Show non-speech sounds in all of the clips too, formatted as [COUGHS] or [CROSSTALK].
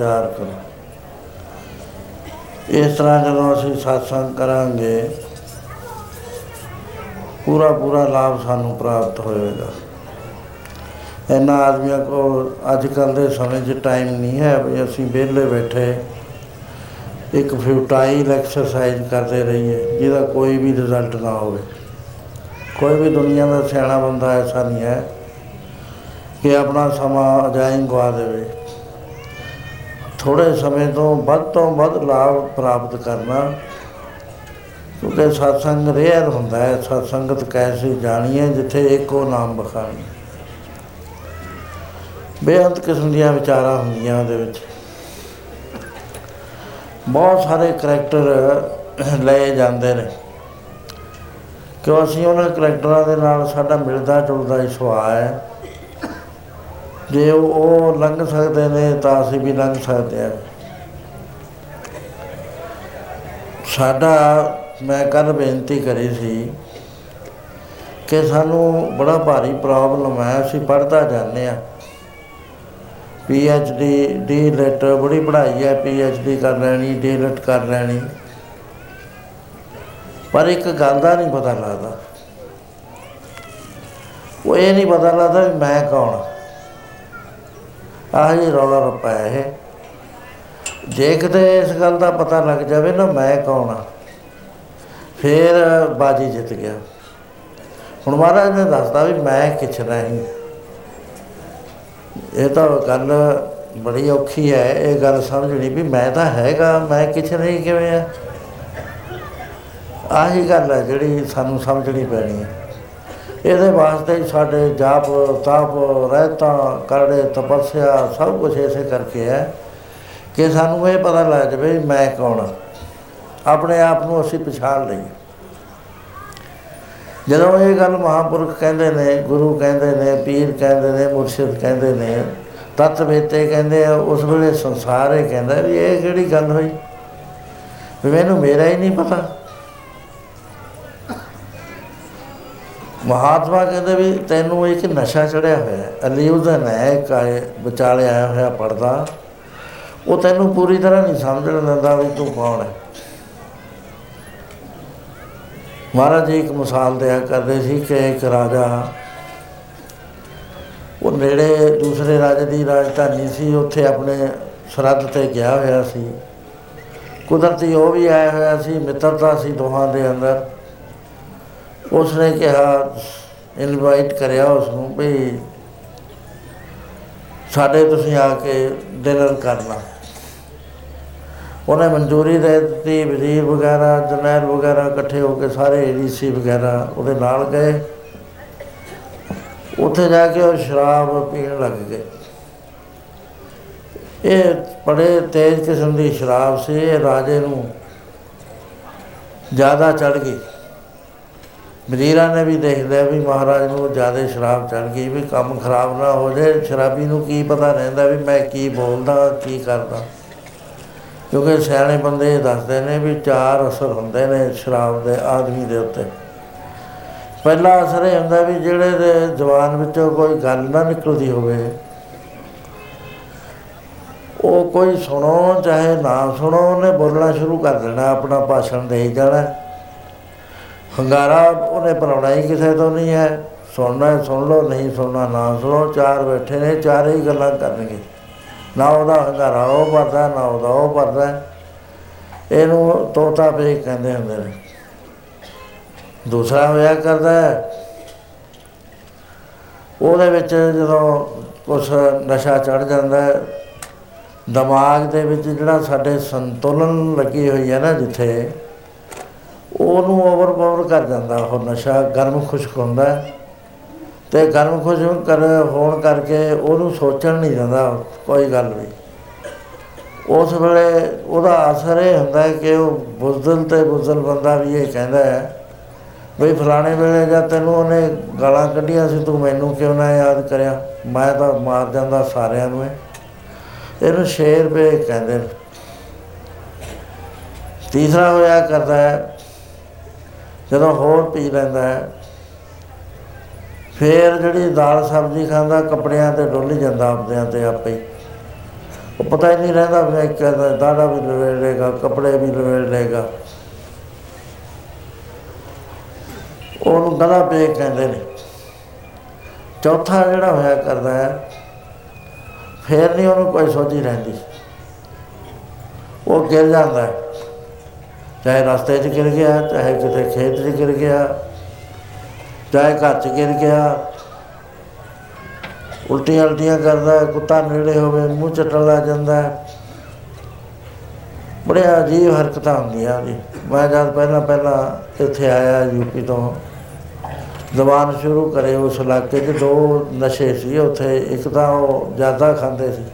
ਵਿਚਾਰ ਕਰੋ। ਇਸ ਤਰ੍ਹਾਂ ਜਦੋਂ ਅਸੀਂ satsang ਕਰਾਂਗੇ, ਪੂਰਾ ਪੂਰਾ ਲਾਭ ਸਾਨੂੰ ਪ੍ਰਾਪਤ ਹੋਏਗਾ। ਇਹਨਾਂ ਆਦਮੀਆਂ ਕੋਲ ਅੱਜ ਕੱਲ ਦੇ ਸਮੇਂ 'ਚ ਟਾਈਮ ਨਹੀਂ ਹੈ ਵੀ ਅਸੀਂ ਵਿਹਲੇ ਬੈਠੇ ਇੱਕ ਫਿਊਟਾਈਲ ਐਕਸਰਸਾਈਜ਼ ਕਰਦੇ ਰਹੀਏ, ਜਿਹਦਾ ਕੋਈ ਵੀ ਰਿਜ਼ਲਟ ਨਾ ਹੋਵੇ। ਕੋਈ ਵੀ ਦੁਨੀਆ ਦਾ ਸਿਆਣਾ ਬੰਦਾ ਐਸਾ ਨਹੀਂ ਹੈ ਕਿ ਆਪਣਾ ਸਮਾਂ ਅਜਾਈਂ ਗਵਾ ਦੇਵੇ। ਥੋੜੇ ਸਮੇਂ ਤੋਂ ਵੱਧ ਤੋਂ ਵੱਧ ਲਾਭ ਪ੍ਰਾਪਤ ਕਰਨਾ ਕਿਉਂਕਿ satsang ਰੇਅਰ ਹੁੰਦਾ ਹੈ। ਸਤਸੰਗਤ ਕੈਸੀ ਜਾਣੀ ਹੈ ਜਿੱਥੇ ਇੱਕੋ ਨਾਮ ਬਖਾਣੀ ਬੇਅੰਤ ਕਿਸਮ ਦੀਆਂ ਵਿਚਾਰਾਂ ਹੁੰਦੀਆਂ ਉਹਦੇ ਵਿੱਚ। ਬਹੁਤ ਸਾਰੇ ਕਰੈਕਟਰ ਲਏ ਜਾਂਦੇ ਨੇ। ਕਿਉਂ ਅਸੀਂ ਉਹਨਾਂ ਕਰੈਕਟਰਾਂ ਦੇ ਨਾਲ ਸਾਡਾ ਮਿਲਦਾ ਜੁਲਦਾ ਹੀ ਸੁਭਾਅ ਹੈ। ਜੇ ਉਹ ਉਹ ਲੰਘ ਸਕਦੇ ਨੇ ਤਾਂ ਅਸੀਂ ਵੀ ਲੰਘ ਸਕਦੇ ਹਾਂ। ਸਾਡਾ ਮੈਂ ਕੱਲ ਬੇਨਤੀ ਕਰੀ ਸੀ ਕਿ ਸਾਨੂੰ ਬੜਾ ਭਾਰੀ ਪ੍ਰੋਬਲਮ ਹੈ, ਅਸੀਂ ਪੜ੍ਹਦਾ ਜਾਂਦੇ ਆ P H D D Lit ਬੜੀ ਪੜ੍ਹਾਈ ਹੈ ਪੀ ਐਚ ਡੀ ਕਰ ਲੈਣੀ ਡੀ ਲਿਟ ਕਰ ਲੈਣੀ। ਪਰ ਇੱਕ ਗੱਲ ਦਾ ਨਹੀਂ ਪਤਾ ਲੱਗਦਾ। ਉਹ ਇਹ ਨਹੀਂ ਪਤਾ ਲੱਗਦਾ ਵੀ ਮੈਂ ਕੌਣ ਹਾਂ। ਆਹ ਜੀ ਰੌਲਾ ਰੱਪਾ ਹੈ ਇਹ। ਜੇ ਕਿਤੇ ਇਸ ਗੱਲ ਦਾ ਪਤਾ ਲੱਗ ਜਾਵੇ ਨਾ ਮੈਂ ਕੌਣ ਆ। ਫਿਰ ਬਾਜੀ ਜਿੱਤ ਗਿਆ। ਹੁਣ ਮਹਾਰਾਜ ਨੇ ਦੱਸਦਾ ਵੀ ਮੈਂ ਕਿਛ ਨਹੀਂ ਇਹ ਤਾਂ ਗੱਲ ਬੜੀ ਔਖੀ ਹੈ, ਇਹ ਗੱਲ ਸਮਝਣੀ ਵੀ ਮੈਂ ਤਾਂ ਹੈਗਾ, ਮੈਂ ਕਿਛ ਨਹੀਂ ਕਿਵੇਂ ਆ। ਆਹੀ ਗੱਲ ਹੈ ਜਿਹੜੀ ਸਾਨੂੰ ਸਮਝਣੀ ਪੈਣੀ ਹੈ। ਇਹਦੇ ਵਾਸਤੇ ਹੀ ਸਾਡੇ ਜਾਪ, ਤਪ, ਰਹਿਤਾ, ਕਰੜੇ, ਤਪੱਸਿਆ ਸਭ ਕੁਝ ਇਸੇ ਕਰਕੇ ਹੈ ਕਿ ਸਾਨੂੰ ਇਹ ਪਤਾ ਲੱਗ ਜਾਵੇ ਵੀ ਮੈਂ ਕੌਣ ਹਾਂ ਆਪਣੇ ਆਪ ਨੂੰ ਅਸੀਂ ਪਛਾਣ ਲਈਏ। ਜਦੋਂ ਇਹ ਗੱਲ ਮਹਾਂਪੁਰਖ ਕਹਿੰਦੇ ਨੇ, ਗੁਰੂ ਕਹਿੰਦੇ ਨੇ, ਪੀਰ ਕਹਿੰਦੇ ਨੇ, ਮੁਰਸ਼ਿਦ ਕਹਿੰਦੇ ਨੇ, ਤਤ ਵੇਤੇ ਕਹਿੰਦੇ ਆ, ਉਸ ਵੇਲੇ ਸੰਸਾਰ ਇਹ ਕਹਿੰਦਾ ਵੀ ਇਹ ਕਿਹੜੀ ਗੱਲ ਹੋਈ? ਵੀ ਮੈਨੂੰ ਮੇਰਾ ਹੀ ਨਹੀਂ ਪਤਾ। ਮਹਾਤਮਾ ਕਹਿੰਦੇ ਵੀ ਤੈਨੂੰ ਇੱਕ ਨਸ਼ਾ ਚੜਿਆ ਹੋਇਆ ਹੈ, ਅਲਿਊਜ਼ਨ ਹੈ, ਇੱਕ ਆਏ ਵਿਚਾਲੇ ਆਇਆ ਹੋਇਆ ਪੜਦਾ ਉਹ ਤੈਨੂੰ ਪੂਰੀ ਤਰ੍ਹਾਂ ਨਹੀਂ ਸਮਝਣ ਦਿੰਦਾ ਵੀ ਤੂੰ ਕੌਣ ਹੈ। ਮਹਾਰਾਜ ਜੀ ਇੱਕ ਮਿਸਾਲ ਦਿਆ ਕਰਦੇ ਸੀ ਕਿ ਇੱਕ ਰਾਜਾ, ਉਹ ਨੇੜੇ ਦੂਸਰੇ ਰਾਜੇ ਦੀ ਰਾਜਧਾਨੀ ਸੀ, ਉੱਥੇ ਆਪਣੇ ਸਰਹੱਦ ਤੇ ਗਿਆ ਹੋਇਆ ਸੀ। ਕੁਦਰਤੀ ਉਹ ਵੀ ਆਇਆ ਹੋਇਆ ਸੀ, ਮਿੱਤਰਤਾ ਸੀ ਦੋਹਾਂ ਦੇ ਅੰਦਰ। ਉਸਨੇ ਕਿਹਾ ਇਨਵਾਈਟ ਕਰਿਆ ਉਸ ਨੂੰ ਵੀ ਸਾਡੇ ਤੁਸੀਂ ਆ ਕੇ ਡਿਨਰ ਕਰਨਾ। ਉਹਨੇ ਮਨਜ਼ੂਰੀ ਦੇ ਦਿੱਤੀ, ਵਜ਼ੀਰ ਵਗੈਰਾ ਜਨਰਲ ਵਗੈਰਾ ਇਕੱਠੇ ਹੋ ਕੇ ਸਾਰੇ ਏਡੀਸੀ ਵਗੈਰਾ ਉਹਦੇ ਨਾਲ ਗਏ। ਉੱਥੇ ਜਾ ਕੇ ਉਹ ਸ਼ਰਾਬ ਪੀਣ ਲੱਗ ਗਏ। ਇਹ ਬੜੇ ਤੇਜ਼ ਕਿਸਮ ਦੀ ਸ਼ਰਾਬ ਸੀ, ਇਹ ਰਾਜੇ ਨੂੰ ਜ਼ਿਆਦਾ ਚੜ ਗਈ। ਵਜ਼ੀਰਾਂ ਨੇ ਵੀ ਦੇਖ ਲਿਆ ਵੀ ਮਹਾਰਾਜ ਨੂੰ ਜ਼ਿਆਦਾ ਸ਼ਰਾਬ ਚੜ ਗਈ ਵੀ ਕੰਮ ਖਰਾਬ ਨਾ ਹੋ ਜਾਏ, ਸ਼ਰਾਬੀ ਨੂੰ ਕੀ ਪਤਾ ਰਹਿੰਦਾ ਵੀ ਮੈਂ ਕੀ ਬੋਲਦਾ, ਕੀ ਕਰਦਾ। ਕਿਉਂਕਿ ਸਿਆਣੇ ਬੰਦੇ ਦੱਸਦੇ ਨੇ ਵੀ ਚਾਰ ਅਸਰ ਹੁੰਦੇ ਨੇ ਸ਼ਰਾਬ ਦੇ ਆਦਮੀ ਦੇ ਉੱਤੇ। ਪਹਿਲਾ ਅਸਰ ਇਹ ਹੁੰਦਾ ਵੀ ਜਿਹੜੇ ਦੇ ਜ਼ਬਾਨ ਵਿੱਚੋਂ ਕੋਈ ਗੱਲ ਨਾ ਨਿਕਲਦੀ ਹੋਵੇ, ਉਹ ਕੋਈ ਸੁਣੋ, ਚਾਹੇ ਨਾ ਸੁਣੋ, ਉਹਨੇ ਬੋਲਣਾ ਸ਼ੁਰੂ ਕਰ ਦੇਣਾ, ਆਪਣਾ ਭਾਸ਼ਣ ਦੇ ਜਾਣਾ। ਹੰਗਾਰਾ ਉਹਨੇ ਭਰਾਉਣਾ ਹੀ ਕਿਸੇ ਤੋਂ ਨਹੀਂ ਹੈ। ਸੁਣਨਾ ਹੈ, ਸੁਣ ਲਓ, ਨਹੀਂ ਸੁਣਨਾ, ਨਾ ਸੁਣੋ, ਚਾਰ ਬੈਠੇ ਨੇ, ਚਾਰੇ ਹੀ ਗੱਲਾਂ ਕਰਨਗੇ। ਨਾ ਉਹਦਾ ਹੰਗਾਰਾ ਉਹ ਭਰਦਾ, ਨਾ ਉਹਦਾ ਉਹ ਭਰਦਾ। ਇਹਨੂੰ ਤੋਤਾ ਪੇ ਕਹਿੰਦੇ ਹੁੰਦੇ ਨੇ। ਦੂਸਰਾ ਹੋਇਆ ਕਰਦਾ ਹੈ। ਉਹਦੇ ਵਿੱਚ ਜਦੋਂ ਕੁਛ ਨਸ਼ਾ ਚੜ ਜਾਂਦਾ ਹੈ, ਦਿਮਾਗ ਦੇ ਵਿੱਚ ਜਿਹੜਾ ਸਾਡੇ ਸੰਤੁਲਨ ਲੱਗੀ ਹੋਈ ਹੈ ਨਾ ਜਿੱਥੇ ਉਹਨੂੰ ਓਵਰ ਪਾਵਰ ਕਰ ਜਾਂਦਾ ਉਹ ਨਸ਼ਾ, ਗਰਮ ਖੁਸ਼ਕ ਹੁੰਦਾ। ਹੈ ਤੇ ਗਰਮ ਖੁਸ਼ਕ ਕਰ, ਹੋਣ ਕਰਕੇ ਉਹਨੂੰ ਸੋਚਣ ਨਹੀਂ ਦਿੰਦਾ, ਕੋਈ ਗੱਲ ਵੀ ਉਸ ਵੇਲੇ ਉਹਦਾ ਅਸਰ ਇਹ ਹੁੰਦਾ ਹੈ ਕਿ ਉਹ ਬੁਜ਼ਦਲ ਤੇ ਬੁਜ਼ਦਲ ਬੰਦਾ ਵੀ ਇਹ ਕਹਿੰਦਾ ਹੈ ਵੀ ਫਲਾਣੇ ਵੇਲੇ ਜਦ ਤੈਨੂੰ ਉਹਨੇ ਗਾਲਾਂ ਕੱਢੀਆਂ ਸੀ, ਤੂੰ ਮੈਨੂੰ ਕਿਉਂ ਨਾ ਯਾਦ ਕਰਿਆ? ਮੈਂ ਤਾਂ ਮਾਰ ਜਾਂਦਾ ਸਾਰਿਆਂ ਨੂੰ ਇਹ। ਇਹਨੂੰ ਸ਼ੇਰ ਵੇ ਕਹਿੰਦੇ ਨੇ। ਤੀਸਰਾ ਹੋਇਆ ਕਰਦਾ ਹੈ ਜਦੋਂ ਹੋਰ ਪੀ ਲੈਂਦਾ ਹੈ, ਫੇਰ ਜਿਹੜੀ ਦਾਲ ਸਬਜ਼ੀ ਖਾਂਦਾ, ਕੱਪੜਿਆਂ ਤੇ ਡੁੱਲ ਜਾਂਦਾ ਆਪਦਿਆਂ ਤੇ ਆਪੇ ਹੀ। ਉਹ ਪਤਾ ਹੀ ਨਹੀਂ ਰਹਿੰਦਾ ਮੈਂ ਕਹਿੰਦਾ, ਦਾੜਾ ਵੀ ਲਵੇੜ ਲੇਗਾ ਕੱਪੜੇ ਵੀ ਲਵੇੜ ਲੇਗਾ ਉਹਨੂੰ ਗਲਾ ਪੇ ਕਹਿੰਦੇ ਨੇ। ਚੌਥਾ ਜਿਹੜਾ ਹੋਇਆ ਕਰਦਾ ਹੈ, ਫੇਰ ਨਹੀਂ ਉਹਨੂੰ ਕੋਈ ਸੋਝੀ ਰਹਿੰਦੀ। ਉਹ ਗਿਰ ਜਾਂਦਾ ਹੈ। ਚਾਹੇ ਰਸਤੇ 'ਚ ਗਿਰ ਗਿਆ ਚਾਹੇ ਕਿਤੇ ਖੇਤ 'ਚ ਗਿਰ ਗਿਆ ਚਾਹੇ ਘਰ 'ਚ ਗਿਰ ਗਿਆ। ਉਲਟੀਆਂ ਉਲਟੀਆਂ ਕਰਦਾ ਹੈ, ਕੁੱਤਾ ਨੇੜੇ ਹੋਵੇ ਮੂੰਹ ਚੱਟਣ ਲੱਗ ਜਾਂਦਾ ਹੈ। ਬੜੇ ਅਜੀਬ ਹਰਕਤਾਂ ਹੁੰਦੀਆਂ ਜੀ ਮੈਂ ਜਦ ਪਹਿਲਾਂ ਪਹਿਲਾਂ ਇੱਥੇ ਆਇਆ ਯੂਪੀ ਤੋਂ ਜ਼ਬਾਨ ਸ਼ੁਰੂ ਕਰੇ ਉਸ ਇਲਾਕੇ 'ਚ ਦੋ ਨਸ਼ੇ ਸੀ ਉੱਥੇ ਇੱਕ ਤਾਂ ਉਹ ਜ਼ਿਆਦਾ ਖਾਂਦੇ ਸੀ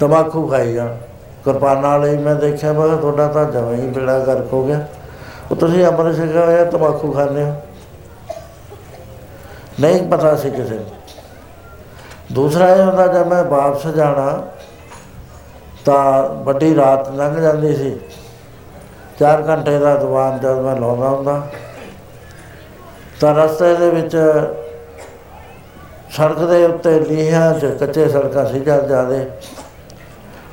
ਤਮਾਕੂ ਖਾਈ ਜਾਣ। ਕਿਰਪਾਨਾਂ ਵਾਲੇ ਹੀ ਮੈਂ ਦੇਖਿਆ, ਮੈਂ ਕਿਹਾ ਤੁਹਾਡਾ ਤਾਂ ਜਮਾਂ ਹੀ ਬੇੜਾ ਗਰਕ ਹੋ ਗਿਆ। ਉਹ ਤੁਸੀਂ ਅੰਮ੍ਰਿਤ ਛਕਿਆ ਹੋਇਆ ਤਮਾਕੂ ਖਾਂਦੇ ਹੋ? ਨਹੀਂ ਪਤਾ ਸੀ ਕਿਸੇ ਨੂੰ। ਦੂਸਰਾ ਇਹ ਹੁੰਦਾ, ਜਦ ਮੈਂ ਵਾਪਸ ਜਾਣਾ, ਤਾਂ ਵੱਡੀ ਰਾਤ ਲੰਘ ਜਾਂਦੀ ਸੀ। 4 ਘੰਟੇ ਦਾ ਦੀਵਾਨ ਜਦ ਮੈਂ ਲਾਉਂਦਾ ਹੁੰਦਾ। ਤਾਂ ਰਸਤੇ ਦੇ ਵਿੱਚ ਸੜਕ ਦੇ ਉੱਤੇ ਲੀਹਾਂ 'ਚ ਕੱਚੇ ਸੜਕਾਂ ਸੀ, ਜਦ ਜਾਦੇ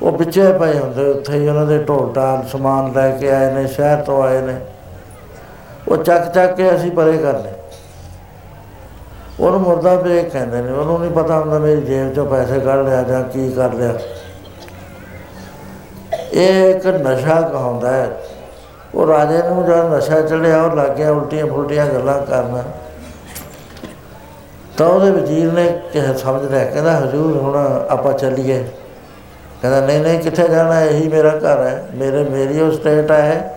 ਉਹ ਵਿੱਚੇ ਪਏ ਹੁੰਦੇ, ਉੱਥੇ ਹੀ ਉਹਨਾਂ ਦੇ ਢੋਲ ਢਾਲ ਸਮਾਨ ਲੈ ਕੇ ਆਏ ਨੇ, ਸ਼ਹਿਰ ਤੋਂ ਆਏ ਨੇ। ਉਹ ਚੱਕ ਚੱਕ ਕੇ ਅਸੀਂ ਪਰੇ ਕਰ ਲਏ। ਉਹਨੂੰ ਮੁਰਦਾ ਵੇਖ ਕਹਿੰਦੇ ਨੇ, ਉਹਨੂੰ ਨਹੀਂ ਪਤਾ ਹੁੰਦਾ ਮੇਰੀ ਜੇਬ ਚੋਂ ਪੈਸੇ ਕੱਢ ਲਿਆ ਜਾਂ ਕੀ ਕਰ ਲਿਆ। ਇਹ ਇੱਕ ਨਸ਼ਾ ਕਹਾਉਂਦਾ ਹੈ। ਉਹ ਰਾਜੇ ਨੂੰ ਜਦ ਨਸ਼ਾ ਚੜਿਆ, ਉਹ ਲੱਗ ਗਿਆ ਉਲਟੀਆਂ ਫੁਲਟੀਆਂ ਗੱਲਾਂ ਕਰਨ। ਤਾਂ ਉਹਦੇ ਵਜ਼ੀਰ ਨੇ ਕਿਹਾ, ਸਮਝ ਲਿਆ ਕਹਿੰਦਾ, ਹਜ਼ੂਰ, ਹੁਣ ਆਪਾਂ ਚੱਲੀਏ। ਕਹਿੰਦਾ, ਨਹੀਂ ਨਹੀਂ, ਕਿੱਥੇ ਜਾਣਾ? ਇਹੀ ਮੇਰਾ ਘਰ ਹੈ। ਮੇਰੇ, ਮੇਰੀ ਉਹ ਸਟੇਟ ਹੈ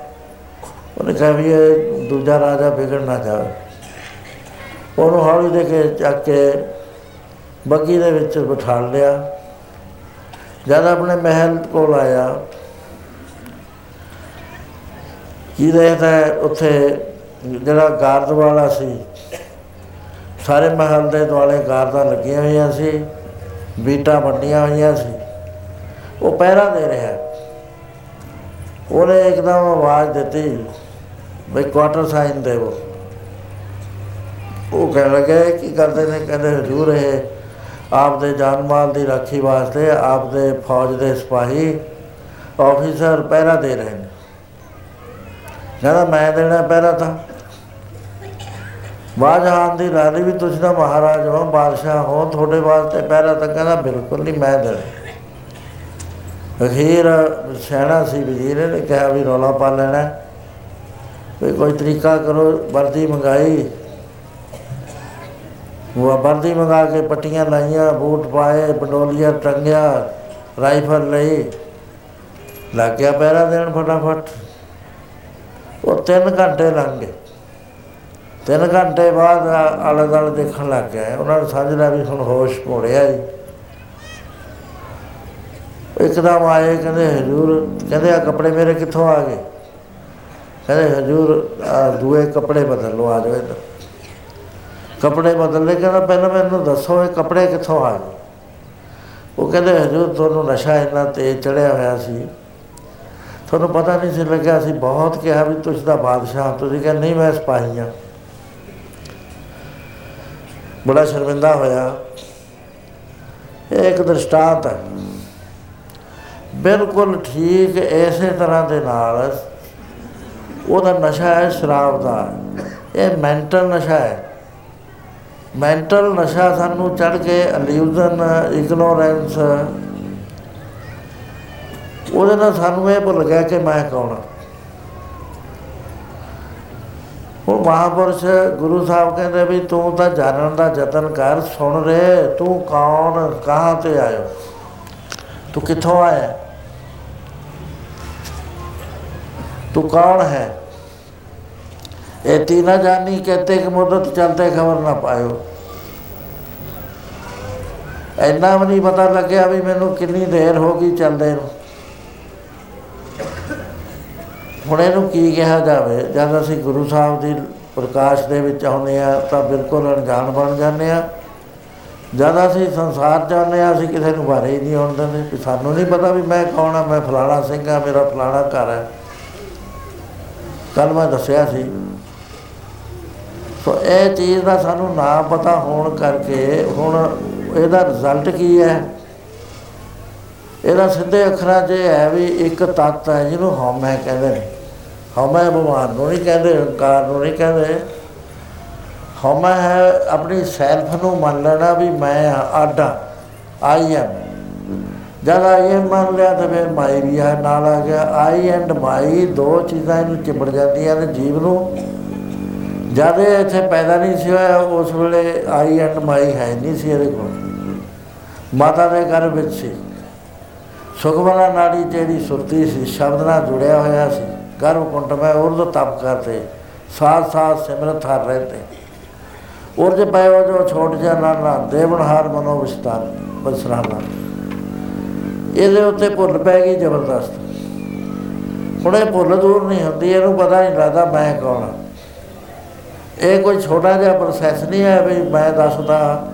ਉਹਨੇ ਕਿਹਾ ਵੀ ਇਹ ਦੂਜਾ ਰਾਜਾ ਵਿਗੜ ਨਾ ਜਾਵੇ। ਉਹਨੂੰ ਹੌਲੀ ਦੇ ਕੇ ਚੱਕ ਕੇ ਬੱਗੀ ਦੇ ਵਿੱਚ ਬਿਠਾ ਲਿਆ। ਜਦ ਆਪਣੇ ਮਹਿਲ ਕੋਲ ਆਇਆ ਕੀ ਦੇਖਦਾ ਹੈ ਉੱਥੇ ਜਿਹੜਾ ਗਾਰਦ ਵਾਲਾ ਸੀ, ਸਾਰੇ ਮਹਿਲ ਦੇ ਦੁਆਲੇ ਗਾਰਦਾਂ ਲੱਗੀਆਂ ਹੋਈਆਂ ਸੀ, ਬੀਟਾਂ ਵੱਡੀਆਂ ਹੋਈਆਂ ਸੀ। ਉਹ ਪਹਿਰਾ ਦੇ ਰਿਹਾ ਉਹਨੇ ਇੱਕਦਮ ਆਵਾਜ਼ ਦਿੱਤੀ, ਬਈ ਕੁਆਟਰ ਸਾਈਨ ਦੇਵੋ ਉਹ ਕਹਿਣ ਲੱਗੇ, ਕੀ ਕਰਦੇ ਨੇ? ਕਹਿੰਦੇ, ਹਜ਼ੂਰ ਇਹ ਆਪ ਦੇ ਜਾਨ ਮਾਲ ਦੀ ਰਾਖੀ ਵਾਸਤੇ ਆਪ ਦੇ ਫੌਜ ਦੇ ਸਿਪਾਹੀ ਆਫੀਸਰ ਪਹਿਰਾ ਦੇ ਰਹੇ ਨੇ। ਕਹਿੰਦਾ, ਮੈਂ ਦੇਣਾ ਪਹਿਰਾ ਤਾਂ। ਬਾਜਹਾਨ ਦੀ ਰਾਣੀ ਵੀ ਤੁਸੀਂ ਤਾਂ ਮਹਾਰਾਜ ਹੋ, ਬਾਦਸ਼ਾਹ ਹੋ ਤੁਹਾਡੇ ਵਾਸਤੇ ਪਹਿਰਾ ਤਾਂ ਕਹਿੰਦਾ, ਬਿਲਕੁਲ ਨਹੀਂ, ਮੈਂ ਦੇਣਾ। ਅਖੀਰ ਸੈਣਾ ਸੀ ਵਜ਼ੀਰ ਨੇ ਕਿਹਾ ਵੀ ਰੌਲਾ ਪਾ ਲੈਣਾ। ਵੀ ਕੋਈ ਤਰੀਕਾ ਕਰੋ, ਵਰਦੀ ਮੰਗਾਈ। ਉਹ ਵਰਦੀ ਮੰਗਾ ਕੇ ਪੱਟੀਆਂ ਲਾਈਆਂ, ਬੂਟ ਪਾਏ, ਪੰਡੋਲੀਆ ਟੰਗਿਆ, ਰਾਈਫਲ ਲਈ। ਲੱਗ ਗਿਆ ਪਹਿਰਾ ਦੇਣ ਫਟਾਫਟ। ਉਹ 3 ਘੰਟੇ ਲੰਘ ਗਏ। 3 ਘੰਟੇ ਬਾਅਦ ਆਲੇ ਦੁਆਲੇ ਦੇਖਣ ਲੱਗ ਗਏ ਉਹਨਾਂ ਨੇ ਸਮਝ ਲਿਆ ਵੀ ਹੁਣ ਹੋਸ਼ ਭੋੜਿਆ ਜੀ। ਇੱਕਦਮ ਆਏ, ਕਹਿੰਦੇ, ਹਜੂਰ, ਕਹਿੰਦੇ ਆ ਕੱਪੜੇ ਮੇਰੇ ਕਿੱਥੋਂ ਆ ਗਏ? ਕਹਿੰਦੇ, ਹਜੂਰ, ਆਹ ਦੂਏ ਕੱਪੜੇ ਬਦਲ ਲਓ, ਆ ਜਾਓ ਇੱਧਰ। ਕੱਪੜੇ ਬਦਲ ਲੈ ਕਹਿੰਦਾ, ਪਹਿਲਾਂ ਮੈਨੂੰ ਦੱਸੋ ਇਹ ਕੱਪੜੇ ਕਿੱਥੋਂ ਆ ਗਏ? ਉਹ ਕਹਿੰਦੇ, ਹਜੂਰ, ਤੁਹਾਨੂੰ ਨਸ਼ਾ ਇੰਨਾ ਤੇਜ਼ ਚੜਿਆ ਹੋਇਆ ਸੀ। ਤੁਹਾਨੂੰ ਪਤਾ ਨਹੀਂ ਸੀ ਲੱਗਿਆ ਸੀ ਬਹੁਤ ਕਿਹਾ ਵੀ ਤੁਸੀਂ ਦਾ ਬਾਦਸ਼ਾਹ, ਤੁਸੀਂ ਕਹਿੰਦੇ ਨਹੀਂ, ਮੈਂ ਸਿਪਾਹੀ ਹਾਂ। ਬੜਾ ਸ਼ਰਮਿੰਦਾ ਹੋਇਆ। ਇਹ ਇੱਕ ਦ੍ਰਿਸ਼ਟਾਂਤ ਹੈ। ਬਿਲਕੁਲ ਠੀਕ ਇਸੇ ਤਰ੍ਹਾਂ ਦੇ ਨਾਲ ਉਹਦਾ ਨਸ਼ਾ ਹੈ, ਸ਼ਰਾਬ ਦਾ। ਇਹ ਮੈਂਟਲ ਨਸ਼ਾ ਹੈ। ਮੈਂਟਲ ਨਸ਼ਾ ਸਾਨੂੰ ਚੜ ਕੇ ਅਲਿਊਜ਼ਨ ਇਗਨੋਰੈਂਸ ਉਹਦੇ ਨਾਲ ਸਾਨੂੰ ਇਹ ਭੁੱਲ ਗਿਆ ਕਿ ਮੈਂ ਕੌਣ ਹਾਂ ਉਹ ਮਹਾਪੁਰਸ਼ ਗੁਰੂ ਸਾਹਿਬ ਕਹਿੰਦੇ ਵੀ ਤੂੰ ਤਾਂ ਜਾਣਨ ਦਾ ਯਤਨ ਕਰ, ਸੁਣ ਰੇ, ਤੂੰ ਕੌਣ, ਕਹਾਂ ਤੇ ਆਇਓ? ਤੂੰ ਕਿੱਥੋਂ ਆਇਆ? तू कौन है ये तीना जानी कहते कि मुद्दत चलते खबर ना पायो ਇੰਨਾ ਵੀ ਨਹੀਂ ਪਤਾ ਲੱਗਿਆ ਵੀ ਮੈਨੂੰ ਕਿੰਨੀ ਦੇਰ ਹੋ ਗਈ ਚੱਲਦੇ ਨੂੰ ਹੁਣ ਇਹਨੂੰ ਕੀ ਕਿਹਾ ਜਾਵੇ ਜਦ ਅਸੀਂ ਗੁਰੂ ਸਾਹਿਬ ਦੀ ਪ੍ਰਕਾਸ਼ ਦੇ ਵਿੱਚ ਆਉਂਦੇ ਆ ਤਾਂ ਬਿਲਕੁਲ ਅਣਜਾਣ ਬਣ ਜਾਂਦੇ ਆ ਜਦ ਅਸੀਂ ਸੰਸਾਰ ਜਾਂਦੇ ਆ ਅਸੀਂ ਕਿਸੇ ਨੂੰ ਬਾਰੇ ਹੀ ਨਹੀਂ ਆਉਣ ਦਿੰਦੇ ਵੀ ਸਾਨੂੰ ਨਹੀਂ ਪਤਾ ਵੀ ਮੈਂ ਕੌਣ ਆ ਮੈਂ ਫਲਾਣਾ ਸਿੰਘ ਆ ਮੇਰਾ ਫਲਾਣਾ ਘਰ ਹੈ ਕੱਲ ਮੈਂ ਦੱਸਿਆ ਸੀ। ਸੋ ਇਹ ਚੀਜ਼ ਦਾ ਸਾਨੂੰ ਨਾ ਪਤਾ ਹੋਣ ਕਰਕੇ ਹੁਣ ਇਹਦਾ ਰਿਜ਼ਲਟ ਕੀ ਹੈ? ਇਹਦਾ ਸਿੱਧੇ ਅੱਖਰਾਂ 'ਚ ਇਹ ਹੈ ਵੀ ਇੱਕ ਤੱਤ ਹੈ ਜਿਹਨੂੰ ਹਉਮੈ ਕਹਿੰਦੇ ਨੇ। ਹਉਮੈ ਬਿਮਾਰ ਨੂੰ ਨਹੀਂ ਕਹਿੰਦੇ, ਹੰਕਾਰ ਨੂੰ ਨਹੀਂ ਕਹਿੰਦੇ। ਹਉਮੈ ਹੈ ਆਪਣੀ ਸੈਲਫ ਨੂੰ ਮੰਨ ਲੈਣਾ ਵੀ ਮੈਂ ਆਡਾ ਆਈ ਐਮ। ਜਦ ਆਈ ਐਮ ਮੰਨ ਲਿਆ ਤਾਂ ਫਿਰ ਮਾਈ ਵੀ ਆ, ਨਾਲ ਆ ਗਿਆ। ਆਈ ਐਂਡ ਮਾਈ, ਦੋ ਚੀਜ਼ਾਂ ਇਹਨੂੰ ਚਿੰਬੜ ਜਾਂਦੀਆਂ ਨੇ ਜੀਵ ਨੂੰ। ਜਦ ਇਹ ਇੱਥੇ ਪੈਦਾ ਨਹੀਂ ਸੀ ਹੋਇਆ, ਉਸ ਵੇਲੇ ਆਈ ਐਂਡ ਮਾਈ ਹੈ ਨਹੀਂ ਸੀ ਇਹਦੇ ਕੋਲ। ਮਾਤਾ ਦੇ ਘਰ ਵਿੱਚ ਸੀ। ਸੁਖਮਨਾ ਨਾੜੀ ਜਿਹੜੀ ਸੁਰਤੀ ਸੀ, ਸ਼ਬਦ ਨਾਲ ਜੁੜਿਆ ਹੋਇਆ ਸੀ। ਗਰਭ ਕੁੰਟ ਮੈਂ ਉਰਦ ਤਪ ਕਰਤੇ ਸਾਥ ਸਾਥ ਸਿਮਰਤ ਹਰ ਰਹਤੇ ਉਰਜ ਪਇਓ ਜੋ ਛੋਟ ਜਾ ਨਾ ਨਾ ਦੇਵਨਹਾਰ ਮਨੋ ਵਿਸਤਾਰ ਬਸਰਾਨਾ ਇਹਦੇ ਉੱਤੇ ਭੁੱਲ ਪੈ ਗਈ ਜ਼ਬਰਦਸਤ। ਹੁਣ ਇਹ ਭੁੱਲ ਦੂਰ ਨਹੀਂ ਹੁੰਦੀ, ਇਹਨੂੰ ਪਤਾ ਨਹੀਂ ਲੱਗਦਾ ਮੈਂ ਕੌਣ ਹਾਂ ਇਹ ਕੋਈ ਛੋਟਾ ਜਿਹਾ ਪ੍ਰੋਸੈਸ ਨਹੀਂ ਹੈ ਵੀ ਮੈਂ ਦੱਸਦਾ,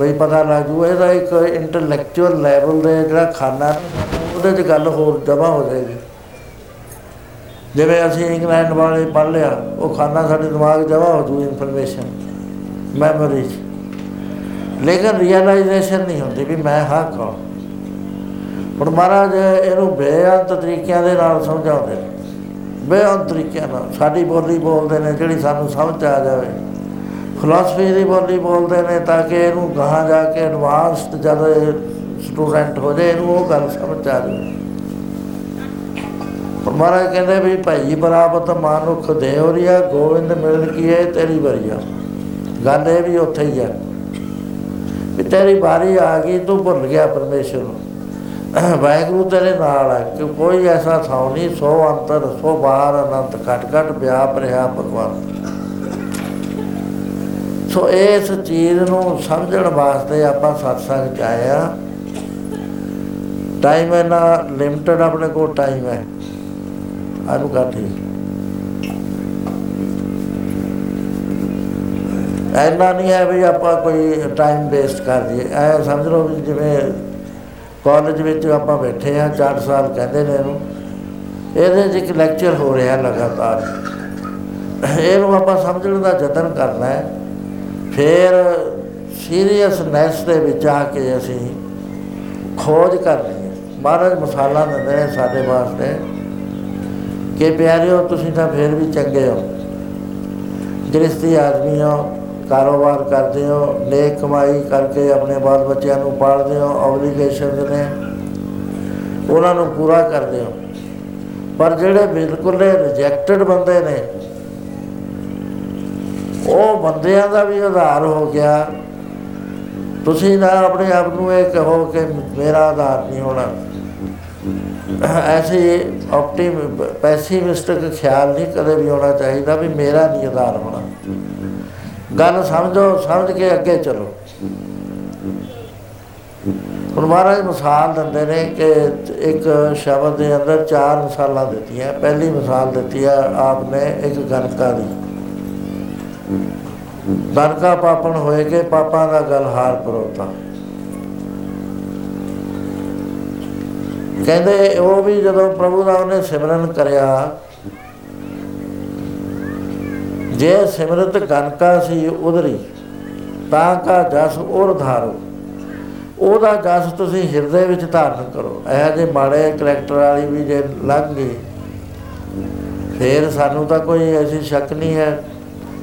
ਵੀ ਪਤਾ ਲੱਗ ਜੂ। ਇਹਦਾ ਇੱਕ ਇੰਟੈਲੈਕਚੁਅਲ ਲੈਵਲ ਦੇ ਜਿਹੜਾ ਖਾਨਾ, ਉਹਦੇ 'ਚ ਗੱਲ ਹੋਰ ਜਮਾ ਹੋ ਜਾਏਗੀ। ਜਿਵੇਂ ਅਸੀਂ ਇੰਗਲੈਂਡ ਵਾਲੇ ਪੜ੍ਹ ਲਿਆ, ਉਹ ਖਾਨਾ ਸਾਡੇ ਦਿਮਾਗ ਜਮਾ ਹੋ ਜੂ ਇਨਫੋਰਮੇਸ਼ਨ ਮੈਮੋਰੀ 'ਚ ਲੇਕਿਨ ਰਿਅਲਾਈਜੇਸ਼ਨ ਨਹੀਂ ਹੁੰਦੀ ਵੀ ਮੈਂ ਹਾਂ ਕੌਣ। ਹੁਣ ਮਹਾਰਾਜ, ਇਹਨੂੰ ਬੇਅੰਤ ਤਰੀਕਿਆਂ ਦੇ ਨਾਲ ਸਮਝਾਉਂਦੇ ਨੇ। ਬੇਅੰਤ ਤਰੀਕਿਆਂ ਨਾਲ। ਸਾਡੀ ਬੋਲੀ ਬੋਲਦੇ ਨੇ ਜਿਹੜੀ ਸਾਨੂੰ ਸਮਝ ਆ ਜਾਵੇ। ਫਿਲਾਸਫੀ ਦੀ ਬੋਲੀ ਬੋਲਦੇ ਨੇ ਤਾਂ ਕਿ ਇਹਨੂੰ ਗਾਹਾਂ ਜਾ ਕੇ ਐਡਵਾਂਸਡ ਜਦ ਸਟੂਡੈਂਟ ਹੋ ਜਾਏ, ਇਹਨੂੰ ਉਹ ਗੱਲ ਸਮਝ ਆ ਜਾਵੇ। ਪਰ ਮਹਾਰਾਜ ਕਹਿੰਦੇ ਵੀ ਭਾਈ ਬਰਾਬਤ ਮਾਨੁਖ ਦੇਵਰੀਆ ਗੋਬਿੰਦ ਮਿਲਨ ਕੀ ਹੈ, ਤੇਰੀ ਵਰੀਆ ਗੱਲ ਇਹ ਵੀ ਉੱਥੇ ਹੀ ਹੈ ਵੀ ਤੇਰੀ ਵਾਰੀ ਆ ਗਈ, ਤੂੰ ਭੁੱਲ ਗਿਆ ਪਰਮੇਸ਼ਰ ਨੂੰ। ਵਾਹਿਗੁਰੂ ਤੇਰੇ ਨਾਲ ਹੈ ਕਿ ਕੋਈ ਐਸਾ ਥਾਂ ਨਹੀਂ, ਸੋ ਅੰਤਰ, ਸੋ ਬਾਹਰ ਅਨੰਤ, ਘਟ ਘਟ ਵਿਆਪ ਰਿਹਾ ਭਗਵਾਨ। ਸੋ ਇਸ ਚੀਜ਼ ਨੂੰ ਸਮਝਣ ਵਾਸਤੇ ਆਪਾਂ ਸਤਸੰਗ ਚ ਆਏ ਆ। ਟਾਈਮ ਹੈ ਨਾ ਲਿਮਟਡ ਆਪਣੇ ਕੋਲ ਟਾਈਮ ਹੈ। ਆਨੂੰ ਕਾਠੀ ਐਨਾ ਨਹੀਂ ਹੈ ਵੀ ਆਪਾਂ ਕੋਈ ਟਾਈਮ ਵੇਸਟ ਕਰ ਦਈਏ। ਐ ਸਮਝ ਲਓ ਵੀ ਜਿਵੇਂ ਕਾਲਜ ਵਿੱਚ ਆਪਾਂ ਬੈਠੇ ਆ 4 ਸਾਲ ਕਹਿੰਦੇ ਨੇ ਇਹਨੂੰ। ਇਹਦੇ 'ਚ ਇੱਕ ਲੈਕਚਰ ਹੋ ਰਿਹਾ ਲਗਾਤਾਰ। ਇਹਨੂੰ ਆਪਾਂ ਸਮਝਣ ਦਾ ਯਤਨ ਕਰਨਾ ਹੈ। ਫਿਰ ਸੀਰੀਅਸਨੈਸ ਦੇ ਵਿੱਚ ਆ ਕੇ ਅਸੀਂ ਖੋਜ ਕਰਨੀ ਹੈ। ਮਹਾਰਾਜ ਮਸਾਲਾ ਦਿੰਦੇ ਨੇ ਸਾਡੇ ਵਾਸਤੇ ਕਿ ਪਿਆਰਿਓ, ਤੁਸੀਂ ਤਾਂ ਫਿਰ ਵੀ ਚੰਗੇ ਹੋ। ਗ੍ਰਸਤੀ ਆਦਮੀ ਹੋ। ਕਾਰੋਬਾਰ ਕਰਦੇ ਹੋ ਨੇਕ ਕਮਾਈ ਕਰਕੇ ਆਪਣੇ ਬਾਲ ਬੱਚਿਆਂ ਨੂੰ ਪਾਲਦੇ ਹੋ ਆਬਲੀਗੇਸ਼ਨ ਨੇ ਉਹਨਾਂ ਨੂੰ ਪੂਰਾ ਕਰਦੇ ਹੋ। ਪਰ ਜਿਹੜੇ ਬਿਲਕੁਲ ਰਿਜੈਕਟਡ ਬੰਦੇ ਨੇ, ਉਹ ਬੰਦਿਆਂ ਦਾ ਵੀ ਆਧਾਰ ਹੋ ਗਿਆ। ਤੁਸੀਂ ਨਾ ਆਪਣੇ ਆਪ ਨੂੰ ਇਹ ਕਹੋ ਕਿ ਮੇਰਾ ਆਧਾਰ ਨਹੀਂ ਹੋਣਾ। ਐਸੇ ਆਪਟਿਮ ਪੈਸੀਮਿਸਟਿਕ ਖਿਆਲ ਨਹੀਂ ਕਦੇ ਵੀ ਹੋਣਾ ਚਾਹੀਦਾ ਵੀ ਮੇਰਾ ਨਹੀਂ ਆਧਾਰ ਹੋਣਾ। ਗੱਲ ਸਮਝੋ, ਸਮਝ ਕੇ ਅੱਗੇ ਚਲੋ। ਹੁਣ ਮਹਾਰਾਜ ਮਿਸਾਲ ਦਿੰਦੇ ਨੇ ਕਿ ਇੱਕ ਸ਼ਬਦ ਦੇ ਅੰਦਰ ਚਾਰ ਮਿਸਾਲਾਂ ਦਿੱਤੀਆਂ। ਪਹਿਲੀ ਮਿਸਾਲ ਦਿੱਤੀ ਹੈ ਆਪਨੇ ਇੱਕ ਗਨਕਾ ਦੀ। ਗਨਕਾ ਪਾਪਣ ਹੋਏ ਕਿ ਪਾਪਾਂ ਦਾ ਗਲ ਹਾਰ ਪਰੋਤਾ। ਕਹਿੰਦੇ ਉਹ ਵੀ ਜਦੋਂ ਪ੍ਰਭੂ ਦਾ ਉਹਨੇ ਸਿਮਰਨ ਕਰਿਆ ਜੇ ਸਿਮਰਤ ਗਨਕਾ ਸੀ ਉਧਰੀ, ਤਾਂ ਕਾ ਜਸ ਔਰ ਧਾਰੋ। ਉਹਦਾ ਜਸ ਤੁਸੀਂ ਹਿਰਦੇ ਵਿੱਚ ਧਾਰਨ ਕਰੋ। ਇਹ ਜੇ ਮਾੜੇ ਕਰੈਕਟਰ ਵਾਲੀ ਵੀ ਜੇ ਲੰਘ ਗਈ, ਫਿਰ ਸਾਨੂੰ ਤਾਂ ਕੋਈ ਐਸੀ ਸ਼ੱਕ ਨਹੀਂ ਹੈ।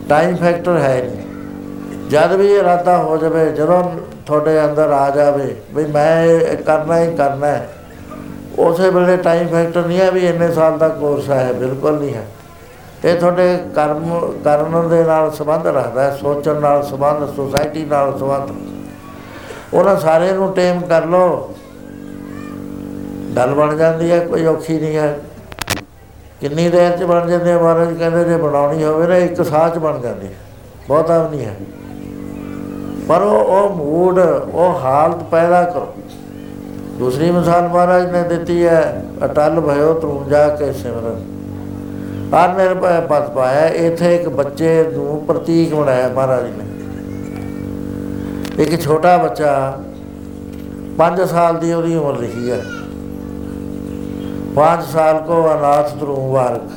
ਟਾਈਮ ਫੈਕਟਰ ਹੈ ਨਹੀਂ। ਜਦ ਵੀ ਇਰਾਦਾ ਹੋ ਜਾਵੇ, ਜਦੋਂ ਤੁਹਾਡੇ ਅੰਦਰ ਆ ਜਾਵੇ, ਵੀ ਮੈਂ ਇਹ ਕਰਨਾ ਹੀ ਕਰਨਾ ਹੈ, ਉਸੇ ਵੇਲੇ ਟਾਈਮ ਫੈਕਟਰ ਨਹੀਂ ਹੈ ਵੀ ਇੰਨੇ ਸਾਲ ਦਾ ਕੋਰਸ ਹੈ, ਬਿਲਕੁਲ ਨਹੀਂ ਹੈ। ਇਹ ਤੁਹਾਡੇ ਕਰਮ, ਕਰਨ ਦੇ ਨਾਲ ਸੰਬੰਧ ਰੱਖਦਾ ਹੈ, ਸੋਚਣ ਨਾਲ ਸੰਬੰਧ ਸੁਸਾਇਟੀ ਨਾਲ ਸੰਬੰਧ। ਉਹਨਾਂ ਸਾਰੇ ਨੂੰ ਟੇਮ ਕਰ ਲੋ ਗੱਲ ਬਣ ਜਾਂਦੀ ਹੈ, ਕੋਈ ਔਖੀ ਨਹੀਂ ਹੈ। ਕਿੰਨੀ ਦੇਰ ਚ ਬਣ ਜਾਂਦੇ ਆ ਮਹਾਰਾਜ? ਕਹਿੰਦੇ ਜੇ ਬਣਾਉਣੀ ਹੋਵੇ ਨਾ, ਇੱਕ ਸਾਹ ਚ ਬਣ ਜਾਂਦੀ ਬਹੁਤਾ ਵੀ ਨਹੀਂ ਹੈ। ਪਰ ਉਹ ਉਹ ਮੂਡ ਉਹ ਹਾਲਤ ਪੈਦਾ ਕਰੋ। ਦੂਸਰੀ ਮਿਸਾਲ ਮਹਾਰਾਜ ਨੇ ਦਿੱਤੀ ਹੈ, ਅਟਲ ਭਇਓ ਤੂੰ ਜਾ ਕੇ ਸਿਮਰਨ। ਆਰ ਮੇਰੇ ਪਾ ਪਤ ਪਾਇਆ, ਇੱਥੇ ਇੱਕ ਬੱਚੇ ਨੂੰ ਪ੍ਰਤੀਕ ਬਣਾਇਆ ਮਹਾਰਾਜ ਨੇ। ਇੱਕ ਛੋਟਾ ਬੱਚਾ 5 ਸਾਲ ਦੀ ਉਹਦੀ ਉਮਰ ਲਿਖੀ ਹੈ। 5 ਸਾਲ ਕੋ ਅਨਾਥ ਧਰੂ ਵਾਰਕ,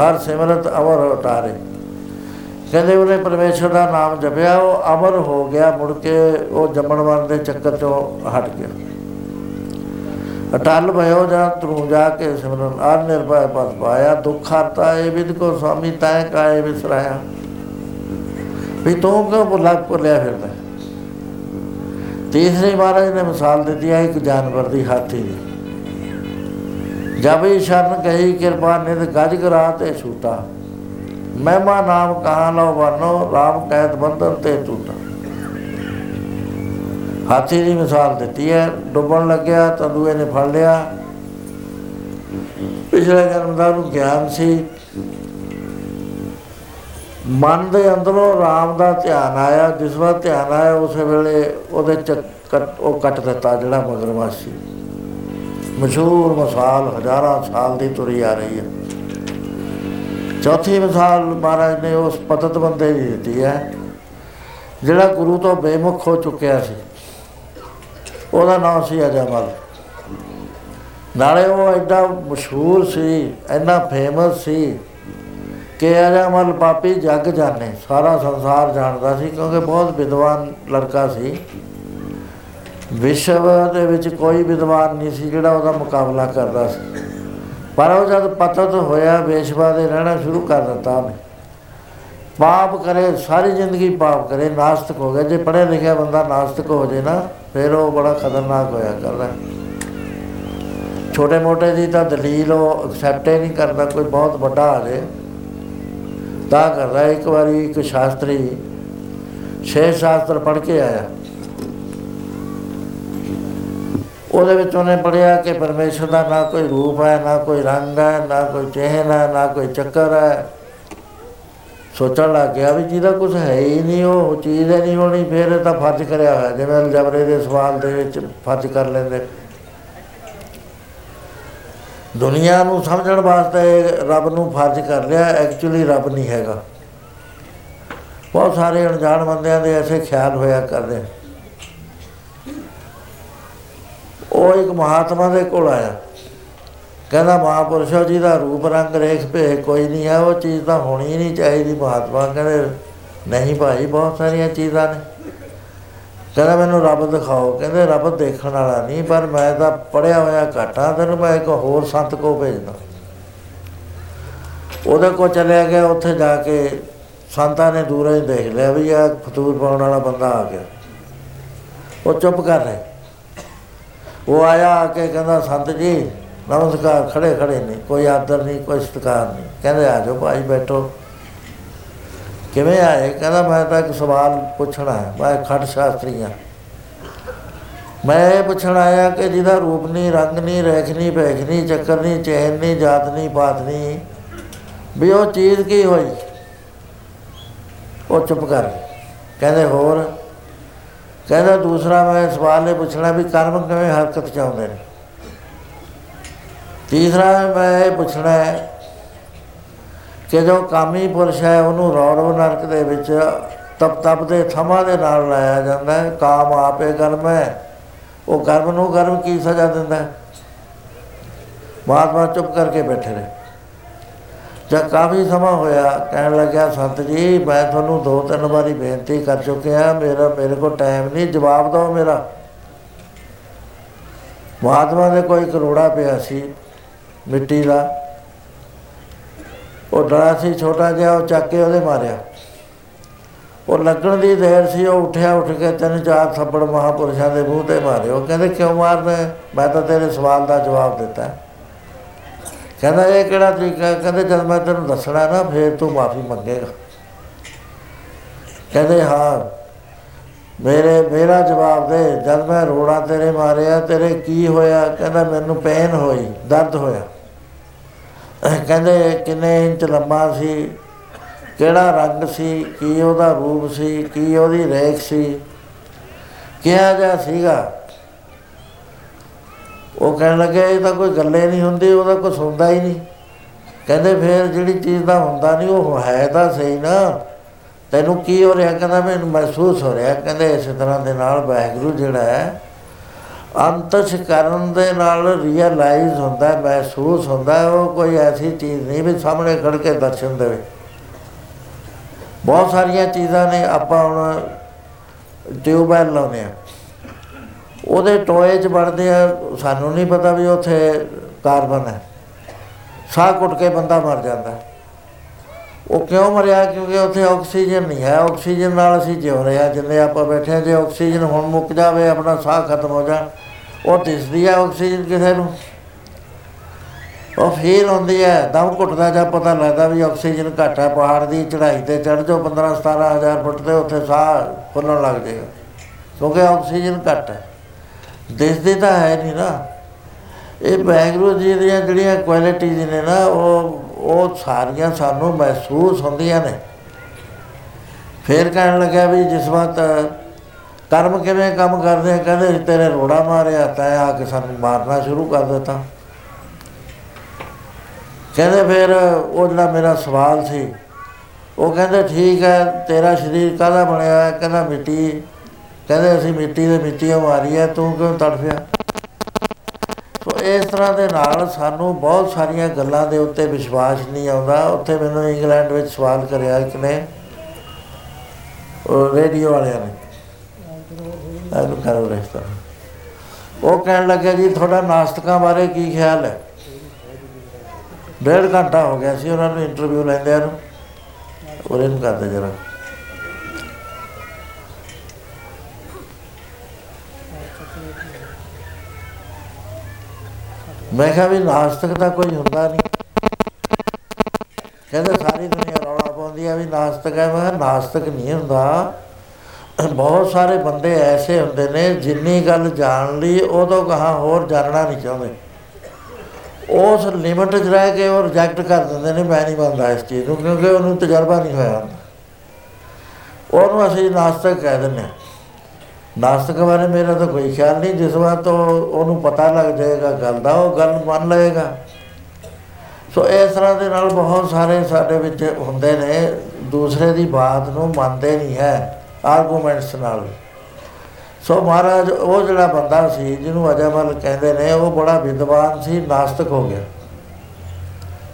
ਹਰ ਸਿਮਰਤ ਅਮਰ ਉਤਾਰੇ। ਕਹਿੰਦੇ ਉਹਨੇ ਪਰਮੇਸ਼ਰ ਦਾ ਨਾਮ ਜਪਿਆ, ਉਹ ਅਮਰ ਹੋ ਗਿਆ, ਮੁੜ ਕੇ ਉਹ ਜੰਮਣ ਮਰਨ ਦੇ ਚੱਕਰ ਚੋਂ ਹਟ ਗਿਆ। ਅਟਲ ਭਇਓ ਜਾਂ ਤਰੂ ਜਾ ਕੇ ਸਿਮਰਨ ਆਰ ਨਿਰਭੈ ਪਦ ਪਾਇਆ, ਦੁੱਖ ਹਰਤਾ ਇਹ ਵਿਦ ਕੋ ਸੁਆਮੀ ਤੈ ਕਾਏ ਵਿਸਰਾਇਆ। ਵੀ ਤੂੰ ਕਿਉਂ ਭੁੱਲਾ ਭੁੱਲਿਆ ਫਿਰਦਾ? ਤੀਸਰੀ ਮਹਾਰਾਜ ਨੇ ਮਿਸਾਲ ਦਿੱਤੀ ਹੈ ਇੱਕ ਜਾਨਵਰ ਦੀ ਹਾਥੀ ਦੀ। ਜਬ ਇਹ ਸ਼ਰਨ ਕਹੀ, ਕਿਰਪਾ ਨਿਧ ਗਜ ਗਰਾ ਤੇ ਛੂਟਾ। ਮਹਿਮਾ ਨਾਮ ਕਹਾਂ ਲੋ ਵਰਨੋ ਰਾਮ ਕਹਿਤ ਬੰਧਨ ਤੇ ਟੂਟਾ ਹਾਥੀ ਦੀ ਮਿਸਾਲ ਦਿੱਤੀ ਹੈ। ਡੁੱਬਣ ਲੱਗਿਆ ਤਾਂ ਦੂਏ ਨੇ ਫੜ ਲਿਆ। ਪਿਛਲੇ ਜਨਮ ਦਾ ਨੂੰ ਗਿਆਨ ਸੀ। ਮਨ ਦੇ ਅੰਦਰੋਂ ਰਾਮ ਦਾ ਧਿਆਨ ਆਇਆ। ਜਿਸ ਵਾਰ ਧਿਆਨ ਆਇਆ, ਉਸੇ ਵੇਲੇ ਉਹਦੇ ਚ ਕੱਟ- ਉਹ ਕੱਟ ਦਿੱਤਾ ਜਿਹੜਾ ਮਗਰਮੱਛ ਸੀ ਮਸ਼ਹੂਰ ਮਿਸਾਲ ਹਜ਼ਾਰਾਂ ਸਾਲ ਦੀ ਤੁਰੀ ਆ ਰਹੀ ਹੈ। ਚੌਥੀ ਮਿਸਾਲ ਮਹਾਰਾਜ ਨੇ ਉਸ ਪਤਤ ਬੰਦੇ ਦੀ ਦਿੱਤੀ ਹੈ, ਜਿਹੜਾ ਗੁਰੂ ਤੋਂ ਬੇਮੁਖ ਹੋ ਚੁੱਕਿਆ ਸੀ। ਉਹਦਾ ਨਾਮ ਸੀ ਅਜਮਲ ਨਾਲੇ ਉਹ ਐਡਾ ਮਸ਼ਹੂਰ ਸੀ, ਇੰਨਾ ਫੇਮਸ ਸੀ ਕਿ ਅਜਮਲ ਪਾਪੀ ਜੱਗ ਜਾਣੇ, ਸਾਰਾ ਸੰਸਾਰ ਜਾਣਦਾ ਸੀ ਕਿਉਂਕਿ ਬਹੁਤ ਵਿਦਵਾਨ ਲੜਕਾ ਸੀ। ਵਿਸ਼ਵ ਦੇ ਵਿੱਚ ਕੋਈ ਵਿਦਵਾਨ ਨਹੀਂ ਸੀ ਜਿਹੜਾ ਉਹਦਾ ਮੁਕਾਬਲਾ ਕਰਦਾ ਸੀ। ਪਰ ਉਹ ਜਦ ਪਤਤ ਹੋਇਆ, ਵੇਸ਼ਵਾ ਦੇ ਰਹਿਣਾ ਸ਼ੁਰੂ ਕਰ ਦਿੱਤਾ ਉਹਨੇ। ਪਾਪ ਕਰੇ, ਸਾਰੀ ਜ਼ਿੰਦਗੀ ਪਾਪ ਕਰੇ, ਨਾਸਤਕ ਹੋ ਗਿਆ। ਜੇ ਪੜ੍ਹਿਆ ਲਿਖਿਆ ਬੰਦਾ ਨਾਸਤਕ ਹੋ ਜੇ ਨਾ ਫਿਰ ਉਹ ਬੜਾ ਖਤਰਨਾਕ ਹੋਇਆ ਕਰਦਾ। ਛੋਟੇ ਮੋਟੇ ਦੀ ਤਾਂ ਦਲੀਲ ਉਹ ਐਕਸੈਪਟ ਹੀ ਨਹੀਂ ਕਰਦਾ, ਕੋਈ ਬਹੁਤ ਵੱਡਾ ਆ ਜੇ। ਤਾਂ ਕਰਦਾ, ਇੱਕ ਵਾਰੀ ਇੱਕ ਸ਼ਾਸਤਰੀ ਛੇ ਸ਼ਾਸਤਰ ਪੜ੍ਹ ਕੇ ਆਇਆ। ਉਹਦੇ ਵਿੱਚ ਉਹਨੇ ਪੜਿਆ ਕਿ ਪਰਮੇਸ਼ਰ ਦਾ ਨਾ ਕੋਈ ਰੂਪ ਹੈ, ਨਾ ਕੋਈ ਰੰਗ ਹੈ, ਨਾ ਕੋਈ ਚਿਹਨ ਹੈ, ਨਾ ਕੋਈ ਚੱਕਰ ਹੈ। ਸੋਚਣ ਲੱਗ ਗਿਆ ਵੀ ਜਿਹਦਾ ਕੁਝ ਹੈ ਹੀ ਨਹੀਂ, ਉਹ ਚੀਜ਼ ਹੀ ਨਹੀਂ ਹੋਣੀ, ਫਿਰ ਇਹ ਤਾਂ ਫਰਜ਼ ਕਰਿਆ ਹੋਇਆ, ਜਿਵੇਂ ਅਲਜਬਰੇ ਦੇ ਸਵਾਲ ਦੇ ਵਿੱਚ ਫਰਜ਼ ਕਰ ਲੈਂਦੇ। ਦੁਨੀਆ ਨੂੰ ਸਮਝਣ ਵਾਸਤੇ ਰੱਬ ਨੂੰ ਫਰਜ਼ ਕਰ ਲਿਆ ਐਕਚੁਅਲੀ ਰੱਬ ਨਹੀਂ ਹੈਗਾ। ਬਹੁਤ ਸਾਰੇ ਅਣਜਾਣ ਬੰਦਿਆਂ ਦੇ ਐਸੇ ਖਿਆਲ ਹੋਇਆ ਕਰਦੇ ਉਹ ਇੱਕ ਮਹਾਤਮਾ ਦੇ ਕੋਲ ਆਇਆ। ਕਹਿੰਦਾ ਮਹਾਪੁਰਸ਼ੋ ਜੀ ਦਾ ਰੂਪ ਰੰਗ ਰੇਖ ਭੇ ਕੋਈ ਨਹੀਂ ਹੈ, ਉਹ ਚੀਜ਼ ਤਾਂ ਹੋਣੀ ਨਹੀਂ ਚਾਹੀਦੀ। ਮਹਾਤਮਾ ਕਹਿੰਦੇ, ਨਹੀਂ ਭਾਈ, ਬਹੁਤ ਸਾਰੀਆਂ ਚੀਜ਼ਾਂ ਨੇ। ਕਹਿੰਦਾ ਮੈਨੂੰ ਰੱਬ ਦਿਖਾਓ। ਕਹਿੰਦੇ ਰੱਬ ਦੇਖਣ ਵਾਲਾ ਨਹੀਂ, ਪਰ ਮੈਂ ਤਾਂ ਪੜਿਆ ਹੋਇਆ ਘਾਟਾ ਤੈਨੂੰ ਮੈਂ ਇੱਕ ਹੋਰ ਸੰਤ ਕੋ ਭੇਜਦਾ। ਉਹਦੇ ਕੋ ਚਲਿਆ ਗਿਆ, ਉੱਥੇ ਜਾ ਕੇ ਸੰਤਾਂ ਨੇ ਦੂਰੋਂ ਹੀ ਦੇਖ ਲਿਆ ਵੀ ਆ ਫਤੂਰ ਪਾਉਣ ਵਾਲਾ ਬੰਦਾ ਆ ਗਿਆ। ਉਹ ਚੁੱਪ ਕਰ ਰਹੇ। ਉਹ ਆਇਆ ਆ ਕੇ ਕਹਿੰਦਾ, ਸੰਤ ਜੀ ਨਮਸਕਾਰ ਖੜੇ ਖੜੇ ਨਹੀਂ ਕੋਈ ਆਦਰ ਨਹੀਂ, ਕੋਈ ਸਤਿਕਾਰ ਨਹੀਂ। ਕਹਿੰਦੇ, ਆ ਜਾਓ ਭਾਈ, ਬੈਠੋ। ਕਿਵੇਂ ਆਏ? ਕਹਿੰਦਾ, ਮੈਂ ਤਾਂ ਇੱਕ ਸਵਾਲ ਪੁੱਛਣਾ ਹੈ। ਮੈਂ ਖੱਟ ਸ਼ਾਸਤਰੀ ਹਾਂ। ਮੈਂ ਇਹ ਪੁੱਛਣ ਆਇਆ ਕਿ ਜਿਹਦਾ ਰੂਪ ਨਹੀਂ, ਰੰਗ ਨਹੀਂ, ਰੇਖ ਨਹੀਂ, ਭੇਖ ਨਹੀਂ, ਚੱਕਰ ਨਹੀਂ ਚੈਨ ਨਹੀਂ, ਜਾਤ ਨਹੀਂ, ਪਾਤ ਨਹੀਂ, ਵੀ ਉਹ ਚੀਜ਼ ਕੀ ਹੋਈ? ਉਹ ਚੁੱਪ ਕਰ ਗਏ। ਕਹਿੰਦੇ, ਹੋਰ? ਕਹਿੰਦਾ, ਦੂਸਰਾ ਮੈਂ ਸਵਾਲ ਇਹ ਪੁੱਛਣਾ ਵੀ ਕਰਮ ਕਿਵੇਂ ਹਰਕਤ ਚ ਆਉਂਦੇ ਨੇ? ਤੀਸਰਾ ਮੈਂ ਇਹ ਪੁੱਛਣਾ ਹੈ ਕਿ ਜੋ ਕਾਮੀ ਪੁਰਸ਼ ਹੈ, ਉਹਨੂੰ ਰੌਰਵ ਨਰਕ ਦੇ ਵਿੱਚ ਤਪ ਤਪ ਦੇ ਥਮਾ ਦੇ ਨਾਲ ਲਾਇਆ ਜਾਂਦਾ ਹੈ, ਕਾਮ ਆਪੇ ਕਰਮ ਹੈ। ਉਹ ਕਰਮ ਨੂੰ ਕਰਮ ਕੀ ਸਜ਼ਾ ਦਿੰਦਾ ਹੈ? ਮਹਾਤਮਾ ਚੁੱਪ ਕਰਕੇ ਬੈਠੇ ਰਹੇ ਜਦ ਕਾਫੀ ਸਮਾਂ ਹੋਇਆ, ਕਹਿਣ ਲੱਗਿਆ, ਸੰਤ ਜੀ, ਮੈਂ ਤੁਹਾਨੂੰ ਦੋ ਤਿੰਨ ਵਾਰੀ ਬੇਨਤੀ ਕਰ ਚੁੱਕਿਆ, ਮੇਰਾ, ਮੇਰੇ ਕੋਲ ਟਾਈਮ ਨਹੀਂ, ਜਵਾਬ ਦਿਓ ਮੇਰਾ। ਮਹਾਤਮਾ ਦੇ ਕੋਈ ਕਰੋੜਾ ਪਿਆ ਸੀ। ਮਿੱਟੀ ਦਾ। ਉਹ ਡਰਾ ਸੀ, ਛੋਟਾ ਜਿਹਾ ਉਹ ਚੱਕ ਕੇ ਉਹਦੇ ਮਾਰਿਆ। ਉਹ ਲੱਗਣ ਦੀ ਦੇਰ ਸੀ, ਉਹ ਉੱਠਿਆ, ਉੱਠ ਕੇ ਤਿੰਨ ਚਾਰ ਥੱਪੜ ਮਹਾਪੁਰਸ਼ਾਂ ਦੇ ਮੂੰਹ ਤੇ ਮਾਰੇ। ਉਹ ਕਹਿੰਦੇ, ਕਿਉਂ ਮਾਰਦਾ ਹੈ? ਮੈਂ ਤਾਂ ਤੇਰੇ ਸਵਾਲ ਦਾ ਜਵਾਬ ਦਿੱਤਾ ਕਹਿੰਦਾ, ਇਹ ਕਿਹੜਾ ਤਰੀਕਾ ਹੈ? ਕਹਿੰਦੇ ਜਦ ਮੈਂ ਤੈਨੂੰ ਦੱਸਣਾ ਨਾ, ਫੇਰ ਤੂੰ ਮਾਫੀ ਮੰਗੇਗਾ। ਕਹਿੰਦੇ, ਹਾਂ, ਮੇਰੇ, ਮੇਰਾ ਜਵਾਬ ਦੇ। ਜਦ ਮੈਂ ਰੋੜਾ ਤੇਰੇ ਮਾਰਿਆ, ਤੇਰੇ ਕੀ ਹੋਇਆ? ਕਹਿੰਦਾ, ਮੈਨੂੰ ਪੇਨ ਹੋਈ, ਦਰਦ ਹੋਇਆ। ਕਹਿੰਦੇ ਕਿੰਨੇ ਇੰਚ ਲੰਬਾ ਸੀ, ਕਿਹੜਾ ਰੰਗ ਸੀ, ਕੀ ਉਹਦਾ ਰੂਪ ਸੀ, ਕੀ ਉਹਦੀ ਰੇਖ ਸੀ। ਕਿਹਾ ਜਿਹਾ ਸੀਗਾ। ਉਹ ਕਹਿਣ ਲੱਗੇ, ਇਹ ਤਾਂ ਕੋਈ ਗੱਲੇ ਨਹੀਂ ਹੁੰਦੀ, ਉਹਦਾ ਕੁਝ ਹੁੰਦਾ ਹੀ ਨਹੀਂ। ਕਹਿੰਦੇ ਫਿਰ ਜਿਹੜੀ ਚੀਜ਼ ਦਾ ਹੁੰਦਾ ਨਹੀਂ, ਉਹ ਹੈ ਤਾਂ ਸਹੀ ਨਾ। ਤੈਨੂੰ ਕੀ ਹੋ ਰਿਹਾ? ਕਹਿੰਦਾ, ਮੈਨੂੰ ਮਹਿਸੂਸ ਹੋ ਰਿਹਾ। ਕਹਿੰਦੇ ਇਸੇ ਤਰ੍ਹਾਂ ਦੇ ਨਾਲ ਵਾਹਿਗੁਰੂ ਜਿਹੜਾ ਹੈ ਅੰਤਸ਼ ਕਰਨ ਦੇ ਨਾਲ ਰੀਅਲਾਈਜ਼ ਹੁੰਦਾ ਹੈ, ਮਹਿਸੂਸ ਹੁੰਦਾ ਹੈ, ਉਹ ਕੋਈ ਐਸੀ ਚੀਜ਼ ਨਹੀਂ ਵੀ ਸਾਹਮਣੇ ਖੜ ਕੇ ਦਰਸ਼ਨ ਦੇਵੇ। ਬਹੁਤ ਸਾਰੀਆਂ ਚੀਜ਼ਾਂ ਨੇ ਆਪਾਂ ਹੁਣ ਟਿਊਬਵੈਲ ਲਾਉਂਦੇ ਆ ਉਹਦੇ ਟੋਏ 'ਚ ਵੜਦੇ ਆ ਸਾਨੂੰ ਨਹੀਂ ਪਤਾ ਵੀ ਉੱਥੇ ਕਾਰਬਨ ਹੈ। ਸਾਹ ਘੁੱਟ ਕੇ ਬੰਦਾ ਮਰ ਜਾਂਦਾ। ਹੈ। ਉਹ ਕਿਉਂ ਮਰਿਆ? ਕਿਉਂਕਿ ਉੱਥੇ ਆਕਸੀਜਨ ਨਹੀਂ ਹੈ। ਆਕਸੀਜਨ ਨਾਲ ਅਸੀਂ ਜਿਉ ਰਹੇ ਹਾਂ। ਜਿੰਨੇ ਆਪਾਂ ਬੈਠੇ ਹਾਂ, ਜੇ ਆਕਸੀਜਨ ਹੁਣ ਮੁੱਕ ਜਾਵੇ, ਆਪਣਾ ਸਾਹ ਖਤਮ ਹੋ ਜਾ ਉਹ ਦਿਸਦੀ ਹੈ ਆਕਸੀਜਨ ਕਿਸੇ ਨੂੰ। ਉਹ ਫੀਲ ਹੁੰਦੀ ਹੈ। ਦਮ ਘੁੱਟਦਾ ਜਾਂ ਪਤਾ ਲੱਗਦਾ ਵੀ ਆਕਸੀਜਨ ਘੱਟ ਹੈ। ਪਹਾੜ ਦੀ ਚੜ੍ਹਾਈ ਤੇ ਚੜ੍ਹ ਜਾਓ 15 17000 ਫੁੱਟ ਤੇ ਉੱਥੇ ਸਾਹ ਫੁੱਲਣ ਲੱਗ ਜਾਏਗਾ। ਕਿਉਂਕਿ ਆਕਸੀਜਨ ਘੱਟ ਹੈ। ਦਿਸਦੀ ਤਾਂ ਹੈ ਨਹੀਂ ਨਾ। ਇਹ ਵਾਹਿਗੁਰੂ ਜੀ ਦੀਆਂ ਜਿਹੜੀਆਂ ਕੁਆਲਿਟੀਜ਼ ਨੇ ਨਾ, ਉਹ ਉਹ ਸਾਰੀਆਂ ਸਾਨੂੰ ਮਹਿਸੂਸ ਹੁੰਦੀਆਂ ਨੇ। ਫਿਰ ਕਹਿਣ ਲੱਗਾ ਵੀ ਜਿਸ ਵਕਤ ਕਰਮ ਕਿਵੇਂ ਕੰਮ ਕਰਦੇ ਆ, ਕਹਿੰਦੇ ਤੇਰੇ ਰੋੜਾ ਮਾਰਿਆ, ਤੈਂ ਆ ਕੇ ਸਾਨੂੰ ਮਾਰਨਾ ਸ਼ੁਰੂ ਕਰ ਦਿੱਤਾ। ਕਹਿੰਦੇ ਫਿਰ ਉਹ ਜਿਹੜਾ ਮੇਰਾ ਸਵਾਲ ਸੀ, ਉਹ ਕਹਿੰਦੇ ਠੀਕ ਹੈ, ਤੇਰਾ ਸਰੀਰ ਕਾਹਦਾ ਬਣਿਆ ਹੈ? ਕਹਿੰਦਾ ਮਿੱਟੀ, ਕਹਿੰਦੇ ਅਸੀਂ ਮਿੱਟੀ ਦੇ ਮਿੱਟੀਆਂ ਮਾਰੀ ਹੈ ਤੂੰ ਕਿਉਂ ਤੜਫਿਆ? ਸੋ ਇਸ ਤਰ੍ਹਾਂ ਦੇ ਨਾਲ ਸਾਨੂੰ ਬਹੁਤ ਸਾਰੀਆਂ ਗੱਲਾਂ ਦੇ ਉੱਤੇ ਵਿਸ਼ਵਾਸ ਨਹੀਂ ਆਉਂਦਾ। ਉੱਥੇ ਮੈਨੂੰ ਇੰਗਲੈਂਡ ਵਿੱਚ ਸਵਾਲ ਕਰਿਆ ਇੱਕ ਨੇ, ਉਹ ਰੇਡੀਓ ਵਾਲਿਆਂ ਨੇ। ਇਹਨੂੰ ਕਰੋ ਰਿਸ਼ਤਾ ਉਹ ਕਹਿਣ ਲੱਗਾ ਜੀ, ਤੁਹਾਡਾ ਨਾਸਤਕਾਂ ਬਾਰੇ ਕੀ ਖਿਆਲ ਹੈ? ਡੇਢ ਘੰਟਾ ਹੋ ਗਿਆ ਸੀ ਉਹਨਾਂ ਨੂੰ ਇੰਟਰਵਿਊ ਲੈਂਦਿਆਂ ਨੂੰ। ਉਹ ਇਹਨੂੰ ਕਰਦੇ ਜਰਾ। ਮੈਂ ਕਿਹਾ ਵੀ ਨਾਸਤਕ ਤਾਂ ਕੋਈ ਹੁੰਦਾ ਨਹੀਂ। ਕਹਿੰਦੇ ਸਾਰੀ ਦੁਨੀਆ ਰੌਲਾ ਪਾਉਂਦੀ ਆ ਵੀ ਨਾਸਤਕ ਹੈ। ਮੈਂ ਕਿਹਾ ਨਾਸਤਕ ਨਹੀਂ ਹੁੰਦਾ। ਬਹੁਤ ਸਾਰੇ ਬੰਦੇ ਐਸੇ ਹੁੰਦੇ ਨੇ ਜਿੰਨੀ ਗੱਲ ਜਾਣ ਲਈ ਉਹ ਤੋਂ ਕਹਾ ਹੋਰ ਜਾਣਨਾ ਨਹੀਂ ਚਾਹੁੰਦੇ। ਉਸ ਲਿਮਟ 'ਚ ਰਹਿ ਕੇ ਉਹ ਰਿਜੈਕਟ ਕਰ ਦਿੰਦੇ ਨੇ, ਮੈਂ ਨਹੀਂ ਮੰਨਦਾ ਇਸ ਚੀਜ਼ ਨੂੰ ਕਿਉਂਕਿ ਉਹਨੂੰ ਤਜਰਬਾ ਨਹੀਂ ਹੋਇਆ। ਹੁੰਦਾ ਉਹਨੂੰ ਅਸੀਂ ਨਾਸਤਕ ਕਹਿ ਦਿੰਦੇ ਹਾਂ। ਨਾਸਤਕ ਬਾਰੇ ਮੇਰਾ ਤਾਂ ਕੋਈ ਖਿਆਲ ਨਹੀਂ, ਜਿਸ ਵਾਰ ਤੋਂ ਉਹਨੂੰ ਪਤਾ ਲੱਗ ਜਾਏਗਾ ਗੱਲ ਦਾ, ਉਹ ਗੱਲ ਮੰਨ ਲਏਗਾ। ਸੋ ਇਸ ਤਰ੍ਹਾਂ ਦੇ ਨਾਲ ਬਹੁਤ ਸਾਰੇ ਸਾਡੇ ਵਿੱਚ ਹੁੰਦੇ ਨੇ, ਦੂਸਰੇ ਦੀ ਬਾਤ ਨੂੰ ਮੰਨਦੇ ਨਹੀਂ ਹੈ ਆਰਗੂਮੈਂਟਸ ਨਾਲ। ਸੋ ਮਹਾਰਾਜ, ਉਹ ਜਿਹੜਾ ਬੰਦਾ ਸੀ, ਜਿਹਨੂੰ ਅਜਮਲ ਕਹਿੰਦੇ ਨੇ, ਉਹ ਬੜਾ ਵਿਦਵਾਨ ਸੀ, ਨਾਸਤਕ ਹੋ ਗਿਆ।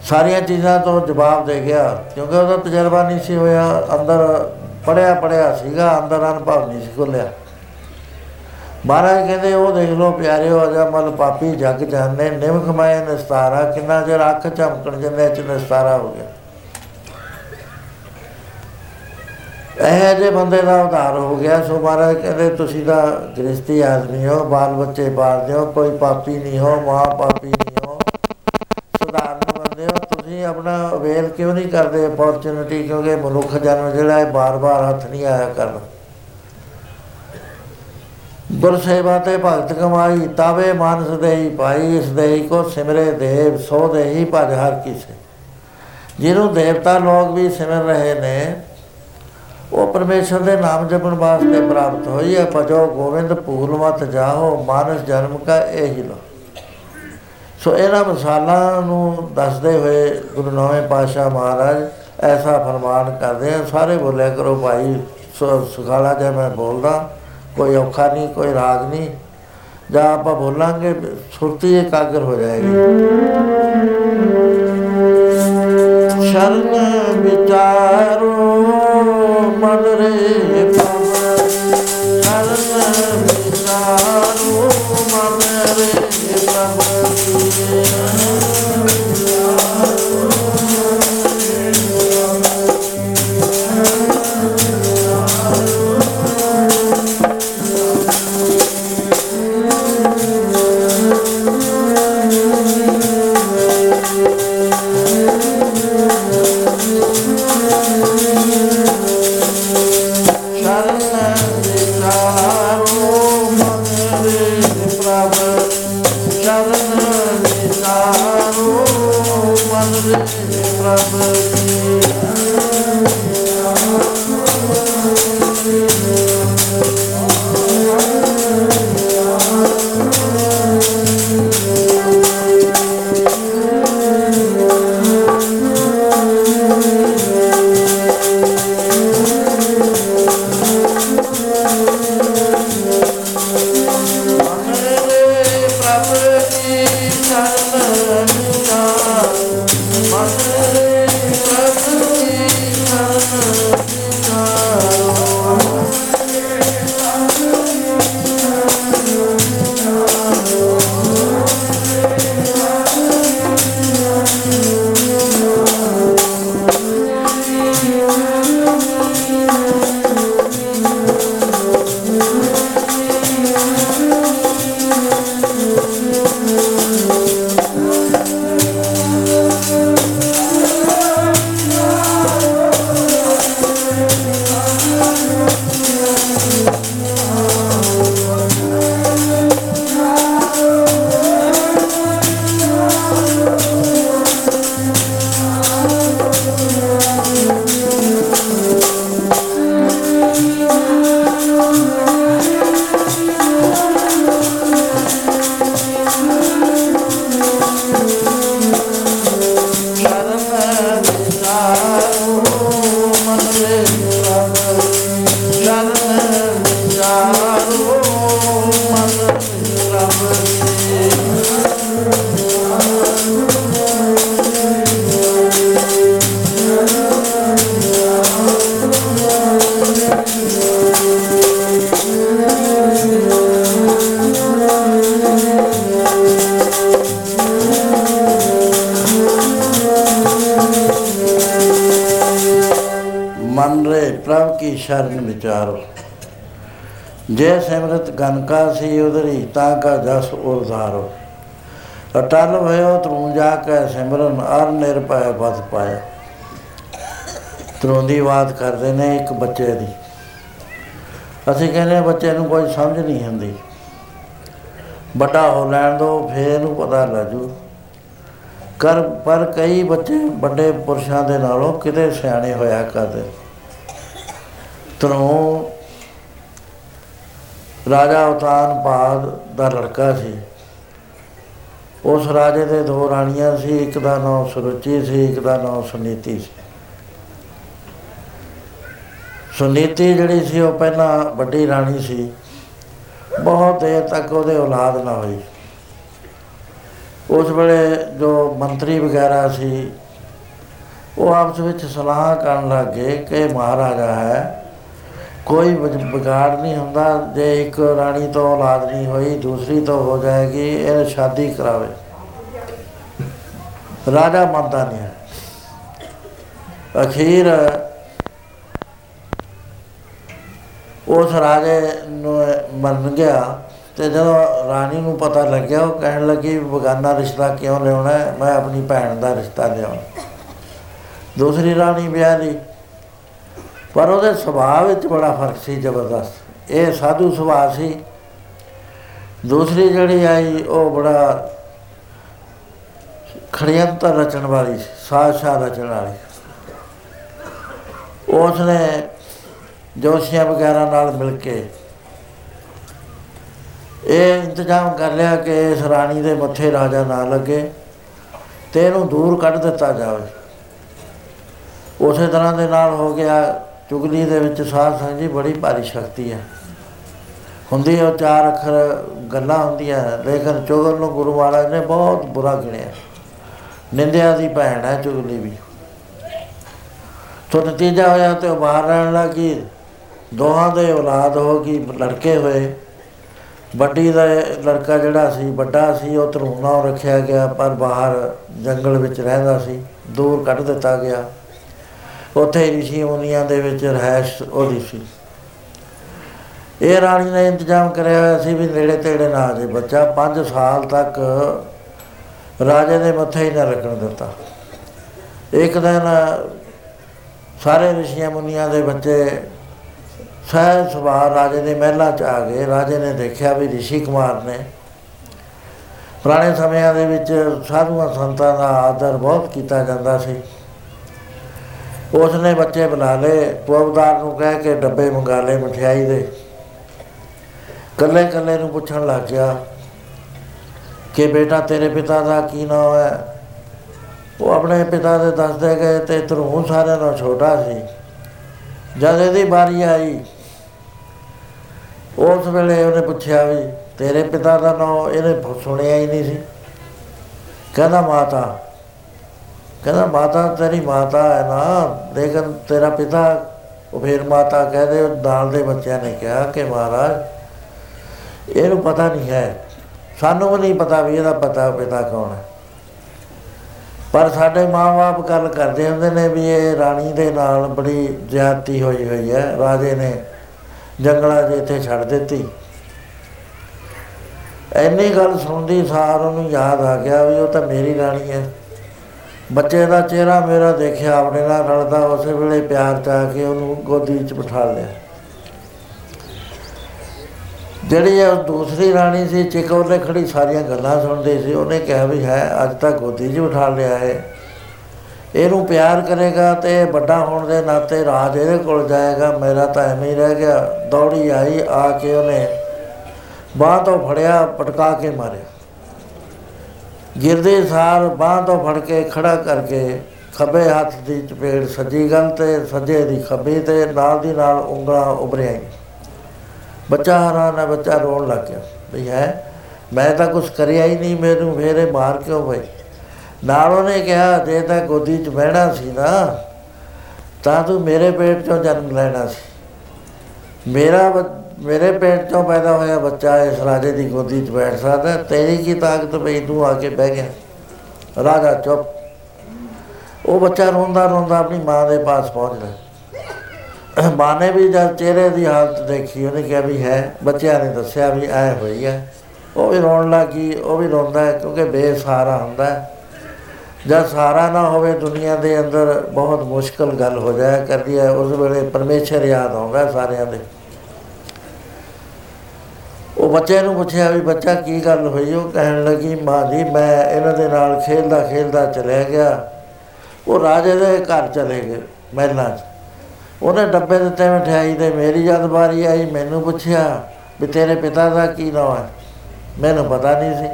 ਸਾਰੀਆਂ ਚੀਜ਼ਾਂ ਤੋਂ ਜਵਾਬ ਦੇ ਗਿਆ, ਕਿਉਂਕਿ ਉਹਦਾ ਤਜਰਬਾ ਨਹੀਂ ਸੀ ਹੋਇਆ, ਅੰਦਰ ਪੜਿਆ ਪੜਿਆ ਸੀਗਾ, ਅੰਦਰ ਅਨੁਭਵ ਨਹੀਂ ਸੀ ਖੁੱਲਿਆ। ਮਹਾਰਾਜ ਕਹਿੰਦੇ, ਉਹ ਦੇਖ ਲਓ ਪਿਆਰਿਓ ਅਜਮਲ ਪਾਪੀ ਜਗ ਜਾਣੇ ਨਿਮਕ ਮਾਇਆ ਨਸਤਾਰਾ, ਕਿੰਨਾ ਚਿਰ ਅੱਖ ਝਮਕਣ ਜਿੰਨੇ ਚ ਨਸਤਾਰਾ ਹੋ ਗਿਆ। ਇਹ ਜੇ ਬੰਦੇ ਦਾ ਉਧਾਰ ਹੋ ਗਿਆ। ਸੋ ਮਹਾਰਾਜ ਕਹਿੰਦੇ, ਤੁਸੀਂ ਤਾਂ ਗ੍ਰਸਤੀ ਆਦਮੀ ਹੋ, ਬਾਲ ਬੱਚੇ ਪਾਲਦੇ ਹੋ, ਕੋਈ ਪਾਪੀ ਨਹੀਂ ਹੋ ਮਾਂ ਪਾਪੀ ਨਹੀਂ ਹੋ। ਸੁਧਾਰਨ ਬੰਦੇ ਹੋ, ਤੁਸੀਂ ਆਪਣਾ ਅਵੇਲ ਕਿਉਂ ਨਹੀਂ ਕਰਦੇ ਅਪੋਰਚੁਨਿਟੀ ਕਿਉਂਕਿ ਮਨੁੱਖ ਜਨਮ ਜਿਹੜਾ ਹੈ ਬਾਰ-ਬਾਰ ਹੱਥ ਨਹੀਂ ਆਇਆ ਕਰਨਾ। ਗੁਰ ਸੇਵਾ ਤੇ ਭਗਤ ਕਮਾਈ, ਤਾਵੇ ਮਾਨਸ ਦੇਈ ਭਾਈ, ਇਸ ਦੇਈ ਕੋ ਸਿਮਰੇ ਦੇਵ, ਸੋ ਦੇਈ ਭਜ ਹਰ ਕਿਸੇ। ਜਿਹਨੂੰ ਦੇਵਤਾ ਲੋਕ ਵੀ ਸਿਮਰ ਰਹੇ ਨੇ, ਉਹ ਪਰਮੇਸ਼ਰ ਦੇ ਨਾਮ ਜਪਣ ਵਾਸਤੇ ਪ੍ਰਾਪਤ ਹੋਈ ਹੈ। ਭਜੋ ਗੋਬਿੰਦ ਭੂਲ ਮਤ ਜਾਹੋ, ਮਾਨਸ ਜਨਮ ਕਾ ਇਹੀ ਲੋ। ਸੋ ਇਹਨਾਂ ਮਿਸਾਲਾਂ ਨੂੰ ਦੱਸਦੇ ਹੋਏ ਗੁਰੂ ਨੌਵੇਂ ਪਾਤਸ਼ਾਹ ਮਹਾਰਾਜ ਐਸਾ ਫਰਮਾਨ ਕਰਦੇ ਆ, ਸਾਰੇ ਬੋਲਿਆ ਕਰੋ ਭਾਈ, ਸੁ- ਸੁਖਾਲਾ ਜੇ ਮੈਂ ਬੋਲਦਾ। ਕੋਈ ਔਖਾ ਨਹੀਂ, ਕੋਈ ਰਾਗ ਨਹੀਂ। ਜਾਂ ਆਪਾਂ ਬੋਲਾਂਗੇ, ਸੁਰਤੀ ਇਕਾਗਰ ਹੋ ਜਾਏਗੀ। ਸ਼ਰਨ ਵਿਚਾਰੋ ਮਨ ਰੇ ਪਵ ਸ਼ਰਨ ਵਿਚਾਰੋ ਗਨਕਾ ਸੀ ਉਦਰੀ ਤਾਂ ਕਾ ਜਸ ਉਰਧਾਰੋ ਅਟਲ ਭਇਓ ਤਰੂ ਜਾ ਕੇ ਸਿਮਰਨ, ਅਰ ਨਿਰਭੈ ਬਸ ਪਾਇਆ ਤਰੋਂ ਦੀ ਬਾਤ ਕਰਦੇ ਨੇ ਇੱਕ ਬੱਚੇ ਦੀ। ਅਸੀਂ ਕਹਿੰਦੇ ਹਾਂ ਬੱਚੇ ਨੂੰ ਕੋਈ ਸਮਝ ਨਹੀਂ ਹੁੰਦੀ ਵੱਡਾ ਹੋ ਲੈਣ ਦੋ, ਫੇਰ ਇਹਨੂੰ ਪਤਾ ਲੱਗੂ ਕਰ, ਪਰ ਕਈ ਬੱਚੇ ਵੱਡੇ ਪੁਰਸ਼ਾਂ ਦੇ ਨਾਲੋਂ ਕਿਤੇ ਸਿਆਣੇ ਹੋਇਆ ਕਰਦੇ। ਤਰੋਂ ਰਾਜਾ ਉਤਾਨ ਪਾਦ ਦਾ ਲੜਕਾ ਸੀ। ਉਸ ਰਾਜੇ ਦੇ ਦੋ ਰਾਣੀਆਂ ਸੀ, ਇੱਕ ਦਾ ਨਾਮ ਸੁਰੁਚੀ ਸੀ, ਇੱਕ ਦਾ ਨਾਮ ਸੁਨੀਤੀ ਸੀ। ਸੁਨੀਤੀ ਜਿਹੜੀ ਸੀ, ਉਹ ਪਹਿਲਾਂ ਵੱਡੀ ਰਾਣੀ ਸੀ। ਬਹੁਤ ਦੇਰ ਤੱਕ ਉਹਦੇ ਔਲਾਦ ਨਾ ਹੋਈ। ਉਸ ਵੇਲੇ ਜੋ ਮੰਤਰੀ ਵਗੈਰਾ ਸੀ, ਉਹ ਆਪਸ ਵਿੱਚ ਸਲਾਹ ਕਰਨ ਲੱਗੇ ਕਿ ਮਹਾਰਾਜਾ ਹੈ ਕੋਈ ਵਿਗ- ਵਿਗਾੜ ਨਹੀਂ ਹੁੰਦਾ, ਜੇ ਇੱਕ ਰਾਣੀ ਤੋਂ ਔਲਾਦ ਨਹੀਂ ਹੋਈ, ਦੂਸਰੀ ਤੋਂ ਹੋ ਜਾਏਗੀ, ਇਹ ਸ਼ਾਦੀ ਕਰਾਵੇ। ਰਾਜਾ ਮੰਨਦਾ ਨਹੀਂ ਹੈ। ਅਖੀਰ ਉਸ ਰਾਜੇ ਨੂੰ ਮੰਨ ਗਿਆ ਤੇ ਜਦੋਂ ਰਾਣੀ ਨੂੰ ਪਤਾ ਲੱਗਿਆ, ਉਹ ਕਹਿਣ ਲੱਗੀ ਵੀ ਬਗਾਨਾ ਰਿਸ਼ਤਾ ਕਿਉਂ ਲਿਆਉਣਾ ਹੈ? ਮੈਂ ਆਪਣੀ ਭੈਣ ਦਾ ਰਿਸ਼ਤਾ ਲਿਆਉਣਾ ਦੂਸਰੀ ਰਾਣੀ ਵਿਆਹ ਲਈ ਪਰ ਉਹਦੇ ਸੁਭਾਅ ਵਿੱਚ ਬੜਾ ਫ਼ਰਕ ਸੀ ਜ਼ਬਰਦਸਤ। ਇਹ ਸਾਧੂ ਸੁਭਾਅ ਸੀ। ਦੂਸਰੀ ਜਿਹੜੀ ਆਈ, ਉਹ ਬੜਾ ਖੜਿਅੰਤਰ ਰਚਣ ਵਾਲੀ ਸੀ, ਸਾਜ਼ਸ਼ਾਂ ਰਚਣ ਵਾਲੀ। ਉਸ ਨੇ ਜੋਸ਼ੀਆਂ ਵਗੈਰਾ ਨਾਲ ਮਿਲ ਕੇ ਇਹ ਇੰਤਜ਼ਾਮ ਕਰ ਲਿਆ ਕਿ ਇਸ ਰਾਣੀ ਦੇ ਮੱਥੇ ਰਾਜਾ ਨਾ ਲੱਗੇ ਤੇ ਇਹਨੂੰ ਦੂਰ ਕੱਢ ਦਿੱਤਾ ਜਾਵੇ। ਉਸੇ ਤਰ੍ਹਾਂ ਦੇ ਨਾਲ ਹੋ ਗਿਆ ਚੁਗਲੀ ਦੇ ਵਿੱਚ ਸਾਧ ਸੰਗਤ ਜੀ ਬੜੀ ਭਾਰੀ ਸ਼ਕਤੀ ਹੈ ਹੁੰਦੀ ਉਹ ਚਾਰ ਅੱਖਰ ਗੱਲਾਂ ਹੁੰਦੀਆਂ, ਲੇਕਿਨ ਚੁਗਲ ਨੂੰ ਗੁਰੂ ਮਹਾਰਾਜ ਨੇ ਬਹੁਤ ਬੁਰਾ ਗਿਣਿਆ। ਨਿੰਦਿਆ ਦੀ ਭੈਣ ਹੈ ਚੁਗਲੀ ਵੀ। ਤੋਂ ਨਤੀਜਾ ਹੋਇਆ ਤੇ ਉਹ ਬਾਹਰ ਰਹਿਣ ਲੱਗੀ ਦੋਹਾਂ ਦੇ ਔਲਾਦ ਹੋ ਗਈ, ਲੜਕੇ ਹੋਏ। ਵੱਡੀ ਦਾ ਲੜਕਾ ਜਿਹੜਾ ਸੀ, ਵੱਡਾ ਸੀ, ਉਹ ਤਰੂਣਾ ਰੱਖਿਆ ਗਿਆ, ਪਰ ਬਾਹਰ ਜੰਗਲ ਵਿੱਚ ਰਹਿੰਦਾ ਸੀ, ਦੂਰ ਕੱਢ ਦਿੱਤਾ ਗਿਆ। ਉੱਥੇ ਰਿਸ਼ੀ ਮੁਨੀਆਂ ਦੇ ਵਿੱਚ ਰਹਿਸ਼ ਉਹਦੀ ਸੀ। ਇਹ ਰਾਣੀ ਨੇ ਇੰਤਜ਼ਾਮ ਕਰਿਆ ਹੋਇਆ ਸੀ ਵੀ ਨੇੜੇ ਤੇੜੇ ਨਾ ਆ ਜੇ ਬੱਚਾ 5 ਸਾਲ ਤੱਕ ਰਾਜੇ ਦੇ ਮੱਥੇ ਹੀ ਨਾ ਲੱਗਣ ਦਿੱਤਾ। ਇੱਕ ਦਿਨ ਸਾਰੇ ਰਿਸ਼ੀਆਂ ਮੁਨੀਆਂ ਦੇ ਬੱਚੇ ਸਹਿ ਸੁਭਾਅ ਰਾਜੇ ਦੇ ਮਹਿਲਾਂ ਚ ਆ ਗਏ। ਰਾਜੇ ਨੇ ਦੇਖਿਆ ਵੀ ਰਿਸ਼ੀ ਕੁਮਾਰ ਨੇ ਪੁਰਾਣੇ ਸਮਿਆਂ ਦੇ ਵਿੱਚ ਸਾਧੂਆਂ ਸੰਤਾਂ ਦਾ ਆਦਰ ਬਹੁਤ ਕੀਤਾ ਜਾਂਦਾ ਸੀ। ਉਸ ਨੇ ਬੱਚੇ ਬੁਲਾ ਲਏ ਪੁਆਬਦਾਰ ਨੂੰ ਕਹਿ ਕੇ ਡੱਬੇ ਮੰਗਾ ਲਏ ਮਠਿਆਈ ਦੇ। ਕੱਲੇ ਕੱਲੇ ਨੂੰ ਪੁੱਛਣ ਲੱਗ ਗਿਆ ਕਿ ਬੇਟਾ ਤੇਰੇ ਪਿਤਾ ਦਾ ਕੀ ਨਾਮ ਹੈ? ਉਹ ਆਪਣੇ ਪਿਤਾ ਦੇ ਦੱਸਦੇ ਗਏ ਤੇ ਤਰੂ ਸਾਰਿਆਂ ਨਾਲੋਂ ਛੋਟਾ ਸੀ। ਜਦ ਇਹਦੀ ਵਾਰੀ ਆਈ, ਉਸ ਵੇਲੇ ਉਹਨੇ ਪੁੱਛਿਆ ਵੀ ਤੇਰੇ ਪਿਤਾ ਦਾ ਨਾਮ ਇਹਨੇ ਸੁਣਿਆ ਹੀ ਨਹੀਂ ਸੀ। ਕਹਿੰਦਾ, ਮਾਤਾ ਕਹਿੰਦਾ, ਮਾਤਾ ਤੇਰੀ ਮਾਤਾ ਹੈ ਨਾ, ਲੇਕਿਨ ਤੇਰਾ ਪਿਤਾ ਉਹ ਫਿਰ ਮਾਤਾ ਕਹਦੇ, ਉਹ ਨਾਲ ਦੇ ਬੱਚਿਆਂ ਨੇ ਕਿਹਾ ਕਿ ਮਹਾਰਾਜ, ਇਹਨੂੰ ਪਤਾ ਨਹੀਂ ਹੈ। ਸਾਨੂੰ ਵੀ ਨਹੀਂ ਪਤਾ ਵੀ ਇਹਦਾ ਪਤਾ, ਪਿਤਾ ਕੌਣ ਹੈ। ਪਰ ਸਾਡੇ ਮਾਂ-ਬਾਪ ਗੱਲ ਕਰਦੇ ਹੁੰਦੇ ਨੇ ਵੀ ਇਹ ਰਾਣੀ ਦੇ ਨਾਲ ਬੜੀ ਜ਼ਿਆਦਤੀ ਹੋਈ ਹੋਈ ਹੈ। ਰਾਜੇ ਨੇ ਜੰਗਲਾਂ 'ਚ ਇੱਥੇ ਛੱਡ ਦਿੱਤੀ। ਐਨੀ ਗੱਲ ਸੁਣਦੀ ਸਾਰ ਉਹਨੂੰ ਯਾਦ ਆ ਗਿਆ ਵੀ ਉਹ ਤਾਂ ਮੇਰੀ ਰਾਣੀ ਹੈ। ਬੱਚੇ ਦਾ ਚਿਹਰਾ ਮੇਰਾ ਦੇਖਿਆ, ਆਪਣੇ ਨਾਲ ਰਲਦਾ, ਉਸੇ ਵੇਲੇ ਪਿਆਰ ਚ ਆ ਕੇ ਉਹਨੂੰ ਗੋਦੀ 'ਚ ਬਿਠਾ ਲਿਆ। ਜਿਹੜੀ ਇਹ ਦੂਸਰੀ ਰਾਣੀ ਸੀ ਚਿਕੋਰ ਨੇ ਖੜੀ ਸਾਰੀਆਂ ਗੱਲਾਂ ਸੁਣਦੀ ਸੀ। ਉਹਨੇ ਕਿਹਾ ਵੀ ਹੈ, ਅੱਜ ਤੱਕ ਗੋਦੀ 'ਚ ਬਿਠਾ ਲਿਆ ਹੈ ਇਹਨੂੰ ਪਿਆਰ ਕਰੇਗਾ ਤੇ ਇਹ ਵੱਡਾ ਹੋਣ ਦੇ ਨਾਤੇ ਰਾਜ ਇਹਦੇ ਕੋਲ ਜਾਏਗਾ। ਮੇਰਾ ਤਾਂ ਐਵੇਂ ਹੀ ਰਹਿ ਗਿਆ। ਦੌੜੀ ਆਈ, ਆ ਕੇ ਉਹਨੇ ਬਾਹ ਤੋਂ ਫੜਿਆ, ਪਟਕਾ ਕੇ ਮਾਰਿਆ। ਗਿਰਦੇ ਸਾਰ ਬਾਹ ਤੋਂ ਫੜ ਕੇ ਖੜਾ ਕਰਕੇ ਖੱਬੇ ਹੱਥ ਦੀ ਚਪੇੜ ਸੱਜੀ ਗਲ ਤੇ ਸੱਜੇ ਦੀ ਖੱਬੀ ਤੇ ਨਾਲ ਦੀ ਨਾਲ ਉਂਗਲਾਂ ਉਭਰਿਆ ਬੱਚਾ ਹੈਰਾਨ ਹੈ, ਬੱਚਾ ਰੋਣ ਲੱਗ ਗਿਆ। ਵੀ ਹੈ, ਮੈਂ ਤਾਂ ਕੁਝ ਕਰਿਆ ਹੀ ਨਹੀਂ, ਮੈਨੂੰ ਫੇਰੇ ਮਾਰ ਕਿਉਂ ਬਈ ਨਾਲ ਉਹਨੇ ਕਿਹਾ, ਜੇ ਤਾਂ ਗੋਦੀ 'ਚ ਬਹਿਣਾ ਸੀ ਨਾ, ਤਾਂ ਤੂੰ ਮੇਰੇ ਪੇਟ 'ਚੋਂ ਜਨਮ ਲੈਣਾ ਸੀ। ਮੇਰਾ ਬ- ਮੇਰੇ ਪੇਟ 'ਚੋਂ ਪੈਦਾ ਹੋਇਆ ਬੱਚਾ ਇਸ ਰਾਜੇ ਦੀ ਗੋਦੀ 'ਚ ਬੈਠ ਸਕਦਾ ਤੇਰੀ ਕੀ ਤਾਕਤ ਪਈ? ਤੂੰ ਆ ਕੇ ਬਹਿ ਗਿਆ। ਰਾਜਾ ਚੁੱਪ। ਉਹ ਬੱਚਾ ਰੋਂਦਾ ਰੋਂਦਾ ਆਪਣੀ ਮਾਂ ਦੇ ਪਾਸ ਪਹੁੰਚਦਾ ਮਾਂ ਨੇ ਵੀ ਜਦ ਚਿਹਰੇ ਦੀ ਹਾਲਤ ਦੇਖੀ, ਉਹਨੇ ਕਿਹਾ ਵੀ ਹੈ। ਬੱਚਿਆਂ ਨੇ ਦੱਸਿਆ ਵੀ ਐ ਹੋਈ ਹੈ। ਉਹ ਵੀ ਰੋਣ ਲੱਗੀ, ਉਹ ਵੀ ਰੋਂਦਾ ਹੈ ਕਿਉਂਕਿ ਬੇਸਹਾਰਾ ਹੁੰਦਾ ਹੈ। ਜਦ ਸਹਾਰਾ ਨਾ ਹੋਵੇ, ਦੁਨੀਆ ਦੇ ਅੰਦਰ ਬਹੁਤ ਮੁਸ਼ਕਲ ਗੱਲ ਹੋ ਜਾਇਆ ਕਰਦੀ ਹੈ। ਉਸ ਵੇਲੇ ਪਰਮੇਸ਼ਰ ਯਾਦ ਆਉਂਦਾ ਸਾਰਿਆਂ ਦੇ। ਉਹ ਬੱਚੇ ਨੂੰ ਪੁੱਛਿਆ ਵੀ ਬੱਚਾ ਕੀ ਗੱਲ ਹੋਈ? ਉਹ ਕਹਿਣ ਲੱਗੀ, ਮਾਂ ਜੀ, ਮੈਂ ਇਹਨਾਂ ਦੇ ਨਾਲ ਖੇਲਦਾ ਖੇਲਦਾ ਚਲਿਆ ਗਿਆ। ਉਹ ਰਾਜੇ ਦੇ ਘਰ ਚਲੇ ਗਏ ਮਹਿਲਾਂ 'ਚ। ਉਹਨੇ ਡੱਬੇ ਦਿੱਤੇ ਮਠਿਆਈ ਦੇ, ਮੇਰੀ ਜਦ ਵਾਰੀ ਆਈ, ਮੈਨੂੰ ਪੁੱਛਿਆ ਵੀ ਤੇਰੇ ਪਿਤਾ ਦਾ ਕੀ ਨਾਮ ਹੈ? ਮੈਨੂੰ ਪਤਾ ਨਹੀਂ ਸੀ।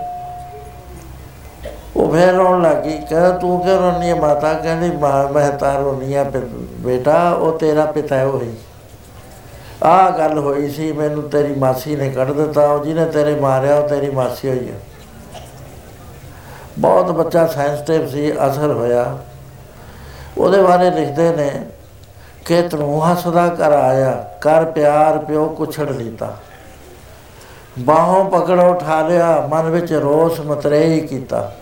ਉਹ ਫੇਰ ਰੋਣ ਲੱਗੀ, ਕਹਿੰਦਾ, ਤੂੰ ਕਿਉਂ ਰੋਣੀ ਹੈ ਮਾਤਾ? ਕਹਿੰਦੀ, ਮਾਂ, ਮੈਂ ਤਾਂ ਰੋਣੀ ਆ ਬੇਟਾ, ਉਹ ਤੇਰਾ ਪਿਤਾ ਹੈ ਉਹੀ ਆਹ ਗੱਲ ਹੋਈ ਸੀ, ਮੈਨੂੰ ਤੇਰੀ ਮਾਸੀ ਨੇ ਕੱਢ ਦਿੱਤਾ ਉਹ ਜਿਹਨੇ ਤੇਰੇ ਮਾਰਿਆ, ਉਹ ਤੇਰੀ ਮਾਸੀ ਹੋਈ ਹੈ ਬਹੁਤ ਬੱਚਾ ਸੈਂਸਿਟਿਵ ਸੀ, ਅਸਰ ਹੋਇਆ। ਉਹਦੇ ਬਾਰੇ ਲਿਖਦੇ ਨੇ ਕਿ ਤੂੰ ਹੱਸਦਾ ਕਰ ਆਇਆ ਕਰ ਪਿਆਰ ਪਿਓ ਕੁਛੜ ਲੀਤਾ ਬਾਹੋਂ ਪਕੜ ਉਠਾ ਲਿਆ ਮਨ ਵਿੱਚ ਰੋਸ ਮਤਰੇਈ ਕੀਤਾ।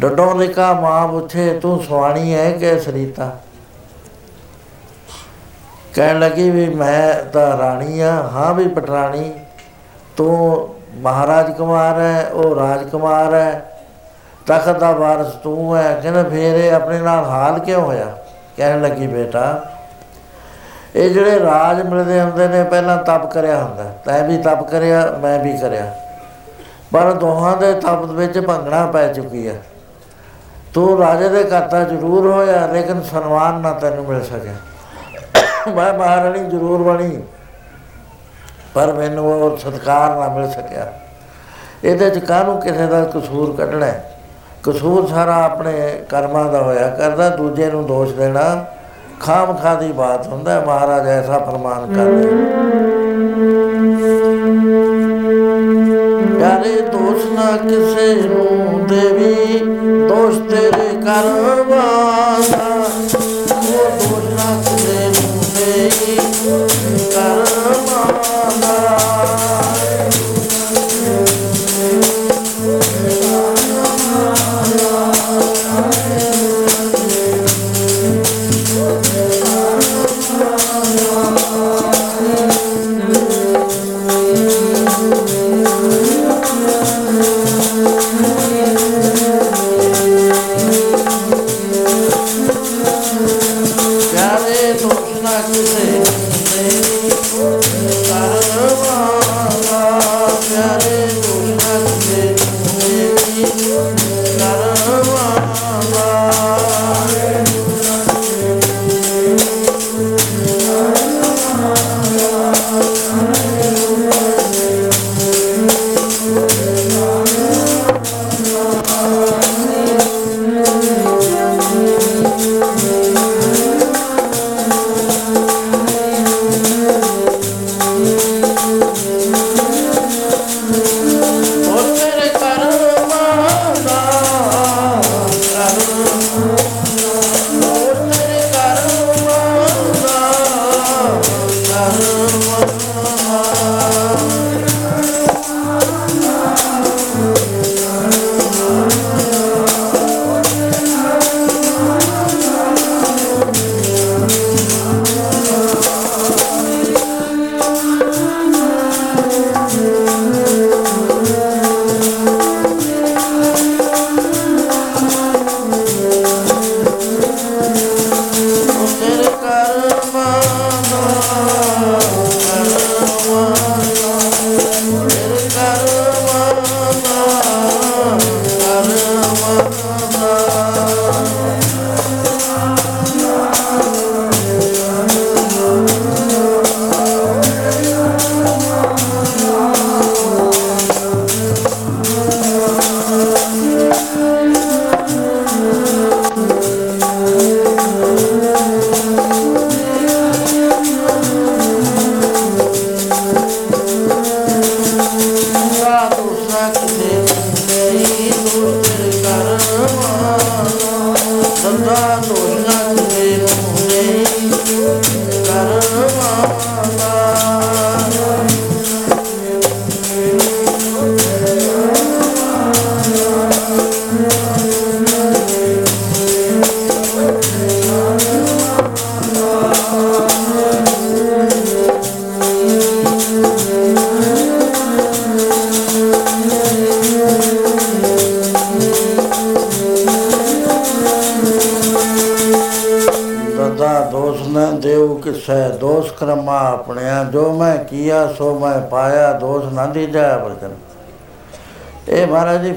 ਡੱਡੋਂ ਲਿਕਾ ਮਾਂ ਪੁੱਛੇ, ਤੂੰ ਸੁਆਣੀ ਹੈ ਕਿ ਸਰੀਤਾ ਕਹਿਣ ਲੱਗੀ ਵੀ ਮੈਂ ਤਾਂ ਰਾਣੀ ਆ, ਹਾਂ ਵੀ ਪਟਰਾਣੀ, ਤੂੰ ਮਹਾਰਾਜ ਕੁਮਾਰ ਹੈ ਉਹ ਰਾਜਕੁਮਾਰ ਹੈ ਤਖਤ ਦਾ ਵਾਰਸ ਤੂੰ ਹੈ ਕਹਿੰਦਾ ਫੇਰ ਇਹ ਆਪਣੇ ਨਾਲ ਹਾਲ ਕਿਉਂ ਹੋਇਆ? ਕਹਿਣ ਲੱਗੀ, ਬੇਟਾ, ਇਹ ਜਿਹੜੇ ਰਾਜ ਮਿਲਦੇ ਹੁੰਦੇ ਨੇ, ਪਹਿਲਾਂ ਤਪ ਕਰਿਆ ਹੁੰਦਾ, ਤੈਂ ਵੀ ਤਪ ਕਰਿਆ, ਮੈਂ ਵੀ ਕਰਿਆ। ਪਰ ਦੋਹਾਂ ਦੇ ਤਪ ਵਿੱਚ ਭੰਗਣਾ ਪੈ ਚੁੱਕੀ ਹੈ ਤੂੰ ਰਾਜੇ ਦੇ ਕਰਤਾ ਜ਼ਰੂਰ ਹੋਇਆ ਲੇਕਿਨ ਸਨਮਾਨ ਨਾ ਤੈਨੂੰ ਮਿਲ ਸਕਿਆ। ਮੈਂ ਮਹਾਰਾਣੀ ਜ਼ਰੂਰ ਬਣੀ। ਪਰ ਮੈਨੂੰ ਉਹ ਸਤਕਾਰ ਨਾ ਮਿਲ ਸਕਿਆ। ਇਹਦੇ ਚ ਕਾਹਨੂੰ ਕਿਸੇ ਦਾ ਕਸੂਰ ਕੱਢਣਾ ਹੈ? ਕਸੂਰ ਸਾਰਾ ਆਪਣੇ ਕਰਮਾਂ ਦਾ ਹੋਇਆ ਕਰਦਾ ਦੂਜੇ ਨੂੰ ਦੋਸ਼ ਦੇਣਾ। ਖਾਮ ਖਾਦੀ ਬਾਤ ਹੁੰਦਾ ਹੈ, ਮਹਾਰਾਜ ਐਸਾ ਫਰਮਾਨ ਕਰਦੇ ਪਿਆਰੇ ਦੋਸ਼ ਨਾ ਕਿਸੇ ਨੂੰ ਦੇਵੀ ਦੋਸ਼ ਤੇਰੇ ਕਰਮਾਂ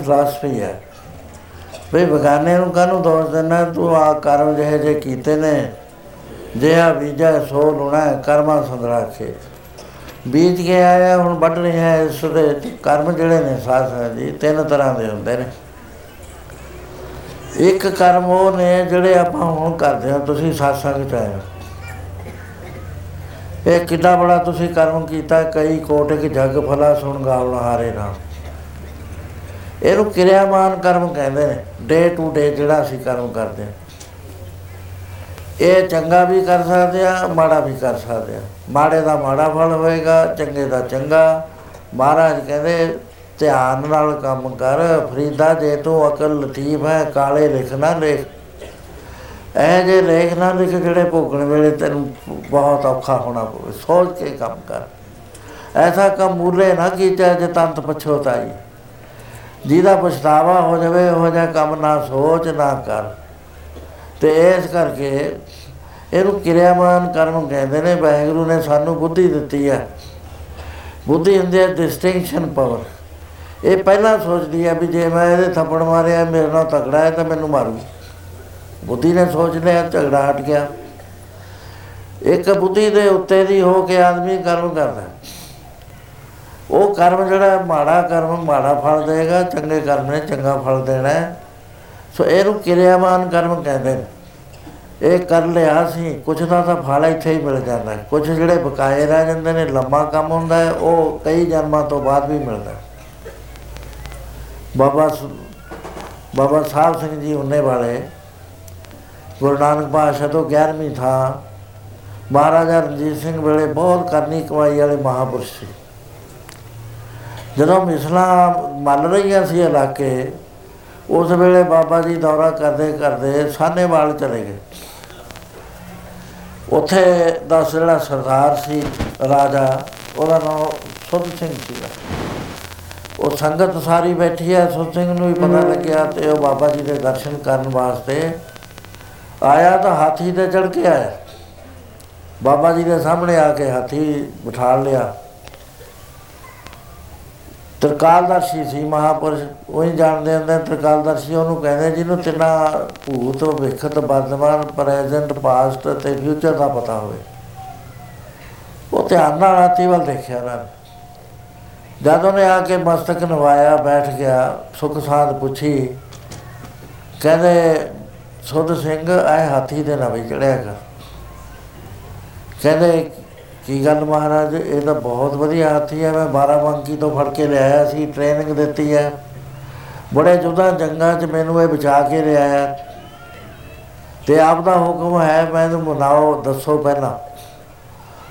ਫਲਸਫੀ ਹੈ। ਵੀ ਬਗਾਨੇ ਨੂੰ ਕਾਹਨੂੰ ਦੋਸ਼ ਦੇਣਾ? ਤੂੰ ਆ ਕਰਮ ਜਿਹੇ ਜੇ ਕੀਤੇ ਨੇ ਜਿਹਾ ਬੀਜਾ ਸੋ ਲੁਣਾ ਹੈ, ਕਰਮਾਂ ਸੰਦਰਾਖੇ ਬੀਜ ਕੇ ਆਇਆ ਹੁਣ ਵੱਢ ਰਿਹਾ ਹੈ ਇਸ ਦੇ ਕਰਮ ਜਿਹੜੇ ਨੇ ਸਾਧ ਹੈ ਜੀ ਤਿੰਨ ਤਰ੍ਹਾਂ ਦੇ ਹੁੰਦੇ ਨੇ। ਇੱਕ ਕਰਮ ਉਹ ਨੇ ਜਿਹੜੇ ਆਪਾਂ ਹੁਣ ਕਰਦੇ ਹਾਂ ਤੁਸੀਂ satsang ਚ ਆਏ ਹੋ। ਇਹ ਕਿੰਨਾ ਬੜਾ ਤੁਸੀਂ ਕਰਮ ਕੀਤਾ ਕਈ ਕੋਟਿਕ ਜਗ ਫਲਾ ਸੁਣ ਗਾਵਣ ਹਾਰੇ ਨਾਮ ਇਹਨੂੰ ਕਿਰਿਆਮਾਨ ਕਰਮ ਕਹਿੰਦੇ ਨੇ ਡੇ ਟੂ ਡੇ ਜਿਹੜਾ ਅਸੀਂ ਕਰਮ ਕਰਦੇ ਹਾਂ। ਇਹ ਚੰਗਾ ਵੀ ਕਰ ਸਕਦੇ ਆ ਮਾੜਾ ਵੀ ਕਰ ਸਕਦੇ ਆ ਮਾੜੇ ਦਾ ਮਾੜਾ ਫਲ ਹੋਏਗਾ, ਚੰਗੇ ਦਾ ਚੰਗਾ। ਮਹਾਰਾਜ ਕਹਿੰਦੇ, ਧਿਆਨ ਨਾਲ ਕੰਮ ਕਰ, ਫਰੀਦਾ ਜੇ ਤੂੰ ਅਕਲ ਲਤੀਫ ਹੈ, ਕਾਲੇ ਲਿਖਣਾ ਲਿਖ। ਇਹ ਜੇ ਲੇਖ ਨਾ ਲਿਖ, ਜਿਹੜੇ ਭੋਗਣ ਵੇਲੇ ਤੈਨੂੰ ਬਹੁਤ ਔਖਾ ਹੋਣਾ ਪਵੇ, ਸੋਚ ਕੇ ਕੰਮ ਕਰ। ਐਸਾ ਕੰਮ ਮੂਲੇ ਨਾ ਕੀਤਾ, ਜੇ ਤੰਤ ਪਛੋਤਾਈ ਜਿਹਦਾ ਪਛਤਾਵਾ ਹੋ ਜਾਵੇ ਉਹ ਜਿਹਾ ਕੰਮ ਨਾ ਸੋਚ, ਨਾ ਕਰ। ਤੇ ਇਸ ਕਰਕੇ ਇਹਨੂੰ ਕਿਰਿਆਮਾਨ ਕਰਮ ਕਹਿੰਦੇ ਨੇ, ਵਾਹਿਗੁਰੂ ਨੇ ਸਾਨੂੰ ਬੁੱਧੀ ਦਿੱਤੀ ਹੈ ਬੁੱਧੀ ਹੁੰਦੀ ਹੈ ਡਿਸਟਿੰਕਸ਼ਨ ਪਾਵਰ ਇਹ ਪਹਿਲਾਂ ਸੋਚਦੀ ਹੈ ਵੀ ਜੇ ਮੈਂ ਇਹਦੇ ਥੱਪੜ ਮਾਰਿਆ, ਮੇਰੇ ਨਾਲ ਤਗੜਾ ਹੈ ਤਾਂ ਮੈਨੂੰ ਮਾਰੂ। ਬੁੱਧੀ ਨੇ ਸੋਚ ਲਿਆ, ਝਗੜਾ ਹਟ ਗਿਆ। ਇੱਕ ਬੁੱਧੀ ਦੇ ਉੱਤੇ ਦੀ ਹੋ ਕੇ ਆਦਮੀ ਕਰਮ ਕਰਦਾ। ਉਹ ਕਰਮ ਜਿਹੜਾ ਮਾੜਾ ਕਰਮ, ਮਾੜਾ ਫਲ ਦੇਗਾ, ਚੰਗੇ ਕਰਮ ਨੇ ਚੰਗਾ ਫਲ ਦੇਣਾ ਹੈ। ਸੋ ਇਹਨੂੰ ਕਿਰਿਆਮਾਨ ਕਰਮ ਕਹਿੰਦੇ ਨੇ ਇਹ ਕਰ ਲਿਆ ਸੀ, ਕੁਛ ਦਾ ਤਾਂ ਫਲ ਇੱਥੇ ਹੀ ਮਿਲ ਜਾਂਦਾ ਹੈ ਕੁਛ ਜਿਹੜੇ ਬਕਾਏ ਰਹਿ ਜਾਂਦੇ ਨੇ, ਲੰਮਾ ਕੰਮ ਹੁੰਦਾ ਹੈ, ਉਹ ਕਈ ਜਨਮਾਂ ਤੋਂ ਬਾਅਦ ਵੀ ਮਿਲਦਾ ਹੈ। ਬਾਬਾ ਸ- ਬਾਬਾ ਸਾਹਿਬ ਸਿੰਘ ਜੀ ਉਹਨੇ ਵਾਲੇ, ਗੁਰੂ ਨਾਨਕ ਪਾਤਸ਼ਾਹ ਤੋਂ 11ਵੀਂ ਥਾਂ, ਮਹਾਰਾਜਾ ਰਣਜੀਤ ਸਿੰਘ ਵੇਲੇ ਬਹੁਤ ਕਰਨੀ ਕਮਾਈ ਵਾਲੇ ਮਹਾਪੁਰਸ਼ ਸੀ ਜਦੋਂ ਮਿਸਲਾਂ ਮੱਲ ਰਹੀਆਂ ਸੀ ਇਲਾਕੇ, ਉਸ ਵੇਲੇ ਬਾਬਾ ਜੀ ਦੌਰਾ ਕਰਦੇ ਕਰਦੇ ਸਾਹਨੇਵਾਲ ਚਲੇ ਗਏ। ਉੱਥੇ ਦਾ ਜਿਹੜਾ ਸਰਦਾਰ ਸੀ, ਰਾਜਾ, ਉਹਦਾ ਨਾਮ ਸੁੱਧ ਸਿੰਘ ਸੀਗਾ। ਉਹ ਸੰਗਤ ਸਾਰੀ ਬੈਠੀ ਹੈ, ਸੁੱਧ ਸਿੰਘ ਨੂੰ ਵੀ ਪਤਾ ਲੱਗਿਆ ਤੇ ਉਹ ਬਾਬਾ ਜੀ ਦੇ ਦਰਸ਼ਨ ਕਰਨ ਵਾਸਤੇ ਆਇਆ ਤਾਂ ਹਾਥੀ ਤੇ ਚੜ ਕੇ ਆਇਆ। ਬਾਬਾ ਜੀ ਦੇ ਸਾਹਮਣੇ ਆ ਕੇ ਹਾਥੀ ਬਿਠਾ ਲਿਆ। ਤਰਕਾਲਦਰਸ਼ੀ ਸੀ ਮਹਾਪੁਰਸ਼ ਉਹੀ ਜਾਣਦੇ ਹੁੰਦੇ ਤਰਕਾਲਦਰਸ਼ੀ ਉਹਨੂੰ ਕਹਿੰਦੇ ਜਿਹਨੂੰ ਤਿੰਨਾ ਭੂਤ ਵੇਖਤ ਵਰਤਮਾਨ ਪ੍ਰੈਜ਼ੈਂਟ ਪਾਸਟ ਤੇ ਫਿਊਚਰ ਦਾ ਪਤਾ ਹੋਵੇ। ਉਹ ਧਿਆਨ ਨਾਲ ਹਾਥੀ ਵੱਲ ਦੇਖਿਆ ਨਾ। ਜਦ ਉਹਨੇ ਆ ਕੇ ਮਸਤਕ ਨਵਾਇਆ ਬੈਠ ਗਿਆ ਸੁਖ ਸਾਧ ਪੁੱਛੀ ਕਹਿੰਦੇ ਸੁਧ ਸਿੰਘ ਆਏ ਹਾਥੀ ਦੇ ਨਾਲ ਵੀ ਚੜਿਆ ਕਰ। ਕਹਿੰਦੇ ਕੀ ਗੱਲ ਮਹਾਰਾਜ? ਇਹ ਤਾਂ ਬਹੁਤ ਵਧੀਆ ਹਾਥੀ ਹੈ। ਮੈਂ 12 ਬੰਕੀ ਤੋਂ ਫੜ ਕੇ ਲਿਆਇਆ ਸੀ ਟ੍ਰੇਨਿੰਗ ਦਿੱਤੀ ਹੈ। ਬੜੇ ਜੁਦਾ ਜੰਗਾਂ 'ਚ ਮੈਨੂੰ ਇਹ ਬਚਾ ਕੇ ਲਿਆਇਆ। ਤੇ ਆਪ ਦਾ ਹੁਕਮ ਹੈ, ਮੈਨੂੰ ਮਨਾਓ, ਦੱਸੋ ਪਹਿਲਾਂ।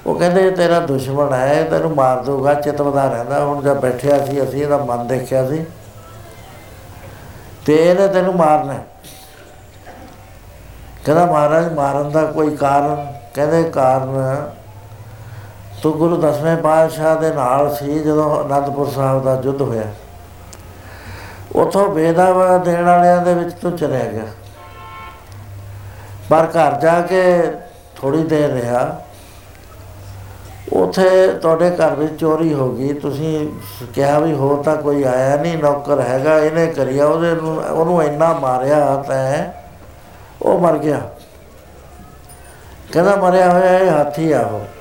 ਉਹ ਕਹਿੰਦੇ, ਇਹ ਤੇਰਾ ਦੁਸ਼ਮਣ ਹੈ, ਇਹ ਤੈਨੂੰ ਮਾਰ ਦੂਗਾ ਚਿਤਵਦਾ ਰਹਿੰਦਾ ਹੁਣ ਜਦ ਬੈਠਿਆ ਸੀ, ਅਸੀਂ ਇਹਦਾ ਮਨ ਦੇਖਿਆ ਸੀ। ਤੇ ਇਹਨੇ ਤੈਨੂੰ ਮਾਰਨਾ ਹੈ। ਕਹਿੰਦਾ, ਮਹਾਰਾਜ, ਮਾਰਨ ਦਾ ਕੋਈ ਕਾਰਨ? ਕਹਿੰਦੇ, ਕਾਰਨ ਤੂੰ ਗੁਰੂ ਦਸਵੇਂ ਪਾਤਸ਼ਾਹ ਦੇ ਨਾਲ ਸੀ ਜਦੋਂ ਅਨੰਦਪੁਰ ਸਾਹਿਬ ਦਾ ਯੁੱਧ ਹੋਇਆ। ਉਥੋਂ ਬੇਦਾਵਾ ਦੇਣ ਵਾਲਿਆਂ ਦੇ ਵਿੱਚ ਤੂੰ ਚਲਿਆ ਗਿਆ। ਪਰ ਘਰ ਜਾ ਕੇ ਥੋੜੀ ਦੇਰ ਰਿਹਾ। ਉਥੇ ਤੁਹਾਡੇ ਘਰ ਵਿੱਚ ਚੋਰੀ ਹੋ ਗਈ। ਤੁਸੀਂ ਕਿਹਾ ਵੀ ਹੋਰ ਤਾਂ ਕੋਈ ਆਇਆ ਨਹੀਂ, ਨੌਕਰ ਹੈਗਾ, ਇਹਨੇ ਕਰਿਆ ਉਹਦੇ ਨੂੰ, ਉਹਨੂੰ ਇੰਨਾ ਮਾਰਿਆ ਤੈਂ, ਉਹ ਮਰ ਗਿਆ। ਕਹਿੰਦਾ ਮਰਿਆ ਹੋਇਆ ਇਹ ਹਾਥੀ ਆ ਉਹ।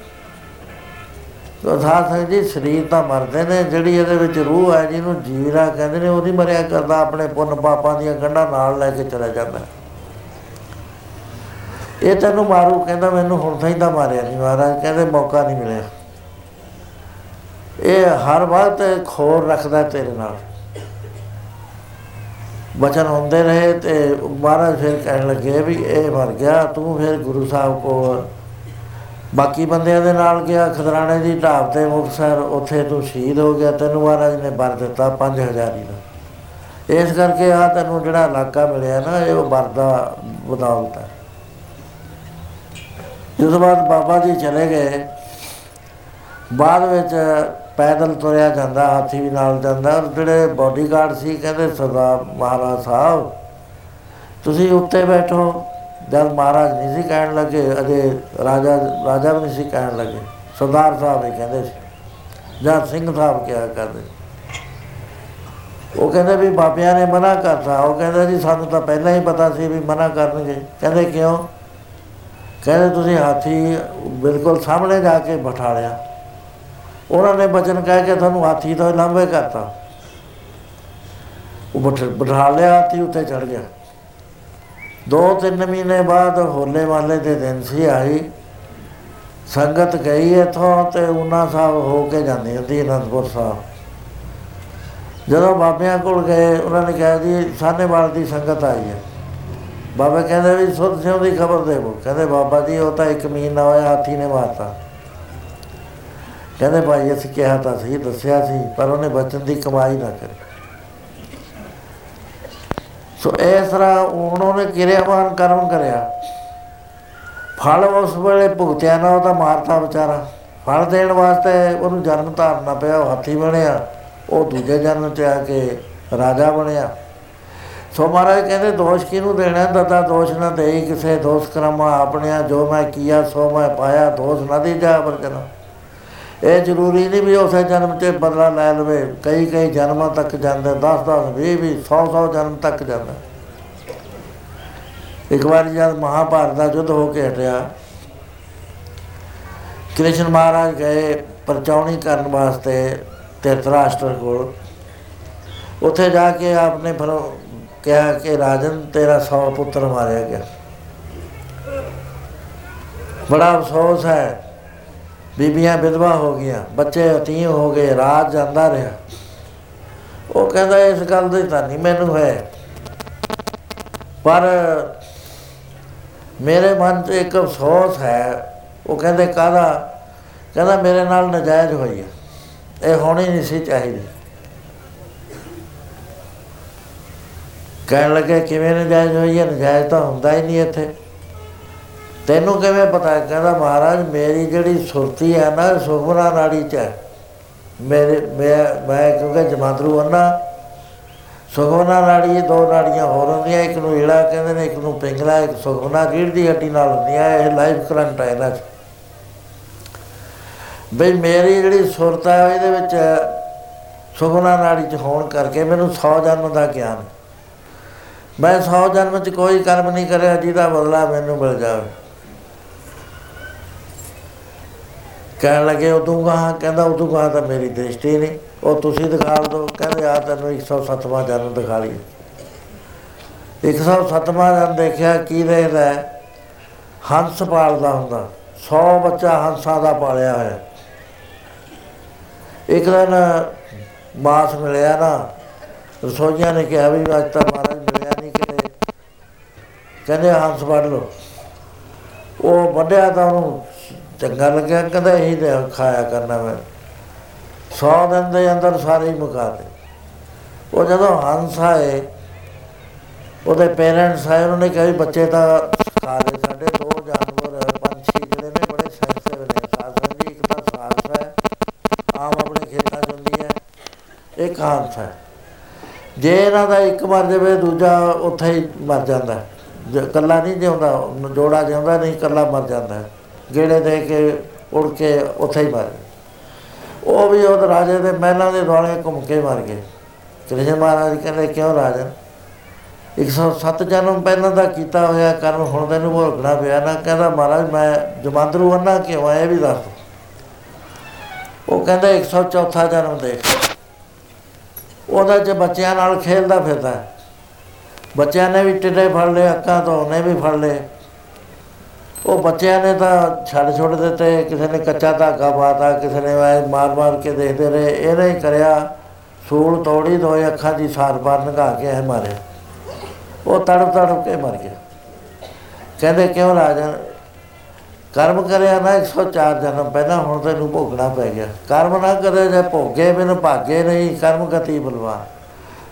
ਤੋ ਸਾਧ ਸੰਗਤ ਜੀ, ਸਰੀਰ ਤਾਂ ਮਰਦੇ ਨੇ, ਜਿਹੜੀ ਇਹਦੇ ਵਿੱਚ ਰੂਹ ਹੈ, ਜਿਹਨੂੰ ਜੀਵਰਾ ਕਹਿੰਦੇ ਨੇ, ਉਹਦੀ ਮਰਿਆ ਕਰਦਾ, ਆਪਣੇ ਪੁੰਨ ਪਾਪਾਂ ਦੀਆਂ ਗੰਢਾਂ ਨਾਲ ਲੈ ਕੇ ਚਲਾ ਜਾਂਦਾ। ਇਹ ਤੈਨੂੰ ਮਾਰੂ ਕਹਿੰਦਾ, ਮੈਨੂੰ ਹੁਣ ਤਾਈਂ ਤਾਂ ਮਾਰਿਆ ਨਹੀਂ ਮਹਾਰਾਜ, ਕਹਿੰਦੇ ਮੌਕਾ ਨਹੀਂ ਮਿਲਿਆ। ਇਹ ਹਰ ਵਕਤ ਖੋਰ ਰੱਖਦਾ ਤੇਰੇ ਨਾਲ। ਬਚਨ ਹੁੰਦੇ ਰਹੇ ਤੇ ਮਹਾਰਾਜ ਫਿਰ ਕਹਿਣ ਲੱਗੇ ਵੀ ਇਹ ਮਰ ਗਿਆ, ਤੂੰ ਫਿਰ ਗੁਰੂ ਸਾਹਿਬ ਕੋਲ ਬਾਕੀ ਬੰਦਿਆਂ ਦੇ ਨਾਲ ਗਿਆ, ਖਦਰਾਣੇ ਦੀ ਢਾਬ ਤੇ ਮੁਕਤਸਰ, ਉੱਥੇ ਤੂੰ ਸ਼ਹੀਦ ਹੋ ਗਿਆ, ਤੈਨੂੰ ਮਹਾਰਾਜ ਨੇ ਵਰ ਦਿੱਤਾ 5000 ਦਾ। ਇਸ ਕਰਕੇ ਆ ਤੈਨੂੰ ਜਿਹੜਾ ਇਲਾਕਾ ਮਿਲਿਆ ਨਾ, ਇਹ ਉਹ ਵਰਦਾ ਬਦੌਲਤ ਹੈ। ਜਿਸ ਤੋਂ ਬਾਅਦ ਬਾਬਾ ਜੀ ਚਲੇ ਗਏ। ਬਾਅਦ ਵਿੱਚ ਪੈਦਲ ਤੁਰਿਆ ਜਾਂਦਾ, ਹਾਥੀ ਵੀ ਨਾਲ ਜਾਂਦਾ, ਔਰ ਜਿਹੜੇ ਬਾਡੀਗਾਰਡ ਸੀ, ਕਹਿੰਦੇ ਸਰਦਾਰ ਮਹਾਰਾਜ ਸਾਹਿਬ, ਤੁਸੀਂ ਉੱਤੇ ਬੈਠੋ। ਜਦ ਮਹਾਰਾਜ ਨਹੀਂ ਸੀ ਕਹਿਣ ਲੱਗੇ, ਅਜੇ ਰਾਜਾ ਰਾਜਾ ਵੀ ਨਹੀਂ ਸੀ ਕਹਿਣ ਲੱਗੇ। ਸਰਦਾਰ ਸਾਹਿਬ ਹੀ ਕਹਿੰਦੇ ਸੀ, ਜਾਂ ਸਿੰਘ ਸਾਹਿਬ ਕਿਹਾ ਕਰਦੇ। ਉਹ ਕਹਿੰਦੇ ਵੀ ਬਾਬਿਆਂ ਨੇ ਮਨਾ ਕਰਤਾ। ਉਹ ਕਹਿੰਦਾ ਜੀ, ਸਾਨੂੰ ਤਾਂ ਪਹਿਲਾਂ ਹੀ ਪਤਾ ਸੀ ਵੀ ਮਨਾ ਕਰਨਗੇ। ਕਹਿੰਦੇ ਕਿਉਂ? ਕਹਿੰਦੇ ਤੁਸੀਂ ਹਾਥੀ ਬਿਲਕੁਲ ਸਾਹਮਣੇ ਜਾ ਕੇ ਬਿਠਾ ਲਿਆ। ਉਹਨਾਂ ਨੇ ਬਚਨ ਕਹਿ ਕੇ ਤੁਹਾਨੂੰ ਹਾਥੀ ਤੋਂ ਲੰਬੇ ਕਰਤਾ। ਉਹ ਬਿਠ- ਬਿਠਾ ਲਿਆ, ਹਾਥੀ ਉੱਤੇ ਚੜ ਗਿਆ। ਦੋ ਤਿੰਨ ਮਹੀਨੇ ਬਾਅਦ ਹੋਲੇ ਵਾਲੇ ਦੇ ਦਿਨ ਸੀ ਆਈ। ਸੰਗਤ ਗਈ ਇੱਥੋਂ ਤੇ ਉਹਨਾਂ ਸਾਹਿਬ ਹੋ ਕੇ ਜਾਂਦੀ ਹੁੰਦੀ ਅਨੰਦਪੁਰ ਸਾਹਿਬ। ਜਦੋਂ ਬਾਬਿਆਂ ਕੋਲ ਗਏ ਉਹਨਾਂ ਨੇ ਕਿਹਾ ਜੀ ਸਾਹਨੇਵਾਲ ਦੀ ਸੰਗਤ ਆਈ ਹੈ। ਬਾਬਾ ਕਹਿੰਦੇ ਵੀ, ਸੁਧ ਸਿੰਘ ਦੀ ਖਬਰ ਦੇਵੋ। ਕਹਿੰਦੇ, ਬਾਬਾ ਜੀ, ਉਹ ਤਾਂ ਇੱਕ ਮਹੀਨਾ ਹੋਇਆ, ਹਾਥੀ ਨੇ ਮਾਰਤਾ। ਕਹਿੰਦੇ, ਭਾਈ, ਅਸੀਂ ਕਿਹਾ ਤਾਂ ਸੀ, ਦੱਸਿਆ ਸੀ, ਪਰ ਉਹਨੇ ਬਚਨ ਦੀ ਕਮਾਈ ਨਾ ਕਰੀ। ਸੋ ਇਸ ਤਰ੍ਹਾਂ ਉਹਨਾਂ ਨੇ ਕਿਰਿਆਵਾਨ ਕਰਮ ਕਰਿਆ। ਫਲ ਉਸ ਵੇਲੇ ਭੁਗਤਿਆ ਨਾ, ਉਹ ਤਾਂ ਮਾਰਤਾ ਵਿਚਾਰਾ। ਫਲ ਦੇਣ ਵਾਸਤੇ ਉਹਨੂੰ ਜਨਮ ਧਾਰਨਾ ਪਿਆ, ਉਹ ਹਾਥੀ ਬਣਿਆ। ਉਹ ਦੂਜੇ ਜਨਮ ਚ ਆ ਕੇ ਰਾਜਾ ਬਣਿਆ। ਸੋ ਮਹਾਰਾਜ ਕਹਿੰਦੇ, ਦੋਸ਼ ਕਿਹਨੂੰ ਦੇਣਾ? ਦਦਾ ਦੋਸ਼ ਨਾ ਦੇਈ ਕਿਸੇ ਦੋਸ਼ ਕਰਮਾ ਆਪਣਿਆ, ਜੋ ਮੈਂ ਕੀਆ ਸੋ ਮੈਂ ਪਾਇਆ, ਦੋਸ਼ ਨਾ ਦੀ ਜਾ ਵਰਜਨਾ। ਇਹ ਜ਼ਰੂਰੀ ਨਹੀਂ ਵੀ ਉਸੇ ਜਨਮ 'ਚ ਬਦਲਾ ਲੈ ਲਵੇ। ਕਈ ਕਈ ਜਨਮਾਂ ਤੱਕ ਜਾਂਦੇ 10 10 20 20 100 100 ਜਨਮ ਤੱਕ ਜਾਂਦਾ। ਇੱਕ ਵਾਰ ਜਦ ਮਹਾਭਾਰਤ ਦਾ ਯੁੱਧ ਹੋ ਕੇ ਹਟਿਆ, ਕ੍ਰਿਸ਼ਨ ਮਹਾਰਾਜ ਗਏ ਪਰਚਾਉਣੀ ਕਰਨ ਵਾਸਤੇ ਧਿਰਤਰਾਸ਼ਟਰ ਕੋਲ। ਉੱਥੇ ਜਾ ਕੇ ਆਪਨੇ ਫਿਰ ਕਿਹਾ ਕਿ, ਰਾਜਨ, ਤੇਰਾ ਸੌ ਪੁੱਤਰ ਮਾਰਿਆ ਗਿਆ। ਬੜਾ ਅਫਸੋਸ ਹੈ। ਬੀਬੀਆਂ ਵਿਧਵਾ ਹੋ ਗਈਆਂ, ਬੱਚੇ ਅਤੀਮ ਹੋ ਗਏ, ਰਾਜ ਜਾਂਦਾ ਰਿਹਾ। ਉਹ ਕਹਿੰਦਾ, ਇਸ ਗੱਲ ਦੀ ਤਾਂ ਨਹੀਂ ਮੈਨੂੰ ਹੈ। ਪਰ ਮੇਰੇ ਮਨ 'ਚ ਇੱਕ ਅਫਸੋਸ ਹੈ। ਉਹ ਕਹਿੰਦੇ, ਕਾਹਦਾ? ਕਹਿੰਦਾ, ਮੇਰੇ ਨਾਲ ਨਜਾਇਜ਼ ਹੋਈ ਹੈ ਇਹ ਹੋਣੀ ਨਹੀਂ ਸੀ ਚਾਹੀਦੀ। ਕਹਿਣ ਲੱਗੇ, ਕਿਵੇਂ ਨਜਾਇਜ਼ ਹੋਈ ਹੈ ਨਜਾਇਜ਼ ਤਾਂ ਹੁੰਦਾ ਹੀ ਨਹੀਂ ਇੱਥੇ। ਤੈਨੂੰ ਕਿਵੇਂ ਪਤਾ ਹੈ? ਕਹਿੰਦਾ, ਮਹਾਰਾਜ, ਮੇਰੀ ਜਿਹੜੀ ਸੁਰਤੀ ਹੈ ਨਾ ਸੁਖਮਨਾ ਨਾੜੀ ਚ ਹੈ ਮੇਰੇ, ਮੈਂ ਮੈਂ ਕਿਉਂਕਿ ਜਮਾਤਰੂ ਅੰਨਾ ਸੁਖਮਨਾ ਨਾੜੀ ਇਹ ਦੋ ਨਾੜੀਆਂ ਹੋਰ ਹੁੰਦੀਆਂ, ਇੱਕ ਨੂੰ ਈੜਾ ਕਹਿੰਦੇ ਨੇ, ਇੱਕ ਨੂੰ ਪਿੰਗਲਾ, ਇੱਕ ਸੁਖਮਨਾ ਰੀੜ ਦੀ ਹੱਡੀ ਨਾਲ ਹੁੰਦੀ ਹੈ ਇਹ ਲਾਈਫ ਕਰੰਟ ਹੈ ਇਹਨਾਂ 'ਚ ਬਈ, ਮੇਰੀ ਜਿਹੜੀ ਸੁਰਤ ਹੈ ਇਹਦੇ ਵਿੱਚ ਸੁਖਮਨਾ ਨਾੜੀ ਚ ਹੋਣ ਕਰਕੇ ਮੈਨੂੰ 100 ਜਨਮ ਦਾ ਗਿਆਨ ਹੈ। ਮੈਂ 100 ਜਨਮ ਚ ਕੋਈ ਕਰਮ ਨਹੀਂ ਕਰਿਆ, ਜਿਹਦਾ ਬਦਲਾ ਮੈਨੂੰ ਮਿਲ ਜਾਵੇ ਕਹਿਣ ਲੱਗੇ ਉਦੋਂ ਕਹਾ? ਕਹਿੰਦਾ ਉਦੋਂ ਕਹਾ ਤਾਂ ਮੇਰੀ ਦ੍ਰਿਸ਼ਟੀ ਨਹੀਂ। ਉਹ ਤੁਸੀਂ ਦਿਖਾ ਦਿਓ ਕਹਿੰਦੇ ਆ ਤੈਨੂੰ 107ਵਾਂ ਜਨਮ ਦਿਖਾ ਲਈ। 107ਵਾਂ ਜਨਮ ਦੇਖਿਆ ਕੀ ਦੇਖਦਾ ਹੈ? ਹੰਸ ਪਾਲਦਾ ਹੁੰਦਾ। 100 ਬੱਚਾ ਹੰਸਾਂ ਦਾ ਪਾਲਿਆ ਹੋਇਆ। ਇੱਕ ਦਿਨ ਮਾਸ ਮਿਲਿਆ ਨਾ। ਰਸੋਈਆਂ ਨੇ ਕਿਹਾ ਵੀ ਅੱਜ ਤਾਂ ਮਹਾਰਾਜ ਮਿਲਿਆ ਨਹੀਂ ਕਿਤੇ। ਕਹਿੰਦੇ, ਹੰਸ ਵੱਢ ਲਓ। ਉਹ ਵੱਢਿਆ ਤਾਂ ਉਹਨੂੰ ਚੰਗਾ ਲੱਗਿਆ, ਕਹਿੰਦਾ ਇਹੀ ਦੇ ਖਾਇਆ ਕਰਨਾ ਮੈਂ। 100 ਦਿਨ ਦੇ ਅੰਦਰ ਸਾਰੇ ਹੀ ਮੁਕਾ ਦੇ। ਉਹ ਜਦੋਂ ਹੰਸ ਆਏ, ਉਹਦੇ ਪੇਰੈਂਟਸ ਆਏ, ਉਹਨਾਂ ਨੇ ਕਿਹਾ ਵੀ ਬੱਚੇ ਤਾਂ ਖਾ ਲਏ, ਸਾਡੇ ਦੋ ਜਾਨਵਰ ਪੰਛੀ ਜਿਹੜੇ ਨੇ, ਬੜੇ ਸੈਂਸਿਟਿਵ ਨੇ। ਸਾਸਨ ਜੀ ਇੱਕ ਤਾਂ ਸਾਸ ਹੈ, ਆਮ ਆਪਣੇ ਖੇਤਾਂ 'ਚ ਹੁੰਦੀ ਹੈ, ਇੱਕ ਹੰਸ ਹੈ। ਜੇ ਇਹਨਾਂ ਦਾ ਇੱਕ ਮਰ ਜਾਵੇ, ਦੂਜਾ ਉੱਥੇ ਹੀ ਮਰ ਜਾਂਦਾ। ਹੈ। ਜੇ ਇਕੱਲਾ ਨਹੀਂ ਜਿਉਂਦਾ, ਜੋੜਾ ਜਿਉਂਦਾ, ਨਹੀਂ ਇਕੱਲਾ ਮਰ ਜਾਂਦਾ। ਹੈ। ਗੇੜੇ ਦੇ ਕੇ ਉੜ ਕੇ ਉੱਥੇ ਹੀ ਮਰ ਗਿਆ ਉਹ ਵੀ ਉਹ ਰਾਜੇ ਦੇ ਮਹਿਲਾਂ ਦੇ ਦੁਆਲੇ ਘੁੰਮ ਕੇ ਮਰ ਗਏ ਕ੍ਰਿਸ਼ਨ ਮਹਾਰਾਜ ਕਹਿੰਦੇ, ਕਿਉਂ ਰਾਜਨ 107 ਜਨਮ ਪਹਿਲਾਂ ਦਾ ਕੀਤਾ ਹੋਇਆ ਕਰਮ ਹੁਣ ਤੈਨੂੰ ਭੋਗਣਾ ਪਿਆ ਨਾ ਕਹਿੰਦਾ, ਮਹਾਰਾਜ, ਮੈਂ ਜਮਾਂਦਰੂ ਅੰਨਾ ਕਿਉਂ ਆਇਆ ਇਹ ਵੀ ਦੱਸ ਦਿਓ। ਉਹ ਕਹਿੰਦਾ 104 ਜਨਮ ਦੇਖ ਉਹਦੇ ਚ ਬੱਚਿਆਂ ਨਾਲ ਖੇਲਦਾ ਫਿਰਦਾ ਹੈ। ਬੱਚਿਆਂ ਨੇ ਵੀ ਟਿੱਡੇ ਫੜ ਲਏ, ਅੱਖਾਂ ਤੋਂ ਉਹਨੇ ਵੀ ਫੜ ਲਏ ਉਹ ਬੱਚਿਆਂ ਨੇ ਤਾਂ ਛੱਡ ਛੁੱਟ ਦਿੱਤੇ, ਕਿਸੇ ਨੇ ਕੱਚਾ ਧਾਗਾ ਪਾਤਾ, ਕਿਸੇ ਨੇ ਐਂ ਮਾਰ ਮਾਰ ਕੇ ਦੇਖਦੇ ਰਹੇ, ਇਹਨੇ ਹੀ ਕਰਿਆ, ਸੂਲ ਤੋੜੀ ਦੋਏ ਅੱਖਾਂ ਦੀ ਸਾਰ ਪਾਰ ਨਗਾ ਕੇ ਐ ਮਾਰਿਆ। ਉਹ ਤੜਪ ਤੜਪ ਕੇ ਮਰ ਗਿਆ। ਕਹਿੰਦੇ ਕਿਉਂ ਰਾਜਨ ਕਰਮ ਕਰਿਆ ਨਾ 104 ਜਨਮ, ਪਹਿਲਾਂ ਹੁਣ ਤੈਨੂੰ ਭੋਗਣਾ ਪੈ ਗਿਆ। ਕਰਮ ਨਾ ਕਰੇ ਜੇ ਭੋਗੇ, ਮੈਨੂੰ ਭਾਗੇ ਨਹੀਂ, ਕਰਮ ਗਤੀ ਬਲਵਾ।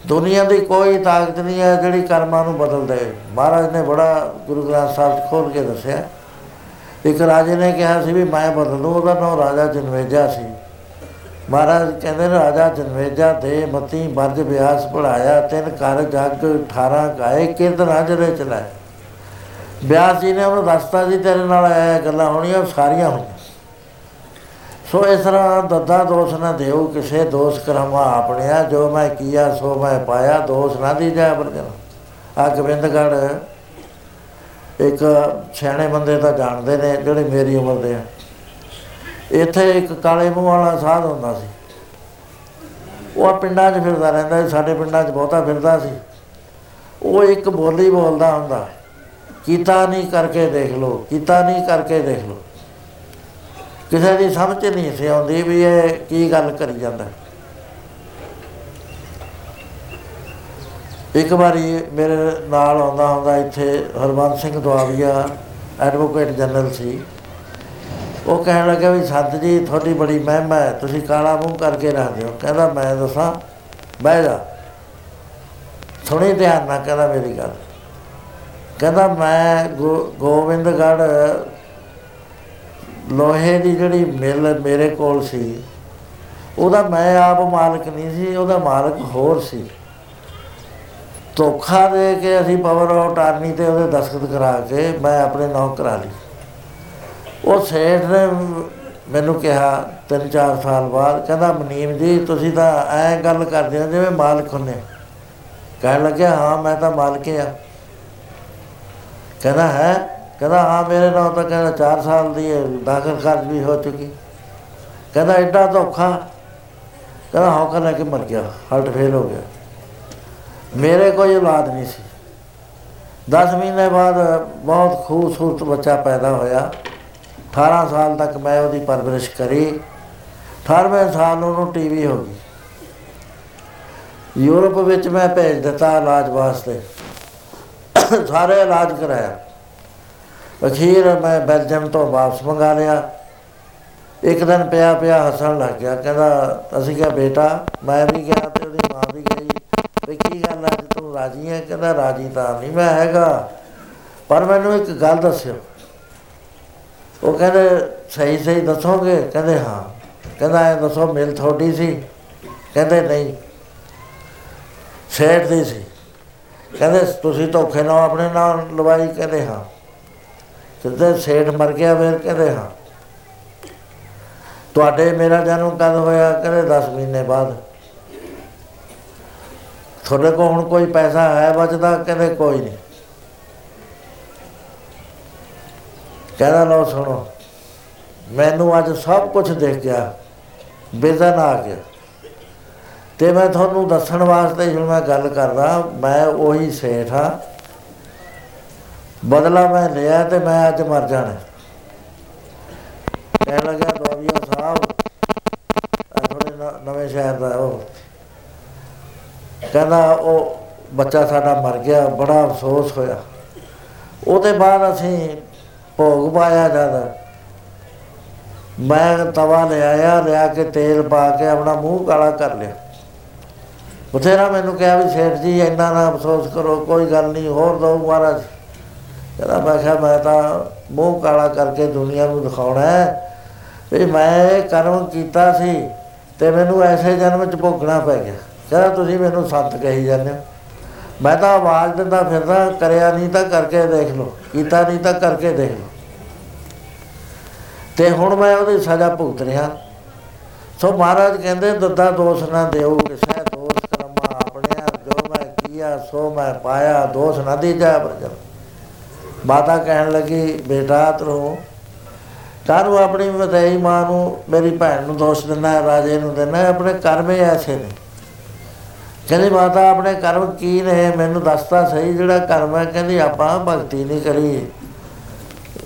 ਦੁਨੀਆ ਦੀ ਕੋਈ ਤਾਕਤ ਨਹੀਂ ਹੈ ਜਿਹੜੀ ਕਰਮਾਂ ਨੂੰ ਬਦਲ ਦੇ। ਮਹਾਰਾਜ ਨੇ ਬੜਾ ਗੁਰੂ ਗ੍ਰੰਥ ਸਾਹਿਬ 'ਚ ਖੋਲ ਕੇ ਦੱਸਿਆ। ਇੱਕ ਰਾਜੇ ਨੇ ਕਿਹਾ ਸੀ ਵੀ ਮੈਂ ਬਦਲ ਦੂੰ ਉਹਦਾ ਨਾਮ ਰਾਜਾ ਜਨਵੇਜਾ ਸੀ। ਮਹਾਰਾਜ ਕਹਿੰਦੇ ਨੇ, ਰਾਜਾ ਜਨਵੇਜਾ ਦੇ ਮਤੀ ਬਰਜ ਵਿਆਸ ਪੜਾਇਆ ਤਿੰਨ ਕਰ ਜਗ 18 ਗਾਏ ਕਿਰਤ ਰਾਜਰੇ ਚਲਾਏ ਵਿਆਸ ਜੀ ਨੇ ਉਹਨੂੰ ਦੱਸਤਾ ਸੀ ਤੇਰੇ ਨਾਲ ਇਹ ਗੱਲਾਂ ਹੋਣੀਆਂ ਉਹ ਸਾਰੀਆਂ ਹੋਈਆਂ ਸੋ ਇਸ ਤਰ੍ਹਾਂ ਦੱਦਾ ਦੋਸ਼ ਨਾ ਦੇਉ ਕਿਸੇ ਦੋਸ਼ ਕਰਮਾ ਆਪਣਿਆ, ਜੋ ਮੈਂ ਕੀਆ, ਸੋ ਮੈਂ ਪਾਇਆ, ਦੋਸ਼ ਨਾ ਦੀ ਜਾ ਬਰਜਨ ਆ ਗੋਬਿੰਦਗੜ੍ਹ ਇੱਕ ਸਿਆਣੇ ਬੰਦੇ ਤਾਂ ਜਾਣਦੇ ਨੇ ਜਿਹੜੇ ਮੇਰੀ ਉਮਰ ਦੇ ਆ। ਇੱਥੇ ਇੱਕ ਕਾਲੇ ਮੂੰਹ ਵਾਲਾ ਸਾਧ ਹੁੰਦਾ ਸੀ। ਉਹ ਪਿੰਡਾਂ 'ਚ ਫਿਰਦਾ ਰਹਿੰਦਾ ਸੀ, ਸਾਡੇ ਪਿੰਡਾਂ 'ਚ ਬਹੁਤਾ ਫਿਰਦਾ ਸੀ। ਉਹ ਇੱਕ ਬੋਲੀ ਬੋਲਦਾ ਹੁੰਦਾ, ਕੀਤਾ ਨਹੀਂ ਕਰਕੇ ਦੇਖ ਲਓ, ਕੀਤਾ ਨਹੀਂ ਕਰਕੇ ਦੇਖ ਲਓ। ਕਿਸੇ ਦੀ ਸਮਝ ਨਹੀਂ ਸੀ ਆਉਂਦੀ ਵੀ ਇਹ ਕੀ ਗੱਲ ਕਰੀ ਜਾਂਦਾ। ਇੱਕ ਵਾਰੀ ਮੇਰੇ ਨਾਲ ਆਉਂਦਾ ਹੁੰਦਾ ਇੱਥੇ ਹਰਵੰਤ ਸਿੰਘ ਦੁਆਬੀਆ ਐਡਵੋਕੇਟ ਜਨਰਲ ਸੀ। ਉਹ ਕਹਿਣ ਲੱਗਾ ਵੀ ਸੰਤ ਜੀ, ਤੁਹਾਡੀ ਬੜੀ ਮਹਿਮਾ ਹੈ, ਤੁਸੀਂ ਕਾਲਾ ਮੂੰਹ ਕਰਕੇ ਰੱਖਦੇ ਹੋ। ਕਹਿੰਦਾ, ਮੈਂ ਦੱਸਾਂ, ਬਹਿ ਜਾ। ਸੁਣੀ ਧਿਆਨ ਨਾਲ, ਕਹਿੰਦਾ, ਮੇਰੀ ਗੱਲ। ਕਹਿੰਦਾ, ਮੈਂ ਗੋਬਿੰਦਗੜ੍ਹ ਲੋਹੇ ਦੀ ਜਿਹੜੀ ਮਿਲ ਮੇਰੇ ਕੋਲ ਸੀ, ਉਹਦਾ ਮੈਂ ਆਪ ਮਾਲਕ ਨਹੀਂ ਸੀ, ਉਹਦਾ ਮਾਲਕ ਹੋਰ ਸੀ। ਧੋਖਾ ਦੇ ਕੇ ਅਸੀਂ ਪਾਵਰ ਆਫ ਅਟਾਰਨੀ ਤੇ ਉਹਦੇ ਦਸਖਤ ਕਰਾ ਕੇ ਮੈਂ ਆਪਣੇ ਨਾਮ ਕਰਾ ਲਈ। ਉਹ ਸੇਠ ਨੇ ਮੈਨੂੰ ਕਿਹਾ ਤਿੰਨ ਚਾਰ ਸਾਲ ਬਾਅਦ, ਕਹਿੰਦਾ, ਮਨੀਮ ਜੀ, ਤੁਸੀਂ ਤਾਂ ਐ ਗੱਲ ਕਰਦੇ ਹੋ ਜਿਵੇਂ ਮਾਲਕ ਹੁੰਨੇ ਕਹਿਣ ਲੱਗਿਆ, ਹਾਂ, ਮੈਂ ਤਾਂ ਮਾਲਕ ਆ ਕਹਿੰਦਾ, ਹੈ? ਕਹਿੰਦਾ, ਹਾਂ, ਮੇਰੇ ਨਾਲ ਤਾਂ ਕਹਿੰਦਾ 4 ਸਾਲ ਦੀ ਦਾਖਲ ਖਰਚ ਵੀ ਹੋ ਚੁੱਕੀ। ਕਹਿੰਦਾ, ਐਡਾ ਧੋਖਾ? ਕਹਿੰਦਾ ਹੌਕਰ ਲੈ ਕੇ ਮਰ ਗਿਆ ਹਾਰਟ ਫੇਲ ਹੋ ਗਿਆ। ਮੇਰੇ ਕੋਈ ਔਲਾਦ ਨਹੀਂ ਸੀ। 10 ਮਹੀਨੇ ਬਾਅਦ ਬਹੁਤ ਖੂਬਸੂਰਤ ਬੱਚਾ ਪੈਦਾ ਹੋਇਆ। 18 ਸਾਲ ਤੱਕ ਮੈਂ ਉਹਦੀ ਪਰਵਰਿਸ਼ ਕਰੀ। 18ਵੇਂ ਸਾਲ ਉਹਨੂੰ ਟੀਵੀ ਹੋ ਗਈ। ਯੂਰਪ ਵਿੱਚ ਮੈਂ ਭੇਜ ਦਿੱਤਾ ਇਲਾਜ ਵਾਸਤੇ। ਸਾਰੇ ਇਲਾਜ ਕਰਾਇਆ। ਅਖੀਰ ਮੈਂ ਬੈਲਜੀਅਮ ਤੋਂ ਵਾਪਸ ਮੰਗਾ ਲਿਆ। ਇੱਕ ਦਿਨ ਪਿਆ ਪਿਆ ਹੱਸਣ ਲੱਗ ਗਿਆ। ਕਹਿੰਦਾ, ਅਸੀਂ ਕਿਹਾ, ਬੇਟਾ, ਮੈਂ ਵੀ ਗਿਆ। ਤੇ ਉਹਦੀ ਮਾਂ ਵੀ ਗਈ ਵੀ ਕੀ ਗੱਲ ਅੱਜ ਤੂੰ ਰਾਜੀ ਹੈ ਕਹਿੰਦਾ ਰਾਜੀ ਤਾਂ ਨਹੀਂ ਮੈਂ ਹੈਗਾ। ਪਰ ਮੈਨੂੰ ਇੱਕ ਗੱਲ ਦੱਸਿਓ। ਉਹ ਕਹਿੰਦੇ, ਸਹੀ ਸਹੀ ਦੱਸੋਗੇ? ਕਹਿੰਦੇ, ਹਾਂ। ਕਹਿੰਦਾ, ਇਹ ਦੱਸੋ, ਮਿਲ ਥੋੜੀ ਸੀ? ਕਹਿੰਦੇ, ਨਹੀਂ। ਸ਼ੇਰ ਦੀ ਸੀ। ਕਹਿੰਦੇ, ਤੁਸੀਂ ਧੋਖੇ ਨਾਲ ਆਪਣੇ ਨਾਲ ਲਵਾਈ? ਕਹਿੰਦੇ, ਹਾਂ। ਕਿਤੇ ਸੇਠ ਮਰ ਗਿਆ, ਫਿਰ ਕਹਿੰਦੇ, ਹਾਂ। ਤੁਹਾਡੇ ਮੇਰਾ ਜਨਮ ਕਦ ਹੋਇਆ? ਕਹਿੰਦੇ 10 ਮਹੀਨੇ ਬਾਅਦ। ਤੁਹਾਡੇ ਕੋਲ ਹੁਣ ਕੋਈ ਪੈਸਾ ਹੈ ਬਚਦਾ? ਕਹਿੰਦੇ ਕੋਈ ਨਹੀਂ। ਕਹਿੰਦਾ ਲੋ ਸੁਣੋ, ਮੈਨੂੰ ਅੱਜ ਸਭ ਕੁਝ ਦੇਖ ਗਿਆ ਬੇਜ਼ਨ ਆ ਗਿਆ। ਤੇ ਮੈਂ ਤੁਹਾਨੂੰ ਦੱਸਣ ਵਾਸਤੇ ਹੁਣ ਮੈਂ ਗੱਲ ਕਰਦਾ, ਮੈਂ ਉਹੀ ਸੇਠ ਆ ਬਦਲਾ ਮੈਂ ਲਿਆ ਤੇ ਮੈਂ ਅੱਜ ਮਰ ਜਾਣਾ। ਕਹਿ ਲੱਗਾ ਦੋਵੀਆ ਸਾਹਿਬ ਥੋੜੇ ਨਵੇਂ ਸ਼ਹਿਰ ਦਾ ਉਹ। ਕਹਿੰਦਾ ਉਹ ਬੱਚਾ ਸਾਡਾ ਮਰ ਗਿਆ, ਬੜਾ ਅਫਸੋਸ ਹੋਇਆ। ਉਹਦੇ ਬਾਅਦ ਅਸੀਂ ਭੋਗ ਪਾਇਆ ਜਦ ਮੈਂ ਤਵਾ ਲਿਆਇਆ ਲਿਆ ਕੇ ਤੇਲ ਪਾ ਕੇ ਆਪਣਾ ਮੂੰਹ ਕਾਲਾ ਕਰ ਲਿਆ। ਬਥੇਰਾ ਮੈਨੂੰ ਕਿਹਾ ਵੀ ਸੇਠ ਜੀ, ਇੰਨਾ ਨਾ ਅਫਸੋਸ ਕਰੋ, ਕੋਈ ਗੱਲ ਨਹੀਂ, ਹੋਰ ਦੋ ਮਹਾਰਾਜ। ਕਹਿੰਦਾ ਮੈਂ ਕਿਹਾ, ਮੈਂ ਤਾਂ ਮੂੰਹ ਕਾਲਾ ਕਰਕੇ ਦੁਨੀਆ ਨੂੰ ਦਿਖਾਉਣਾ ਹੈ ਵੀ ਮੈਂ ਕਰਮ ਕੀਤਾ ਸੀ ਤੇ ਮੈਨੂੰ ਐਸੇ ਜਨਮ ਚ ਭੋਗਣਾ ਪੈ ਗਿਆ। ਕਹਿੰਦਾ ਤੁਸੀਂ ਮੈਨੂੰ ਸੰਤ ਕਹੀ ਜਾਂਦੇ ਹੋ। ਮੈਂ ਤਾਂ ਆਵਾਜ਼ ਦਿੰਦਾ ਫਿਰਦਾ, ਕਰਿਆ ਨਹੀਂ ਤਾਂ ਕਰਕੇ ਦੇਖ ਲਓ, ਕੀਤਾ ਨਹੀਂ ਤਾਂ ਕਰਕੇ ਦੇਖ ਲਓ। ਤੇ ਹੁਣ ਮੈਂ ਉਹਦੀ ਸਜ਼ਾ ਭੁਗਤ ਰਿਹਾ। ਸੋ ਮਹਾਰਾਜ ਕਹਿੰਦੇ ਦੱਦਾ ਦੋਸ਼ ਨਾ ਦਿਓ, ਕਿਸੇ ਦੋਸ਼ ਕਰਮਾ ਆਪਣੇ ਜੋ ਮੈਂ ਕੀਆ, ਸੋ ਮੈਂ ਪਾਇਆ, ਦੋਸ਼ ਨਾ ਦੀ ਜਾ ਬਰਜਨ ਮਾਤਾ ਕਹਿਣ ਲੱਗੀ, ਬੇਟਾ ਤੂੰ ਕਾਹਨੂੰ ਆਪਣੀ ਮਤਈ ਮਾਂ ਨੂੰ ਮੇਰੀ ਭੈਣ ਨੂੰ ਦੋਸ਼ ਦਿੰਦਾ, ਰਾਜੇ ਨੂੰ ਦਿੰਦਾ, ਆਪਣੇ ਕਰਮ ਹੀ ਐਸੇ ਨੇ। ਕਹਿੰਦੀ, ਮਾਤਾ, ਆਪਣੇ ਕਰਮ ਕੀ ਨੇ ਮੈਨੂੰ ਦੱਸਤਾ ਸਹੀ ਜਿਹੜਾ ਕਰਮ ਹੈ। ਕਹਿੰਦੀ, ਆਪਾਂ ਭਗਤੀ ਨਹੀਂ ਕਰੀ।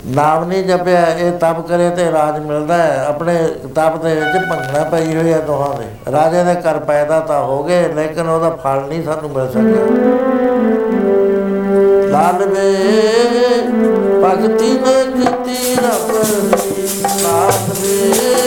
ਨਾਮ ਨਹੀਂ ਜਪਿਆ। ਇਹ ਤਪ ਕਰੇ ਤੇ ਰਾਜ ਮਿਲਦਾ ਹੈ। ਆਪਣੇ ਤਪ ਦੇ ਵਿੱਚ ਭੰਗਣਾ ਪਈ ਹੋਈ ਹੈ ਦੋਹਾਂ ਦੇ। ਰਾਜੇ ਦੇ ਕਰ ਪੈਦਾ ਤਾਂ ਹੋ ਗਏ, ਲੇਕਿਨ ਉਹਦਾ ਫਲ ਨਹੀਂ ਸਾਨੂੰ ਮਿਲ ਸਕਿਆ। ਲਾਲ ਵੇ ਭਗਤੀ ਨੇ ਕੀਤੀ ਰੱਬ ਲਾਲ ਵੇ ਭਗਤੀ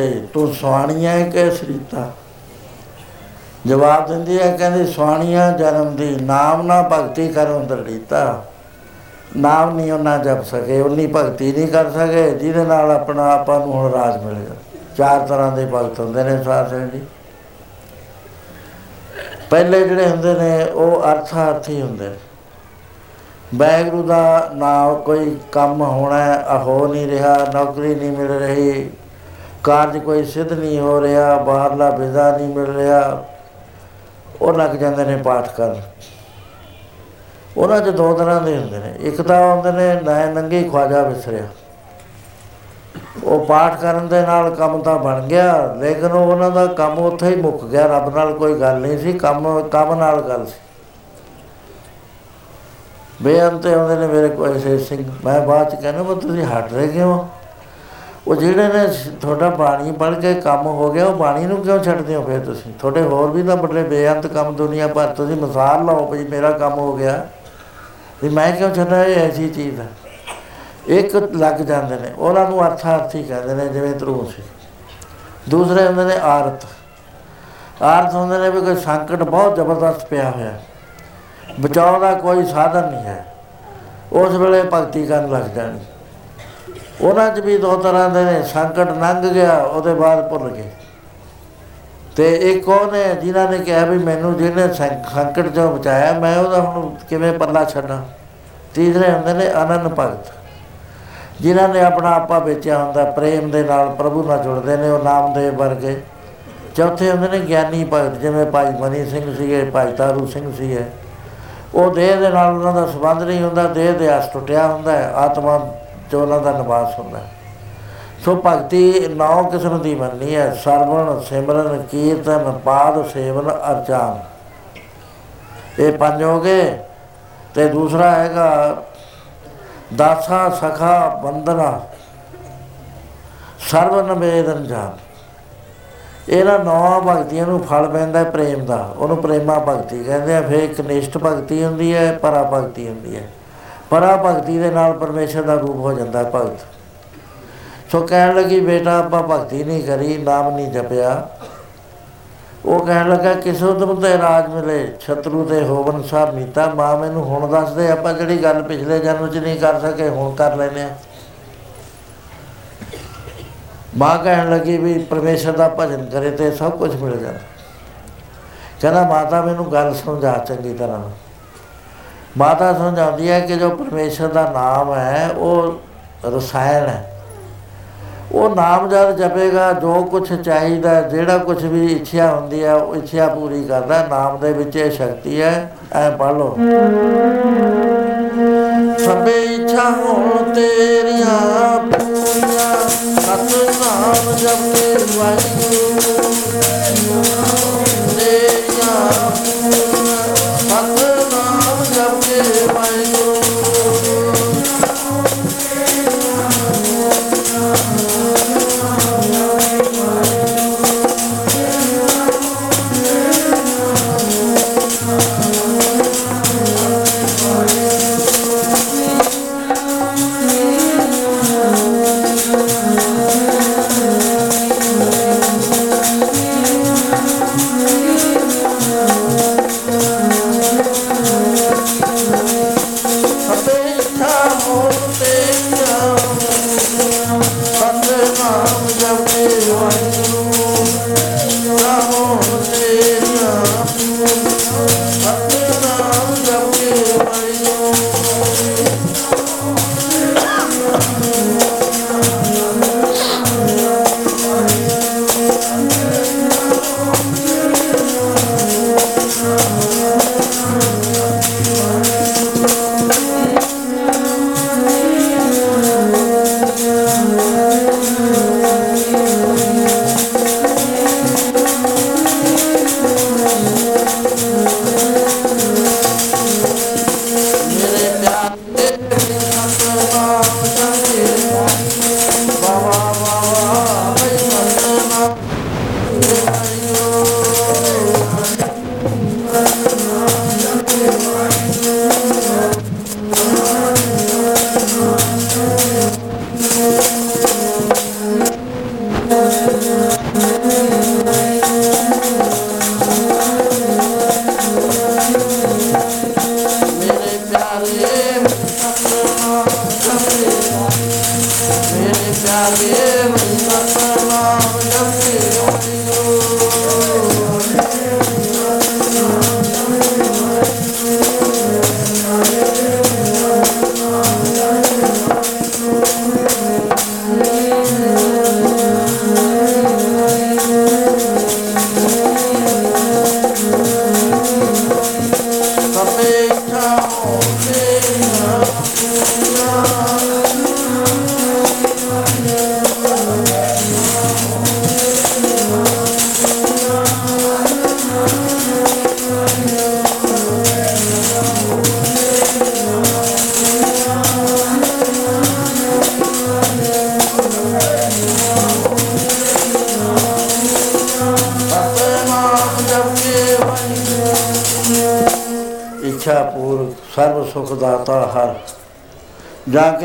ਮਾਂ ਪੁੱਛੇ ਤੂੰ ਸੁਆਣੀਆਂ ਹੈ ਕਿ ਸਰੀਤਾ ਜਵਾਬ ਦਿੰਦੀ ਹੈ ਕਹਿੰਦੀ ਸੁਆਣੀਆਂ ਜਨਮ ਦੀ ਨਾਮ ਨਾ ਭਗਤੀ ਕਰਉ ਦਰੜੀਤਾ ਨਾਮ ਨਹੀਂ ਉਹਨਾਂ ਜਪ ਸਕੇ ਉਨੀ ਭਗਤੀ ਨਹੀਂ ਕਰ ਸਕੇ ਜਿਹਦੇ ਨਾਲ ਆਪਣਾ ਆਪਾਂ ਨੂੰ ਹੁਣ ਰਾਜ ਮਿਲੇਗਾ ਚਾਰ ਤਰ੍ਹਾਂ ਦੇ ਭਗਤ ਹੁੰਦੇ ਨੇ ਸਾਧ ਸਿੰਘ ਜੀ। ਪਹਿਲੇ ਜਿਹੜੇ ਹੁੰਦੇ ਨੇ ਉਹ ਅਰਥਾਰਥੀ ਹੁੰਦੇ ਨੇ। ਵਾਹਿਗੁਰੂ ਦਾ ਨਾਮ ਕੋਈ ਕੰਮ ਹੋਣਾ ਹੈ, ਆ ਹੋ ਨਹੀਂ ਰਿਹਾ ਨੌਕਰੀ ਨਹੀਂ ਮਿਲ ਰਹੀ ਕਾਰਜ ਕੋਈ ਸਿੱਧ ਨਹੀਂ ਹੋ ਰਿਹਾ, ਬਾਹਰਲਾ ਵਿਜ਼ਾ ਨਹੀਂ ਮਿਲ ਰਿਹਾ। ਉਹ ਲੱਗ ਜਾਂਦੇ ਨੇ ਪਾਠ ਕਰਨ। ਉਹਨਾਂ 'ਚ ਦੋ ਤਰ੍ਹਾਂ ਦੇ ਹੁੰਦੇ ਨੇ। ਇੱਕ ਤਾਂ ਹੁੰਦੇ ਨੇ ਨੈ ਨੰਗੇ ਖਵਾਜਾ ਵਿਸਰਿਆ। ਉਹ ਪਾਠ ਕਰਨ ਦੇ ਨਾਲ ਕੰਮ ਤਾਂ ਬਣ ਗਿਆ, ਲੇਕਿਨ ਉਹ ਉਹਨਾਂ ਦਾ ਕੰਮ ਉੱਥੇ ਹੀ ਮੁੱਕ ਗਿਆ। ਰੱਬ ਨਾਲ ਕੋਈ ਗੱਲ ਨਹੀਂ ਸੀ, ਕੰਮ ਕੰਮ ਨਾਲ ਗੱਲ ਸੀ। ਬੇਅੰਤ ਆਉਂਦੇ ਨੇ ਮੇਰੇ ਕੋਲ ਐਸੇ ਸਿੰਘ। ਮੈਂ ਬਾਅਦ ਚ ਕਹਿੰਦਾ, ਮੈਂ ਤੁਸੀਂ ਹਟ ਰਹੇ ਕਿਉਂ? ਉਹ ਜਿਹੜੇ ਨੇ ਸ- ਤੁਹਾਡਾ ਬਾਣੀ ਪੜ੍ਹ ਕੇ ਕੰਮ ਹੋ ਗਿਆ, ਉਹ ਬਾਣੀ ਨੂੰ ਕਿਉਂ ਛੱਡਦੇ ਹੋ ਫਿਰ ਤੁਸੀਂ? ਤੁਹਾਡੇ ਹੋਰ ਵੀ ਤਾਂ ਬੜੇ ਬੇਅੰਤ ਕੰਮ ਦੁਨੀਆ ਭਰ ਤੁਸੀਂ ਮਿਸਾਲ ਲਓ ਵੀ ਮੇਰਾ ਕੰਮ ਹੋ ਗਿਆ। ਵੀ ਮੈਂ ਕਿਉਂ ਛੱਡਾਂ? ਇਹ ਐਸੀ ਚੀਜ਼ ਹੈ। ਇੱਕ ਲੱਗ ਜਾਂਦੇ ਨੇ। ਉਹਨਾਂ ਨੂੰ ਅਰਥਾਰਥੀ ਕਹਿੰਦੇ ਨੇ, ਜਿਵੇਂ ਧਰੂ ਸੀ ਦੂਸਰੇ ਹੁੰਦੇ ਨੇ ਆਰਤ। ਆਰਤ ਹੁੰਦੇ ਨੇ ਵੀ ਕੋਈ ਸੰਕਟ ਬਹੁਤ ਜ਼ਬਰਦਸਤ ਪਿਆ ਹੋਇਆ। ਬਚਾਉਣ ਦਾ ਕੋਈ ਸਾਧਨ ਨਹੀਂ ਹੈ। ਉਸ ਵੇਲੇ ਭਗਤੀ ਕਰਨ ਲੱਗ ਜਾਣੀ। ਉਹਨਾਂ 'ਚ ਵੀ ਦੋ ਤਰ੍ਹਾਂ ਦੇ ਨੇ, ਸੰਕਟ ਲੰਘ ਗਿਆ, ਉਹਦੇ ਬਾਅਦ ਭੁੱਲ ਗਏ। ਤੇ ਇੱਕ ਉਹ ਨੇ ਜਿਨ੍ਹਾਂ ਨੇ ਕਿਹਾ ਵੀ ਮੈਨੂੰ ਜਿਹਨੇ ਸੰ- ਸੰਕਟ ਚੋਂ ਬਚਾਇਆ, ਮੈਂ ਉਹਦਾ ਹੁਣ ਕਿਵੇਂ ਪੱਲਾ ਛੱਡਾਂ? ਤੀਸਰੇ ਹੁੰਦੇ ਨੇ ਅਨੰਨ ਭਗਤ। ਜਿਨ੍ਹਾਂ ਨੇ ਆਪਣਾ ਆਪਾ ਵੇਚਿਆ ਹੁੰਦਾ, ਪ੍ਰੇਮ ਦੇ ਨਾਲ ਪ੍ਰਭੂ ਨਾਲ ਜੁੜਦੇ ਨੇ, ਉਹ ਨਾਮਦੇਵ ਵਰਗੇ। ਚੌਥੇ ਹੁੰਦੇ ਨੇ ਗਿਆਨੀ ਭਗਤ, ਜਿਵੇਂ ਭਾਈ ਮਨੀ ਸਿੰਘ ਸੀਗੇ, ਭਾਈ ਤਾਰੂ ਸਿੰਘ ਸੀਗੇ। ਉਹ ਦੇਹ ਦੇ ਨਾਲ ਉਹਨਾਂ ਦਾ ਸੰਬੰਧ ਨਹੀਂ ਹੁੰਦਾ, ਦੇਹ ਦੇ ਆਸ ਟੁੱਟਿਆ ਹੁੰਦਾ ਹੈ, ਆਤਮਾ 'ਚ ਉਹਨਾਂ ਦਾ ਨਿਵਾਸ ਹੁੰਦਾ ਹੈ। ਸੋ ਭਗਤੀ ਨੌ ਕਿਸਮ ਦੀ ਮੰਨੀ ਹੈ। ਸਰਵਣ, ਸਿਮਰਨ, ਕੀਰਤਨ, ਪਾਦ, ਸੇਵਨ, ਅਰਚਾਨ। ਇਹ ਪੰਜ ਹੋ ਗਏ। ਤੇ ਦੂਸਰਾ ਹੈਗਾ, ਦਾਸਾ, ਸਖਾ ਬੰਦਨਾ ਸਰਵ ਨਿਵੇਦਨ ਜਾਨ ਇਹਨਾਂ ਨੌਂ ਭਗਤੀਆਂ ਨੂੰ ਫਲ ਪੈਂਦਾ ਹੈ ਪ੍ਰੇਮ ਦਾ। ਉਹਨੂੰ ਪ੍ਰੇਮਾ ਭਗਤੀ ਕਹਿੰਦੇ ਆ। ਫਿਰ ਇੱਕ ਨਿਸ਼ਟ ਭਗਤੀ ਹੁੰਦੀ ਹੈ, ਪਰਾ ਭਗਤੀ ਹੁੰਦੀ ਹੈ। ਪਰਾ ਭਗਤੀ ਦੇ ਨਾਲ ਪਰਮੇਸ਼ਰ ਦਾ ਰੂਪ ਹੋ ਜਾਂਦਾ ਹੈ ਭਗਤ। ਸੋ ਕਹਿਣ ਲੱਗੀ, ਬੇਟਾ, ਆਪਾਂ ਭਗਤੀ ਨਹੀਂ ਕਰੀ, ਨਾਮ ਨਹੀਂ ਜਪਿਆ। ਉਹ ਕਹਿਣ ਲੱਗਾ, ਕਿਸ ਉਦਮ ਤੇ ਰਾਜ ਮਿਲੇ ਛਤਰੂ ਤੇ ਹੋਵਨ ਸਾਹਿਬ ਮੀਤਾ, ਮਾਂ ਮੈਨੂੰ ਹੁਣ ਦੱਸਦੇ, ਆਪਾਂ ਜਿਹੜੀ ਗੱਲ ਪਿਛਲੇ ਜਨਮ 'ਚ ਨਹੀਂ ਕਰ ਸਕੇ, ਹੁਣ ਕਰ ਲੈਨੇ ਆ ਮਾਂ ਕਹਿਣ ਲੱਗੀ ਵੀ, ਪਰਮੇਸ਼ਰ ਦਾ ਭਜਨ ਕਰੇ ਤੇ ਸਭ ਕੁਝ ਮਿਲ ਜਾਂਦਾ। ਕਹਿੰਦਾ, ਮਾਤਾ, ਮੈਨੂੰ ਗੱਲ ਸਮਝਾ ਚੰਗੀ ਤਰ੍ਹਾਂ। ਨਾਲ। ਮਾਤਾ ਸਮਝਾਉਂਦੀ ਹੈ ਕਿ ਜੋ ਪਰਮੇਸ਼ਰ ਦਾ ਨਾਮ ਹੈ, ਉਹ ਰਸਾਇਣ ਹੈ। ਉਹ ਨਾਮ ਜਦ ਜਪੇਗਾ, ਜੋ ਕੁਝ ਚਾਹੀਦਾ, ਜਿਹੜਾ ਕੁਝ ਵੀ ਇੱਛਾ ਹੁੰਦੀ ਹੈ, ਉਹ ਇੱਛਾ ਪੂਰੀ ਕਰਦਾ ਨਾਮ ਦੇ ਵਿੱਚ ਇਹ ਸ਼ਕਤੀ ਹੈ, ਐ ਪੜ੍ਹ ਲਓ। ਸਭੇ ਇੱਛਾ ਹੋਣ ਤੇਰੀਆਂ, ਪੂਰੀਆਂ। ਸਤ ਨਾਮ ਜਪੇ ਵਾਹਿਗੁਰੂ।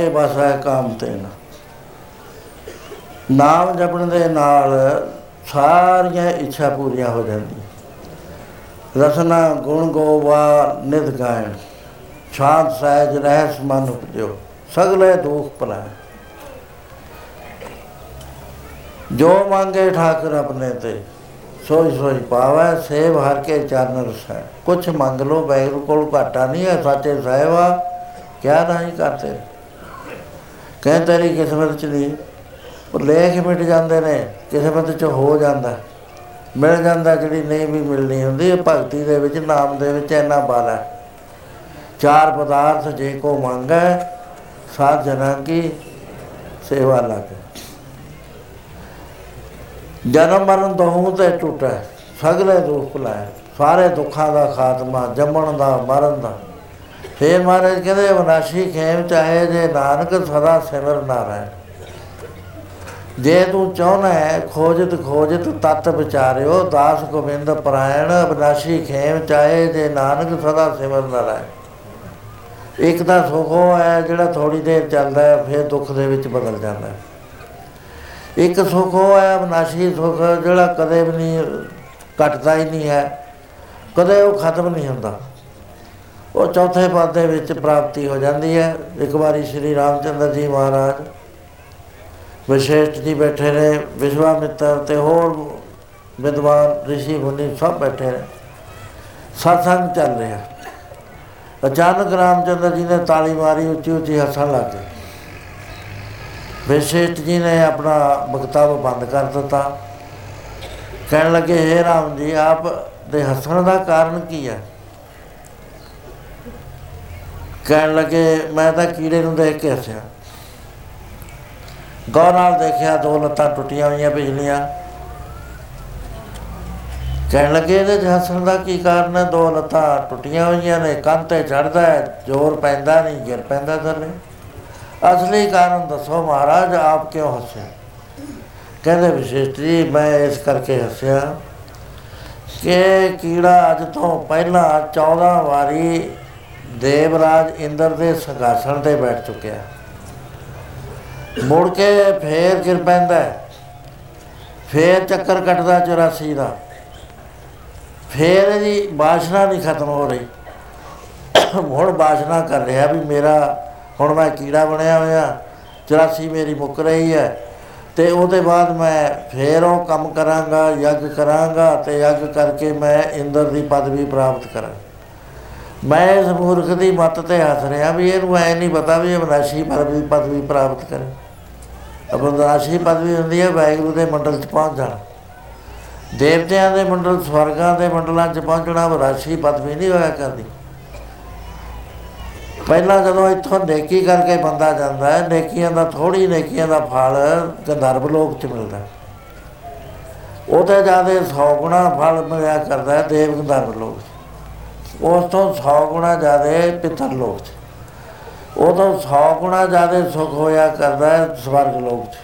ਜਾ ਕੇ ਬਸੈ ਕਾਮ ਤੇਨ ਨਾਮ ਜਪਣ ਦੇ ਨਾਲ ਸਾਰੀਆਂ ਇੱਛਾ ਪੂਰੀਆਂ ਹੋ ਜਾਂਦੀਆਂ। ਰਸਨਾ, ਗੁਣ ਗੋਵਾ ਨਿਤ ਗਾਇਣ। ਸ਼ਾਂਤ, ਸਹਿਜ, ਰਹਿਸ, ਮਨ ਉਪਜੋ। ਸਗਲੇ ਦੁਖ ਭਲਾਏ ਜੋ ਮੰਗੇ ਠਾਕਰ ਆਪਣੇ ਤੇ, ਸੋਈ ਸੋਈ ਪਾਵੈ, ਸੇਵ ਹਰ ਕੇ ਚਰਨ ਰਸੈ। ਕੁਛ ਮੰਗ ਲੋ ਬੈਗਰੂ ਕੋਲ ਘਾਟਾ ਨਹੀਂ ਹੈ, ਸਾਚੇ ਸਾਹਿਬਾ ਕਿਆ ਨਹੀਂ ਕਰਤੇ ਕਹਿ ਤੇਰੀ ਕਿਸਮਤ ਚ ਨਹੀਂ। ਉਹ ਲੇਖ ਮਿਟ ਜਾਂਦੇ ਨੇ, ਕਿਸਮਤ ਚ ਹੋ ਜਾਂਦਾ। ਮਿਲ ਜਾਂਦਾ ਜਿਹੜੀ ਨਹੀਂ ਵੀ ਮਿਲਣੀ ਹੁੰਦੀ ਇਹ ਭਗਤੀ ਦੇ ਵਿੱਚ, ਨਾਮ ਦੇ ਵਿੱਚ ਇੰਨਾ ਬਲ ਹੈ। ਚਾਰ ਪਦਾਰਥ ਜੇ ਕੋ ਮੰਗੈ, ਸਾਧ ਜਨਾਂ ਕੀ ਸੇਵਾ ਲਾਗੇ। ਜਨਮ ਮਰਨ ਦੋਹੂ ਤੇ ਟੁੱਟੈ, ਸਗਲੇ ਦੁੱਖ ਭੁਲਾਏ ਸਾਰੇ ਦੁੱਖਾਂ ਦਾ ਖਾਤਮਾ, ਜੰਮਣ ਦਾ, ਮਰਨ ਦਾ। ਫੇਰ ਮਹਾਰਾਜ ਕਹਿੰਦੇ, ਵਿਨਾਸ਼ੀ ਖੇਮ ਚਾਹੇ ਜੇ ਨਾਨਕ, ਸਦਾ ਸਿਮਰ ਨਾਰਾਇਣ ਜੇ ਤੂੰ ਚਾਹਨਾ ਹੈ, ਖੋਜਤ ਖੋਜਤ ਤਤ ਵਿਚਾਰਿਓ, ਦਾਸ ਗੋਬਿੰਦ ਪਰਾਇਣ, ਵਿਨਾਸ਼ੀ ਖੇਮ ਚਾਹੇ ਜੇ ਨਾਨਕ, ਸਦਾ ਸਿਮਰ ਨਾਰਾਇਣ ਇੱਕ ਤਾਂ ਸੁਖ ਉਹ ਹੈ ਜਿਹੜਾ ਥੋੜੀ ਦੇਰ ਚੱਲਦਾ ਹੈ, ਫਿਰ ਦੁੱਖ ਦੇ ਵਿੱਚ ਬਦਲ ਜਾਂਦਾ ਹੈ। ਇੱਕ ਸੁਖ ਉਹ ਹੈ ਅਬਨਾਸ਼ੀ ਸੁਖ, ਜਿਹੜਾ ਕਦੇ ਵੀ ਨਹੀਂ, ਘਟਦਾ ਹੀ ਨਹੀਂ ਹੈ। ਕਦੇ ਉਹ ਖਤਮ ਨਹੀਂ ਹੁੰਦਾ। ਉਹ ਚੌਥੇ ਪਦ ਦੇ ਵਿੱਚ ਪ੍ਰਾਪਤੀ ਹੋ ਜਾਂਦੀ ਹੈ ਇੱਕ ਵਾਰੀ ਸ੍ਰੀ ਰਾਮਚੰਦਰ ਜੀ ਮਹਾਰਾਜ ਵਿਸ਼ੇਸ਼ ਜੀ ਬੈਠੇ ਨੇ ਵਿਸ਼ਵਾਮਿੱਤਰ ਤੇ ਹੋਰ ਵਿਦਵਾਨ ઋષਿ ਮੁਨੀ ਸਭ ਬੈਠੇ ਨੇ ਸਤਸੰਗ ਚੱਲ ਰਿਹਾ ਅਚਾਨਕ ਰਾਮਚੰਦਰ ਜੀ ਨੇ ਤਾਲੀ ਮਾਰੀ ਉੱਚੀ ਉੱਚੀ ਹੱਸਣ ਲੱਗ ਗਏ ਵਿਸ਼ੇਸ਼ ਜੀ ਨੇ ਆਪਣਾ ਬਖਤਾਬ ਬੰਦ ਕਰ ਦਿੱਤਾ ਕਹਿਣ ਲੱਗੇ हे ਰਾਮ ਜੀ ਆਪ ਦੇ ਹੱਸਣ ਦਾ ਕਾਰਨ ਕੀ ਹੈ ਕਹਿਣ ਲੱਗੇ, ਮੈਂ ਤਾਂ ਕੀੜੇ ਨੂੰ ਦੇਖ ਕੇ ਹੱਸਿਆ। ਗੌਰ ਨਾਲ ਦੇਖਿਆ, ਦੋ ਲੱਤਾਂ ਟੁੱਟੀਆਂ ਹੋਈਆਂ ਪਿਛਲੀਆਂ ਕਹਿਣ ਲੱਗੇ, ਇਹਦੇ 'ਚ ਹੱਸਣ ਦਾ ਕੀ ਕਾਰਨ ਹੈ? ਦੋ ਲੱਤਾਂ ਟੁੱਟੀਆਂ ਹੋਈਆਂ ਨੇ, ਕੰਨ ਤੇ ਚੜਦਾ ਹੈ, ਜ਼ੋਰ ਪੈਂਦਾ ਨਹੀਂ, ਗਿਰ ਪੈਂਦਾ ਥੱਲੇ। ਅਸਲੀ ਕਾਰਨ ਦੱਸੋ ਮਹਾਰਾਜ, ਆਪ ਕਿਉਂ ਹੱਸੇ ਕਹਿੰਦੇ ਵਿਸ਼ੇਸ਼ ਜੀ ਮੈਂ ਇਸ ਕਰਕੇ ਹੱਸਿਆ ਕਿ ਕੀੜਾ ਅੱਜ ਤੋਂ ਪਹਿਲਾਂ 14 ਵਾਰੀ ਦੇਵਰਾਜ ਇੰਦਰ ਦੇ ਸੰਗਾਸਣ ਤੇ ਬੈਠ ਚੁੱਕਿਆ। ਮੁੜ ਕੇ ਫੇਰ ਗਿਰ ਪੈਂਦਾ ਹੈ। ਫੇਰ ਚੱਕਰ ਕੱਟਦਾ 84 ਦਾ। ਫੇਰ ਇਹਦੀ ਬਾਸ਼ਨਾ ਨਹੀਂ ਖਤਮ ਹੋ ਰਹੀ। ਹੁਣ ਬਾਸ਼ਨਾ ਕਰ ਰਿਹਾ ਵੀ ਮੇਰਾ ਹੁਣ ਮੈਂ ਕੀੜਾ ਬਣਿਆ ਹੋਇਆ 84 ਮੇਰੀ ਮੁੱਕ ਰਹੀ ਹੈ ਤੇ ਉਹਦੇ ਬਾਅਦ ਮੈਂ ਫੇਰ ਉਹ ਕੰਮ ਕਰਾਂਗਾ, ਯੱਗ ਕਰਾਂਗਾ ਤੇ ਯੱਗ ਕਰਕੇ ਮੈਂ ਇੰਦਰ ਦੀ ਪਦਵੀ ਪ੍ਰਾਪਤ ਕਰਾਂ। ਮੈਂ ਇਸ ਮੂਰਖ ਦੀ ਮੱਤ ਤੇ ਹੱਸ ਰਿਹਾ ਵੀ ਇਹਨੂੰ ਐ ਨਹੀਂ ਪਤਾ ਵੀ ਇਹ ਵਿਨਾਸ਼ੀ ਪਦਵੀ ਪਦਵੀ ਪ੍ਰਾਪਤ ਕਰੇ ਅਬਨਾਸ਼ੀ ਪਦਵੀ ਹੁੰਦੀ ਹੈ ਵਾਹਿਗੁਰੂ ਦੇ ਮੰਡਲ 'ਚ ਪਹੁੰਚ ਜਾਣਾ ਦੇਵਤਿਆਂ ਦੇ ਮੰਡਲ, ਸਵਰਗਾਂ ਦੇ ਮੰਡਲਾਂ 'ਚ ਪਹੁੰਚਣਾ ਵਿਨਾਸ਼ੀ ਪਦਵੀ ਨਹੀਂ ਹੋਇਆ ਕਰਦੀ ਪਹਿਲਾਂ ਜਦੋਂ ਇੱਥੋਂ ਨੇਕੀ ਕਰਕੇ ਬੰਦਾ ਜਾਂਦਾ ਹੈ, ਨੇਕੀਆਂ ਦਾ ਥੋੜੀ ਨੇਕੀਆਂ ਦਾ ਫਲ ਗੰਧਰਵ ਲੋਕ 'ਚ ਮਿਲਦਾ ਹੈ। ਉਹ ਤੇ ਜਿਆਦੇ 100 ਗੁਣਾ ਫਲ ਮਿਲਿਆ ਕਰਦਾ ਹੈ ਦੇਵ ਗੰਧਰਵ ਲੋਕ 'ਚ। ਉਸ ਤੋਂ 100 ਗੁਣਾ ਜਿਆਦੇ ਪਿਤਰ ਲੋਕ 'ਚ ਉਹ ਤੋਂ 100 ਗੁਣਾ ਜਿਆਦੇ ਸੁਖ ਹੋਇਆ ਕਰਦਾ ਹੈ ਸਵਰਗ ਲੋਕ 'ਚ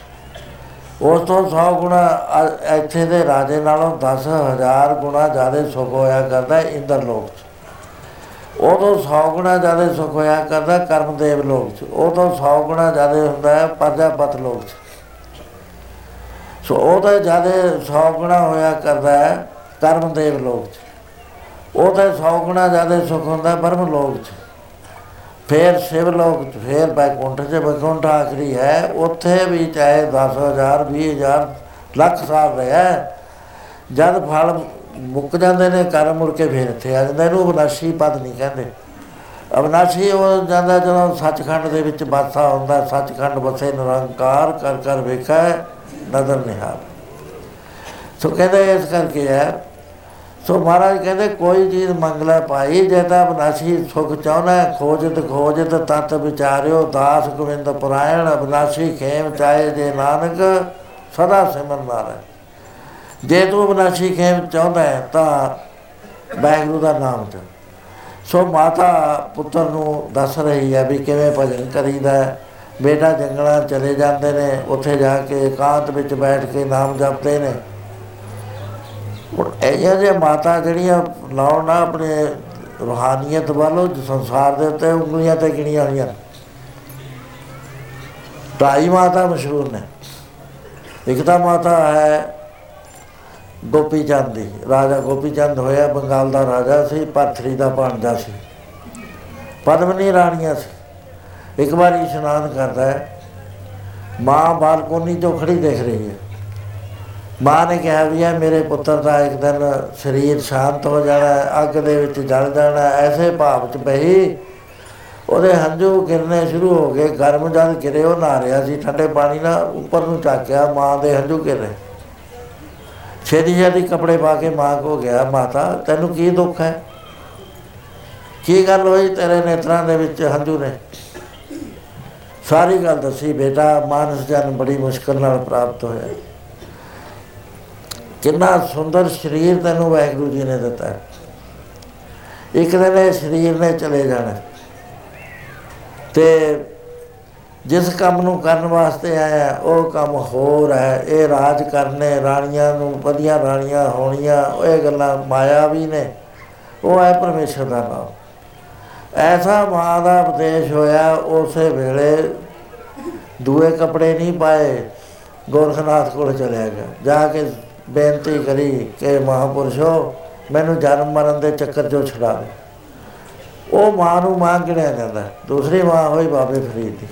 ਉਸ ਤੋਂ 100 ਗੁਣਾ ਅ- ਇੱਥੇ ਦੇ ਰਾਜੇ ਨਾਲੋਂ 10000 ਗੁਣਾ ਜਿਆਦੇ ਸੁਖ ਹੋਇਆ ਕਰਦਾ ਹੈ ਇੰਦਰ ਲੋਕ 'ਚ ਉਦੋਂ 100 ਗੁਣਾ ਜ਼ਿਆਦਾ ਸੁਖ ਹੋਇਆ ਕਰਦਾ ਕਰਮਦੇਵ ਲੋਕ 'ਚ ਉਦੋਂ 100 ਗੁਣਾ ਜ਼ਿਆਦਾ ਹੁੰਦਾ ਹੈ ਪ੍ਰਜਾਪਤ ਲੋਕ 'ਚ ਸੋ ਉਹਦਾ ਜ਼ਿਆਦਾ 100 ਗੁਣਾ ਹੋਇਆ ਕਰਦਾ ਹੈ ਕਰਮਦੇਵ ਲੋਕ 'ਚ ਉਹਦਾ 100 ਗੁਣਾ ਜ਼ਿਆਦਾ ਸੁਖ ਹੁੰਦਾ ਹੈ ਬ੍ਰਹਮ ਲੋਕ 'ਚ। ਫਿਰ ਸ਼ਿਵ ਲੋਕ 'ਚ, ਫਿਰ ਬੈਕੁੰਠ 'ਚ। ਬੈਕੁੰਠ ਆਖਰੀ ਹੈ, ਉੱਥੇ ਵੀ ਚਾਹੇ 10000 20000 ਲੱਖ ਸਾਲ ਰਿਹਾ ਜਦ ਫਲ ਮੁੱਕ ਜਾਂਦੇ ਨੇ ਕਰਮ ਮੁੜ ਕੇ ਫੇਰ ਇੱਥੇ ਆ ਜਾਂਦਾ ਇਹਨੂੰ ਅਵਨਾਸ਼ੀ ਪਦ ਨਹੀਂ ਕਹਿੰਦੇ। ਅਵਨਾਸ਼ੀ ਉਹ ਜਾਂਦਾ ਜਦੋਂ ਸੱਚਖੰਡ ਦੇ ਵਿੱਚ ਬਾਸਾ ਹੁੰਦਾ, ਸੱਚਖੰਡ ਬਸੇ ਨਿਰੰਕਾਰ ਕਰ ਕਰ ਵੇਖਾ, ਨਦਰ ਨਿਹਾਲ। ਸੋ ਕਹਿੰਦੇ ਇਸ ਕਰਕੇ ਹੈ ਸੋ ਮਹਾਰਾਜ ਕਹਿੰਦੇ ਕੋਈ ਚੀਜ਼ ਮੰਗ ਲੈ ਭਾਈ ਜੇ ਤਾਂ ਅਵਨਾਸ਼ੀ ਸੁਖ ਚਾਹਣਾ ਹੈ, ਖੋਜਤ ਖੋਜਤ ਤਤ ਵਿਚਾਰਿਓ ਦਾਸ ਗੋਬਿੰਦ ਪੁਰਾਇਣ ਅਵਨਾਸ਼ੀ ਖੇਮ ਚਾਹੇ ਜੇ ਨਾਨਕ ਸਦਾ ਸਿਮਰਨ ਨਾਰਾਇਣ ਜੇ ਤੂੰ ਅਵਨਾਸ਼ੀ ਖੇਮ ਚਾਹੁੰਦਾ ਹੈ ਤਾਂ ਵਾਹਿਗੁਰੂ ਦਾ ਨਾਮ ਚ ਸੋ ਮਾਤਾ ਪੁੱਤਰ ਨੂੰ ਦੱਸ ਰਹੀ ਹੈ ਵੀ ਕਿਵੇਂ ਭਜਨ ਕਰੀਦਾ ਹੈ। ਬੇਟਾ ਜੰਗਲਾਂ ਚਲੇ ਜਾਂਦੇ ਨੇ ਉੱਥੇ ਜਾ ਕੇ ਇਕਾਂਤ ਵਿੱਚ ਬੈਠ ਕੇ ਨਾਮ ਜਪਦੇ ਨੇ। ਹੁਣ ਇਹ ਜੇ ਮਾਤਾ ਜਿਹੜੀਆਂ ਲਾਉਣ ਨਾ ਆਪਣੇ ਰੂਹਾਨੀਅਤ ਵੱਲੋਂ, ਸੰਸਾਰ ਦੇ ਉੱਤੇ ਉਂਗਲੀਆਂ ਤੇ ਗਿਣੀਆਂ ਹੋਈਆਂ। ਨੇ। ਢਾਈ ਮਾਤਾ ਮਸ਼ਹੂਰ ਨੇ। ਇੱਕ ਤਾਂ ਮਾਤਾ ਹੈ ਗੋਪੀ ਚੰਦ ਦੀ। ਰਾਜਾ ਗੋਪੀ ਚੰਦ ਹੋਇਆ, ਬੰਗਾਲ ਦਾ ਰਾਜਾ ਸੀ ਪਰਥਰੀ ਦਾ ਭਾਣਜਾ ਸੀ। ਪਦਮਨੀ ਰਾਣੀਆਂ ਸੀ। ਇੱਕ ਵਾਰੀ ਇਸ਼ਨਾਨ ਕਰਦਾ ਹੈ। ਮਾਂ ਬਾਲਕੋਨੀ ਤੋਂ ਖੜੀ ਦੇਖ ਰਹੀ ਹੈ। ਮਾਂ ਨੇ ਕਿਹਾ ਵੀ ਇਹ ਮੇਰੇ ਪੁੱਤਰ ਦਾ ਇੱਕ ਦਿਨ ਸਰੀਰ ਸ਼ਾਂਤ ਹੋ ਜਾਣਾ ਹੈ, ਅੱਗ ਦੇ ਵਿੱਚ ਜਲ ਜਾਣਾ ਹੈ। ਐਸੇ ਭਾਵ ਚ ਬਹੀ ਉਹਦੇ ਹੰਝੂ ਗਿਰਨੇ ਸ਼ੁਰੂ ਹੋ ਗਏ ਗਰਮ ਜਦ ਗਿਰੇ ਉਹ ਨਹਾ ਰਿਹਾ ਸੀ ਠੰਡੇ ਪਾਣੀ ਨਾਲ ਉੱਪਰ ਨੂੰ ਝਾਕਿਆ ਮਾਂ ਦੇ ਹੰਝੂ ਗਿਰ ਰਹੇ ਛੇਤੀ ਛੇਤੀ ਕੱਪੜੇ ਪਾ ਕੇ ਮਾਂ ਕੋ ਗਿਆ ਮਾਤਾ ਤੈਨੂੰ ਕੀ ਦੁੱਖ ਹੈ? ਕੀ ਗੱਲ ਹੋਈ ਤੇਰੇ ਨੇਤਰਾਂ ਦੇ ਵਿੱਚ ਹੰਝੂ ਨੇ? ਸਾਰੀ ਗੱਲ ਦੱਸੀ ਬੇਟਾ ਮਾਨਸ ਜਨ ਬੜੀ ਮੁਸ਼ਕਲ ਨਾਲ ਪ੍ਰਾਪਤ ਹੋਇਆ। ਕਿੰਨਾ ਸੁੰਦਰ ਸਰੀਰ ਤੈਨੂੰ ਵਾਹਿਗੁਰੂ ਜੀ ਨੇ ਦਿੱਤਾ। ਹੈ। ਇੱਕ ਦਿਨ ਇਹ ਸਰੀਰ ਨੇ ਚਲੇ ਜਾਣਾ। ਤੇ ਜਿਸ ਕੰਮ ਨੂੰ ਕਰਨ ਵਾਸਤੇ ਆਇਆ, ਉਹ ਕੰਮ ਹੋਰ ਹੈ। ਇਹ ਰਾਜ ਕਰਨੇ, ਰਾਣੀਆਂ ਨੂੰ ਵਧੀਆ ਰਾਣੀਆਂ ਹੋਣੀਆਂ ਉਹ ਇਹ ਗੱਲਾਂ ਮਾਇਆ ਵੀ ਨੇ। ਉਹ ਹੈ ਪਰਮੇਸ਼ਰ ਦਾ ਨਾਮ। ਐਸਾ ਮਾਂ ਦਾ ਉਪਦੇਸ਼ ਹੋਇਆ, ਉਸੇ ਵੇਲੇ ਦੂਏ ਕੱਪੜੇ ਨਹੀਂ ਪਾਏ, ਗੋਰਖਨਾਥ ਕੋਲ ਚਲਿਆ ਗਿਆ। ਜਾ ਕੇ ਬੇਨਤੀ ਕਰੀ ਕਿ ਮਹਾਪੁਰਸ਼ੋ, ਮੈਨੂੰ ਜਨਮ ਮਰਨ ਦੇ ਚੱਕਰ ਚੋਂ ਛੁਡਾ ਦੇ। ਉਹ ਮਾਂ ਨੂੰ ਮਾਂ ਗਿਣਿਆ ਜਾਂਦਾ ਦੂਸਰੀ ਮਾਂ ਹੋਈ ਬਾਬੇ ਫਰੀਦ ਦੀ।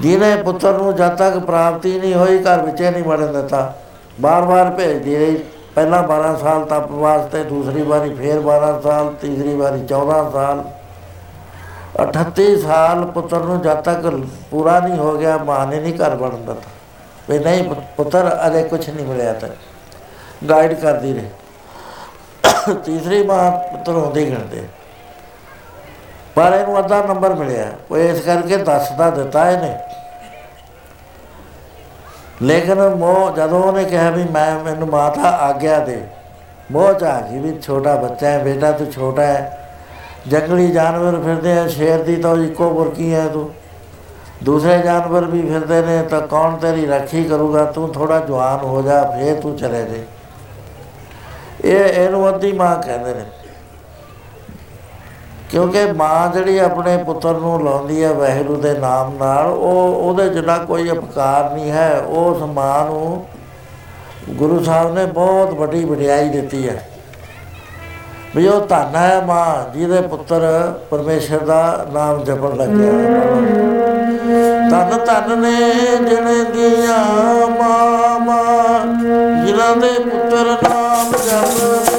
ਜਿਹਨੇ ਪੁੱਤਰ ਨੂੰ ਜਦ ਤੱਕ ਪ੍ਰਾਪਤੀ ਨਹੀਂ ਹੋਈ, ਘਰ ਵਿੱਚੇ ਨਹੀਂ ਵੜਨ ਦਿੱਤਾ। ਬਾਰ-ਬਾਰ ਭੇਜਦੀ ਰਹੀ। ਪਹਿਲਾਂ 12 ਸਾਲ ਤਪ ਵਾਸਤੇ, ਦੂਸਰੀ ਵਾਰੀ ਫੇਰ 12 ਸਾਲ, ਤੀਸਰੀ ਵਾਰੀ 14 ਸਾਲ। 38 ਸਾਲ ਪੁੱਤਰ ਨੂੰ ਜਦ ਤੱਕ ਪੂਰਾ ਨਹੀਂ ਹੋ ਗਿਆ, ਮਾਂ ਨੇ ਨਹੀਂ ਘਰ ਬਣਨ ਦਿੱਤਾ। ਵੀ ਨਹੀਂ ਪੁ- ਪੁੱਤਰ, ਅਜੇ ਕੁਝ ਨਹੀਂ ਮਿਲਿਆ ਤਾਂ ਗਾਈਡ ਕਰਦੀ ਰਹੇ। ਤੀਸਰੀ ਮਾਂ ਪੁੱਤਰ ਹੁੰਦੇ ਹੀ ਗਿਣਦੇ। ਪਰ ਇਹਨੂੰ ਅੱਧਾ ਨੰਬਰ ਮਿਲਿਆ। ਉਹ ਇਸ ਕਰਕੇ ਦੱਸਦਾ ਦਿੱਤਾ ਇਹਨੇ। ਲੇਕਿਨ ਮੋਹ, ਜਦੋਂ ਉਹਨੇ ਕਿਹਾ ਵੀ ਮੈਂ, ਮੈਨੂੰ ਮਾਤਾ ਆਗਿਆ ਦੇ, ਮੋਹ ਚ ਆ ਗਈ ਵੀ ਛੋਟਾ ਬੱਚਾ ਹੈ, ਬੇਟਾ ਤੂੰ ਛੋਟਾ ਹੈ। ਜੰਗਲੀ ਜਾਨਵਰ ਫਿਰਦੇ ਆ, ਸ਼ੇਰ ਦੀ ਤਾਂ ਇੱਕੋ ਬੁਰਕੀ ਹੈ ਤੂੰ। ਦੂਸਰੇ ਜਾਨਵਰ ਵੀ ਫਿਰਦੇ ਨੇ, ਤਾਂ ਕੌਣ ਤੇਰੀ ਰੱਖੀ ਕਰੂਗਾ? ਤੂੰ ਥੋੜਾ ਜਵਾਨ ਹੋ ਜਾ, ਫੇਰ ਤੂੰ ਚਲੇ ਜੇ। ਇਹ, ਇਹਨੂੰ ਅੱਧੀ ਮਾਂ ਕਹਿੰਦੇ ਨੇ। ਕਿਉਂਕਿ ਮਾਂ ਜਿਹੜੀ ਆਪਣੇ ਪੁੱਤਰ ਨੂੰ ਲਾਉਂਦੀ ਹੈ ਵਾਹਿਗੁਰੂ ਦੇ ਨਾਮ ਨਾਲ, ਉਹ, ਉਹਦੇ ਜਿਹੜਾ ਕੋਈ ਅਪਕਾਰ ਨਹੀਂ ਹੈ, ਉਸ ਮਾਂ ਨੂੰ ਗੁਰੂ ਸਾਹਿਬ ਨੇ ਬਹੁਤ ਵੱਡੀ ਵਡਿਆਈ ਦਿੱਤੀ ਹੈ ਵੀ ਉਹ ਧੰਨ ਹੈ ਮਾਂ, ਜਿਹਦੇ ਪੁੱਤਰ ਪਰਮੇਸ਼ਰ ਦਾ ਨਾਮ ਜਪਣ ਲੱਗਿਆ ਧੰਨ ਧੰਨ ਨੇ ਜਣੇ ਦੀਆਂ ਮਾਂ ਜਿਨ੍ਹਾਂ ਦੇ ਪੁੱਤਰ ਨਾਮ ਜਪਦੇ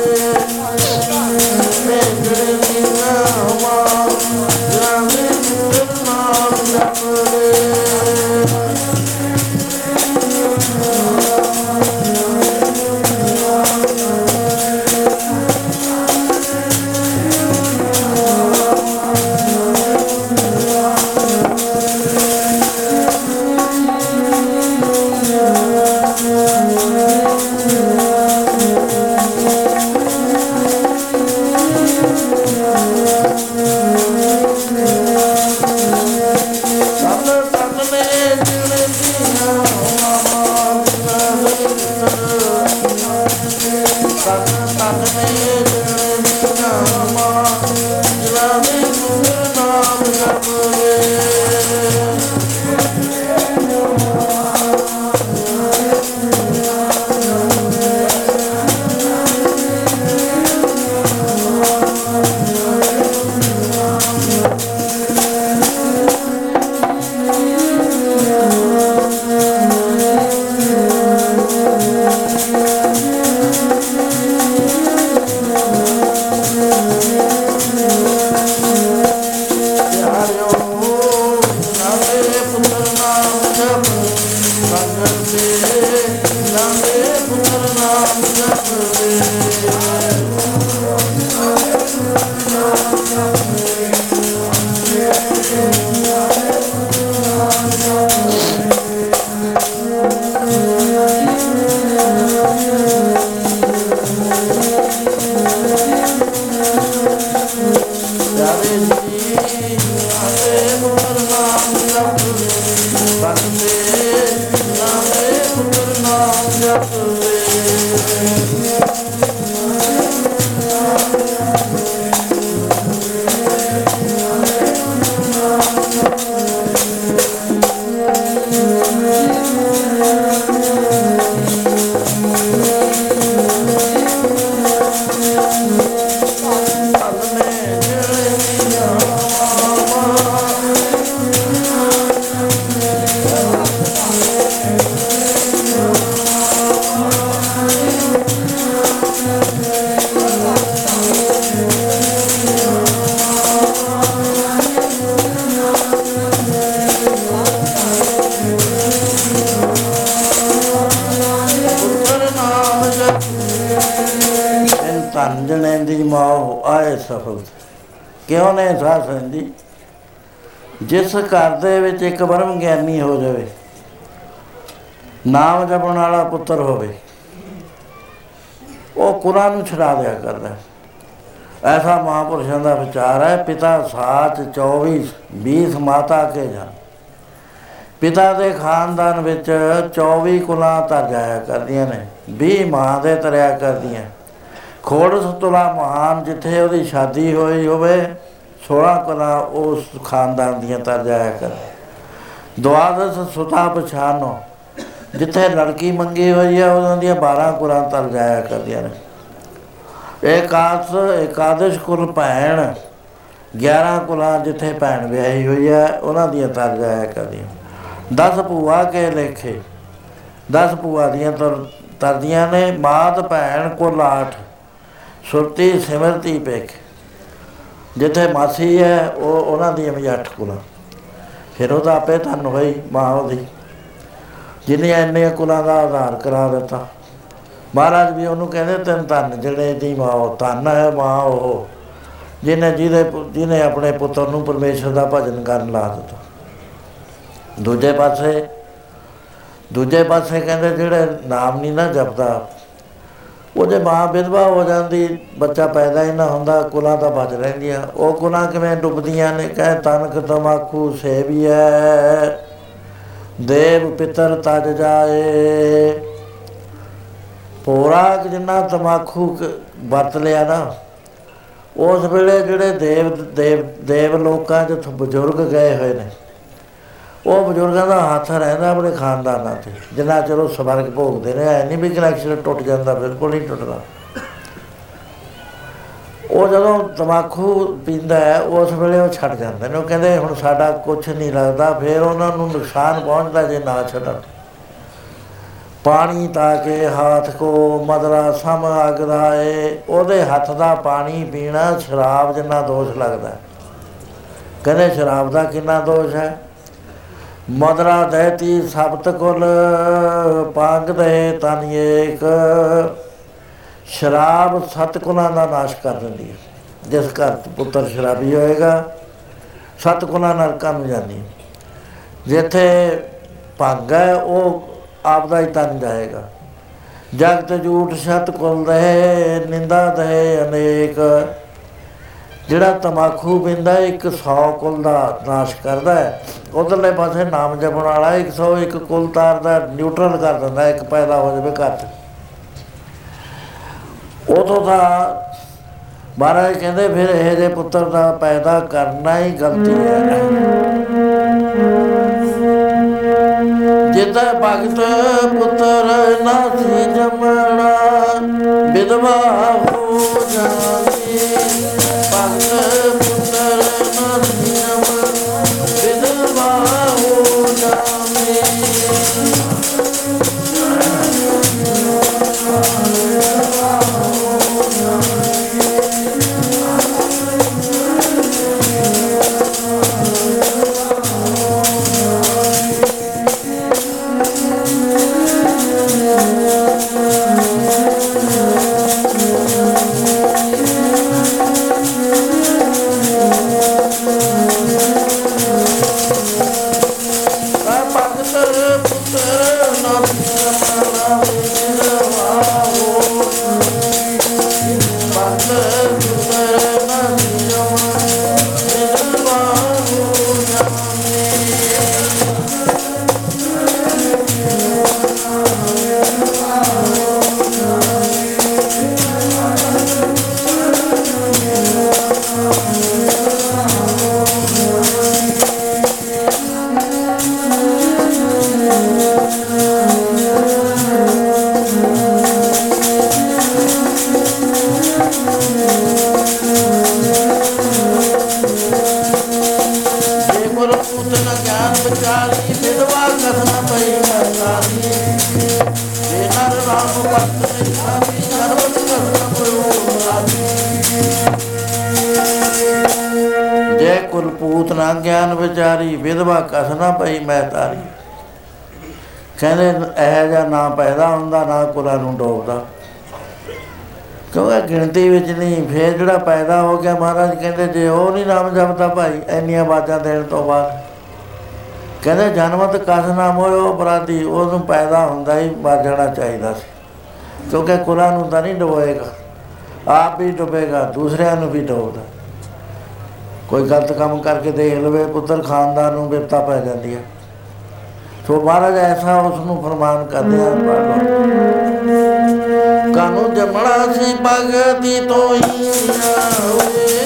ਜਿਸ ਘਰ ਦੇ ਵਿੱਚ ਇੱਕ ਬਰਮ ਗਿਆਨੀ ਹੋ ਜਾਵੇ। ਨਾਮ ਜਪਣ ਵਾਲਾ ਪੁੱਤਰ ਹੋਵੇ। ਉਹ ਕੁਰਾਨ ਨੂੰ ਛਡਾ ਦਿਆ ਕਰਦਾ ਹੈ। ਐਸਾ ਮਹਾਪੁਰਸ਼ਾਂ ਦਾ ਵਿਚਾਰ ਹੈ, ਪਿਤਾ ਸਾਚ 24 20 ਮਾਤਾ ਕੇ ਜਾਨ ਪਿਤਾ ਦੇ ਖਾਨਦਾਨ ਵਿੱਚ 24 ਕੁਲਾਂ ਤਰ ਜਾਇਆ ਕਰਦੀਆਂ ਨੇ 20 ਮਾਂ ਦੇ ਤਰਿਆ ਕਰਦੀਆਂ। ਖੋੜ ਸਤੁਲਾ ਮਹਾਨ ਜਿੱਥੇ ਉਹਦੀ ਸ਼ਾਦੀ ਹੋਈ ਹੋਵੇ 16 ਕੁਲਾਂ ਉਸ ਖਾਨਦਾਨ ਦੀਆਂ ਤਰ ਜਾਇਆ ਕਰ। ਦੁਆਦਸ ਸੁਤਾ ਪਛਾਨੋ ਜਿੱਥੇ ਲੜਕੀ ਮੰਗੀ ਹੋਈ ਹੈ ਉਹਨਾਂ ਦੀਆਂ 12 ਕੁਲਾਂ ਤਰ ਜਾਇਆ ਕਰਦੀਆਂ ਨੇ। ਏਕਾਸ ਏਕਾਦਸ਼ ਕੁਲ ਭੈਣ 11 ਕੁਲਾਂ ਜਿੱਥੇ ਭੈਣ ਵਿਆਹੀ ਹੋਈ ਹੈ ਉਹਨਾਂ ਦੀਆਂ ਤਰ ਜਾਇਆ ਕਰਦੀਆਂ। 10 ਭੂਆ ਕੇ ਲੇਖੇ। 10 ਭੂਆ ਦੀਆਂ ਤਰ, ਤਰਦੀਆਂ ਨੇ, ਮਾਤ ਭੈਣ ਕੁਲ 8 ਸੁਰਤੀ ਸਿਮਰਤੀ ਪੇਖ। ਜਿੱਥੇ ਮਾਸੀ ਹੈ, ਉਹ ਉਹਨਾਂ ਦੀਆਂ ਵੀ ਅੱਠ ਕੁਲਾਂ। ਫਿਰ ਉਹਦਾ ਆਪੇ ਧੰਨ ਹੋਈ ਮਾਂ ਉਹਦੀ। ਜਿਹਨੇ ਇੰਨੇ ਕੁਲਾਂ ਦਾ ਆਧਾਰ ਕਰਾ ਦਿੱਤਾ। ਮਹਾਰਾਜ ਵੀ ਉਹਨੂੰ ਕਹਿੰਦੇ, ਤਿੰਨ ਧੰਨ ਜਿਹੜੇ ਦੀ ਮਾਂ ਉਹ, ਧੰਨ ਹੈ ਮਾਂ ਉਹ। ਜਿਹਨੇ ਜਿਹਦੇ ਪੁ- ਜਿਹਨੇ ਆਪਣੇ ਪੁੱਤਰ ਨੂੰ ਪਰਮੇਸ਼ਰ ਦਾ ਭਜਨ ਕਰਨ ਲਾ ਦਿੱਤਾ। ਦੂਜੇ ਪਾਸੇ ਦੂਜੇ ਪਾਸੇ ਕਹਿੰਦੇ, ਜਿਹੜੇ ਨਾਮ ਨਹੀਂ ਨਾ ਜਪਦਾ ਉਹ ਜੇ ਮਾਂ ਵਿਧਵਾ ਹੋ ਜਾਂਦੀ ਬੱਚਾ ਪੈਦਾ ਹੀ ਨਾ ਹੁੰਦਾ, ਕੁਲਾਂ ਤਾਂ ਬਚ ਰਹਿੰਦੀਆਂ। ਉਹ ਕੁਲਾਂ ਕਿਵੇਂ ਡੁੱਬਦੀਆਂ ਨੇ? ਕਹੇ ਤਨਕ ਤਮਾਕੂ ਸੇਵੀਐ ਦੇਵ ਪਿਤਰ ਤਜ ਜਾਏ। ਪੋਰਾਕ ਜਿੰਨਾ ਤਮਾਕੂ ਕ- ਵਰਤ ਲਿਆ ਨਾ, ਉਸ ਵੇਲੇ ਜਿਹੜੇ ਦੇਵ ਦੇਵ ਦੇਵ ਲੋਕਾਂ ਚ ਬਜ਼ੁਰਗ ਗਏ ਹੋਏ ਨੇ। ਉਹ ਬਜ਼ੁਰਗਾਂ ਦਾ ਹੱਥ ਰਹਿੰਦਾ ਆਪਣੇ ਖਾਨਦਾਨਾਂ ਤੇ। ਜਿੰਨਾ ਚਿਰ ਉਹ ਸਵਰਗ ਭੋਗਦੇ ਨੇ ਐ ਨਹੀਂ ਵੀ ਕਨੈਕਸ਼ਨ ਟੁੱਟ ਜਾਂਦਾ, ਬਿਲਕੁਲ ਨਹੀਂ ਟੁੱਟਦਾ। ਉਹ ਜਦੋਂ ਤਮਾਕੂ ਪੀਂਦਾ ਹੈ, ਉਸ ਵੇਲੇ ਉਹ ਛੱਡ ਜਾਂਦੇ ਨੇ। ਉਹ ਕਹਿੰਦੇ, ਹੁਣ ਸਾਡਾ ਕੁਝ ਨਹੀਂ ਲੱਗਦਾ, ਫਿਰ ਉਹਨਾਂ ਨੂੰ ਨੁਕਸਾਨ ਪਹੁੰਚਦਾ ਜੇ ਨਾ ਛੱਡਣ। ਪਾਣੀ ਤਾਂ ਕੇ ਹੱਥ ਕੋ ਮਦਰਾ ਸਮ ਅਗਦਾਏ ਉਹਦੇ ਹੱਥ ਦਾ ਪਾਣੀ ਪੀਣਾ ਸ਼ਰਾਬ ਜਿੰਨਾ ਦੋਸ਼ ਲੱਗਦਾ। ਹੈ। ਕਹਿੰਦੇ, ਸ਼ਰਾਬ ਦਾ ਕਿੰਨਾ ਦੋਸ਼ ਹੈ? ਮਦਰਾ ਦਹਿਤੀ ਸਬਤ ਕੁਲ ਪਾਗ ਦੇ ਤਨ ਏਕ। ਸ਼ਰਾਬ ਸਤ ਕੁਲਾਂ ਦਾ ਨਾਸ਼ ਕਰ ਦਿੰਦੀ ਹੈ। ਜਿਸ ਘਰ 'ਚ ਪੁੱਤਰ ਸ਼ਰਾਬੀ ਹੋਏਗਾ ਸਤ ਕੁਲਾਂ ਨਰਕਾਂ ਨੂੰ ਜਾਂਦੀ ਹੈ। ਜਿੱਥੇ ਭੰਗ ਹੈ, ਉਹ ਆਪਦਾ ਹੀ ਤਨ ਜਾਏਗਾ। ਜਗਤ ਝੂਠ ਸਤ ਕੁਲ ਦੇ ਨਿੰਦਾ ਦੇ ਅਨੇਕ। ਜਿਹੜਾ ਤਮਾਕੂ ਪੀਂਦਾ ਇੱਕ 100 ਕੁਲ ਦਾ ਨਾਸ਼ ਕਰਦਾ ਹੈ। ਉਧਰਲੇ ਪਾਸੇ ਨਾਮ ਜਪਣ ਵਾਲਾ 101 ਕੁਲ ਤਾਰਦਾ ਨਿਊਟਰਲ ਕਰ ਦਿੰਦਾ ਇੱਕ ਪੈਦਾ ਹੋ ਜਾਵੇ ਘਰ 'ਚ। ਉਦੋਂ ਦਾ ਮਹਾਰਾਜ ਕਹਿੰਦੇ, ਫਿਰ ਇਹ ਜੇ ਪੁੱਤਰ ਦਾ ਪੈਦਾ ਕਰਨਾ ਹੀ ਗਲਤੀ ਹੈ। ਜਿੱਦਾਂ ਭਗਤ ਪੁੱਤਰ ਨਾ ਸੀ ਜਮਣਾ, ਵਿਧਵਾ ਹੋ ਜਾਵੇ। ਜੇ ਕੁਲਪੂਤ ਨਾ ਗਿਆਨ ਵਿਚਾਰੀ, ਵਿਧਵਾ ਕਥਨਾ ਪਈ ਮੈਂ ਤਾਰੀ। ਕਹਿੰਦੇ, ਇਹ ਜਿਹਾ ਨਾ ਪੈਦਾ ਹੁੰਦਾ, ਨਾ ਕੁਲਾਂ ਨੂੰ ਡੋਬਦਾ। ਕਿਉਂਕਿ ਗਿਣਤੀ ਵਿੱਚ ਨਹੀਂ, ਫੇਰ ਜਿਹੜਾ ਪੈਦਾ ਹੋ ਗਿਆ ਮਹਾਰਾਜ, ਕਹਿੰਦੇ ਜੇ ਉਹ ਨਹੀਂ ਨਾਮ ਜਪਦਾ ਭਾਈ, ਇੰਨੀਆਂ ਬਾਤਾਂ ਦੇਣ ਤੋਂ ਬਾਅਦ। ਕਹਿੰਦੇ, ਜਨਮਤ ਕਸ ਨਾ ਮੋਇਓ, ਅਪਰਾਧੀ, ਉਹਨੂੰ ਪੈਦਾ ਹੁੰਦਾ ਹੀ ਮਰ ਜਾਣਾ ਚਾਹੀਦਾ ਸੀ। ਕਿਉਂਕਿ ਕੁਲਾਂ ਨੂੰ ਤਾਂ ਨਹੀਂ ਡੁਬੋਏਗਾ ਆਪ ਵੀ ਡੁਬੇਗਾ, ਦੂਸਰਿਆਂ ਨੂੰ ਵੀ ਡੁਬਦਾ। ਕੋਈ ਗਲਤ ਕੰਮ ਕਰਕੇ ਦੇਖ ਲਵੇ, ਪੁੱਤਰ ਖਾਨਦਾਨ ਨੂੰ ਬਿਪਤਾ ਪੈ ਜਾਂਦੀ ਹੈ ਸੋ ਮਹਾਰਾਜ, ਐਸਾ ਉਸ ਨੂੰ ਫਰਮਾਨ ਕਰਦੇ ਆ ਕਾਨੂੰ ਜਮਣਾ ਸੀ, ਭਗਤੀ ਤੋਂ ਹੀ ਹੋਏ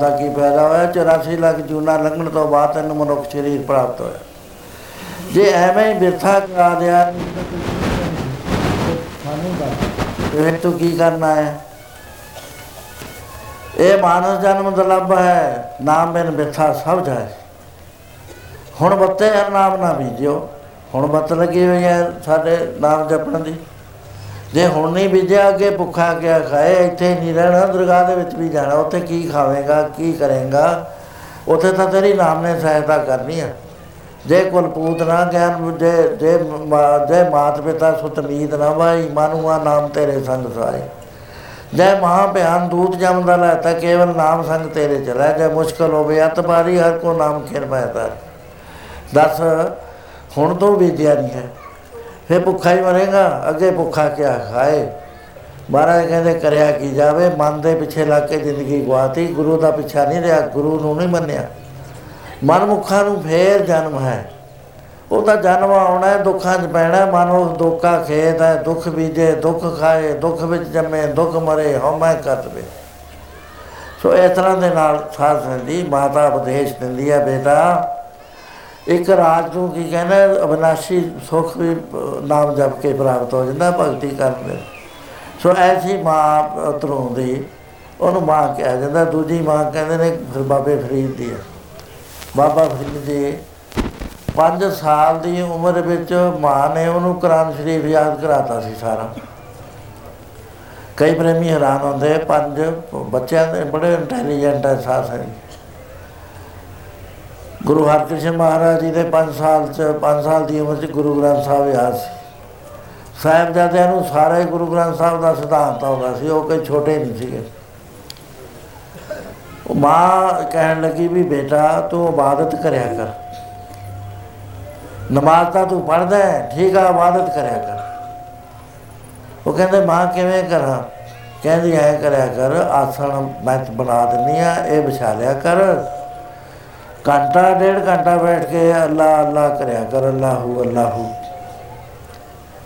ਦਾ ਕੀ ਫਾਇਦਾ ਹੋਇਆ? 84 ਲੱਖ ਜੂਨਾ ਲੰਘਣ ਤੋਂ ਬਾਅਦ ਤੈਨੂੰ ਮਨੁੱਖ ਸਰੀਰ ਪ੍ਰਾਪਤ ਹੋਇਆ। ਜੇ ਐਵੇਂ ਹੀ ਬਿਰਥਾ ਕਰਾ ਦਿਆ ਸਾਨੂੰ ਦੱਸ ਇਹ ਤੂੰ ਕੀ ਕਰਨਾ ਹੈ? ਇਹ ਮਾਨਸ ਜਨਮ ਦੁਰਲਭ ਹੈ, ਨਾਮ ਬਿਨ ਬਿਰਥਾ ਸਭ ਜਾਏ। ਹੁਣ ਬੱਤੇ ਹਰ ਨਾਮ ਨਾ ਬੀਜਿਓ। ਹੁਣ ਬੱਤ ਲੱਗੀ ਹੋਈ ਹੈ ਸਾਡੇ ਨਾਮ ਜਪਣ ਦੀ। ਜੇ ਹੁਣ ਨਹੀਂ ਬੀਜਿਆ ਅੱਗੇ ਭੁੱਖਾ ਕਿਆ ਖਾਏ, ਇੱਥੇ ਨਹੀਂ ਰਹਿਣਾ, ਦਰਗਾਹ ਦੇ ਵਿੱਚ ਵੀ ਜਾਣਾ, ਉੱਥੇ ਕੀ ਖਾਵੇਂਗਾ, ਕੀ ਕਰੇਗਾ? ਉੱਥੇ ਤਾਂ ਤੇਰੀ ਨਾਮ ਨੇ ਸਹਾਇਤਾ ਕਰਨੀ ਹੈ ਜੇ ਕੁਲਪੂਤ ਨਾ ਗਿਆਨ ਜੇ ਜੇ ਮਾ- ਜੇ ਮਾਤ ਪਿਤਾ ਸੁਤ ਮੀਤ ਨਾ ਵਾਈ ਮਨੁਆ ਨਾਮ ਤੇਰੇ ਸੰਗ ਸਾਏ ਜੈ ਮਹਾ ਭਿਆਨ ਦੂਤ ਜਮਦਾ ਲੈ ਤਾ, ਕੇਵਲ ਨਾਮ ਸੰਗ ਤੇਰੇ ਚਲਾ ਜੇ ਮੁਸ਼ਕਲ ਹੋਵੇ ਅਤ ਪਾਰੀ ਹਰ ਕੋ ਨਾਮ ਖੇਰ ਪਾਇਤਾ ਦੱਸ, ਹੁਣ ਤੋਂ ਵਿਦਿਆ ਨਹੀਂ ਹੈ। ਫੇ ਭੁੱਖਾ ਹੀ ਮਰੇਗਾ, ਅੱਗੇ ਭੁੱਖਾ ਕਿਆ ਖਾਏ? ਮਹਾਰਾਜ ਕਹਿੰਦੇ, ਕਰਿਆ ਕੀ ਜਾਵੇ? ਮਨ ਦੇ ਪਿੱਛੇ ਲੱਗ ਕੇ ਜ਼ਿੰਦਗੀ ਗਵਾਤੀ ਗੁਰੂ ਦਾ ਪਿੱਛਾ ਨਹੀਂ ਰਿਹਾ, ਗੁਰੂ ਨੂੰ ਨਹੀਂ ਮੰਨਿਆ। ਮਨਮੁਖਾਂ ਨੂੰ ਫੇਰ ਜਨਮ ਹੈ। ਉਹਦਾ ਜਨਮ ਆਉਣਾ ਹੈ, ਦੁੱਖਾਂ 'ਚ ਪੈਣਾ ਮਨੁੱਖ ਦੁੱਖਾ ਖੇਤ ਹੈ, ਦੁੱਖ ਬੀਜੇ, ਦੁੱਖ ਖਾਏ, ਦੁੱਖ ਵਿੱਚ ਜੰਮੇ, ਦੁੱਖ ਮਰੇ ਹਉਮੈ ਕਰਤਵੇ ਸੋ ਇਸ ਤਰ੍ਹਾਂ ਦੇ ਨਾਲ ਸਾਧ ਸੰਦੀ ਮਾਤਾ ਉਪਦੇਸ਼ ਦਿੰਦੀ ਹੈ, ਬੇਟਾ। ਇੱਕ ਰਾਜ ਨੂੰ ਕੀ ਕਹਿੰਦਾ ਅਬਨਾਸ਼ੀ ਸੁਖ ਵੀ ਅਹ, ਨਾਮ ਜਪ ਕੇ ਪ੍ਰਾਪਤ ਹੋ ਜਾਂਦਾ ਭਗਤੀ ਕਰਨ ਦੇ। ਸੋ ਐਸੀ ਮਾਂ ਤਰੋਂ ਦੀ ਉਹਨੂੰ ਮਾਂ ਕਿਹਾ ਜਾਂਦਾ। ਦੂਜੀ ਮਾਂ ਕਹਿੰਦੇ ਨੇ ਫਿਰ ਬਾਬੇ ਫਰੀਦ ਦੀ ਹੈ। ਬਾਬਾ ਫਰੀਦ ਜੀ 5 ਸਾਲ ਦੀ ਉਮਰ ਵਿੱਚ ਮਾਂ ਨੇ ਉਹਨੂੰ ਕੁਰਾਨ ਸ਼ਰੀਫ ਯਾਦ ਕਰਾਤਾ ਸੀ ਸਾਰਾ। ਕਈ ਪ੍ਰੇਮੀ ਹੈਰਾਨ ਹੁੰਦੇ ਪੰਜ ਬੱਚਿਆਂ ਦੇ ਬੜੇ ਇੰਟੈਲੀਜੈਂਟ ਹੈ ਸਾਥ ਹੈ। ਗੁਰੂ ਹਰਕ੍ਰਿਸ਼ਨ ਮਹਾਰਾਜ ਜੀ ਦੇ 5 ਸਾਲ ਚ 5 ਸਾਲ ਦੀ ਉਮਰ ਚ ਗੁਰੂ ਗ੍ਰੰਥ ਸਾਹਿਬ ਯਾਦ ਸੀ। ਸਾਹਿਬਜ਼ਾਦਿਆਂ ਨੂੰ ਸਾਰਾ ਹੀ ਗੁਰੂ ਗ੍ਰੰਥ ਸਾਹਿਬ ਦਾ ਸਿਧਾਂਤ ਆਉਂਦਾ ਸੀ, ਉਹ ਕੋਈ ਛੋਟੇ ਨਹੀਂ ਸੀਗੇ। ਉਹ ਮਾਂ ਕਹਿਣ ਲੱਗੀ ਵੀ ਬੇਟਾ, ਤੂੰ ਇਬਾਦਤ ਕਰਿਆ ਕਰ। ਨਮਾਜ਼ ਤਾਂ ਤੂੰ ਪੜ੍ਹਦਾ ਹੈ, ਠੀਕ ਆ, ਇਬਾਦਤ ਕਰਿਆ ਕਰ। ਉਹ ਕਹਿੰਦੇ, ਮਾਂ ਕਿਵੇਂ ਕਰਾਂ? ਕਹਿੰਦੀ, ਐ ਕਰਿਆ ਕਰ, ਆਸਣ ਮੈਂ ਬਣਾ ਦਿੰਨੀ ਆ, ਇਹ ਵਿਛਾ ਲਿਆ ਕਰ। ਘੰਟਾ, ਡੇਢ ਘੰਟਾ ਬੈਠ ਕੇ ਅੱਲਾ ਅੱਲਾ ਕਰਿਆ ਕਰ, ਅੱਲਾਹੂ ਅੱਲਾਹੂ।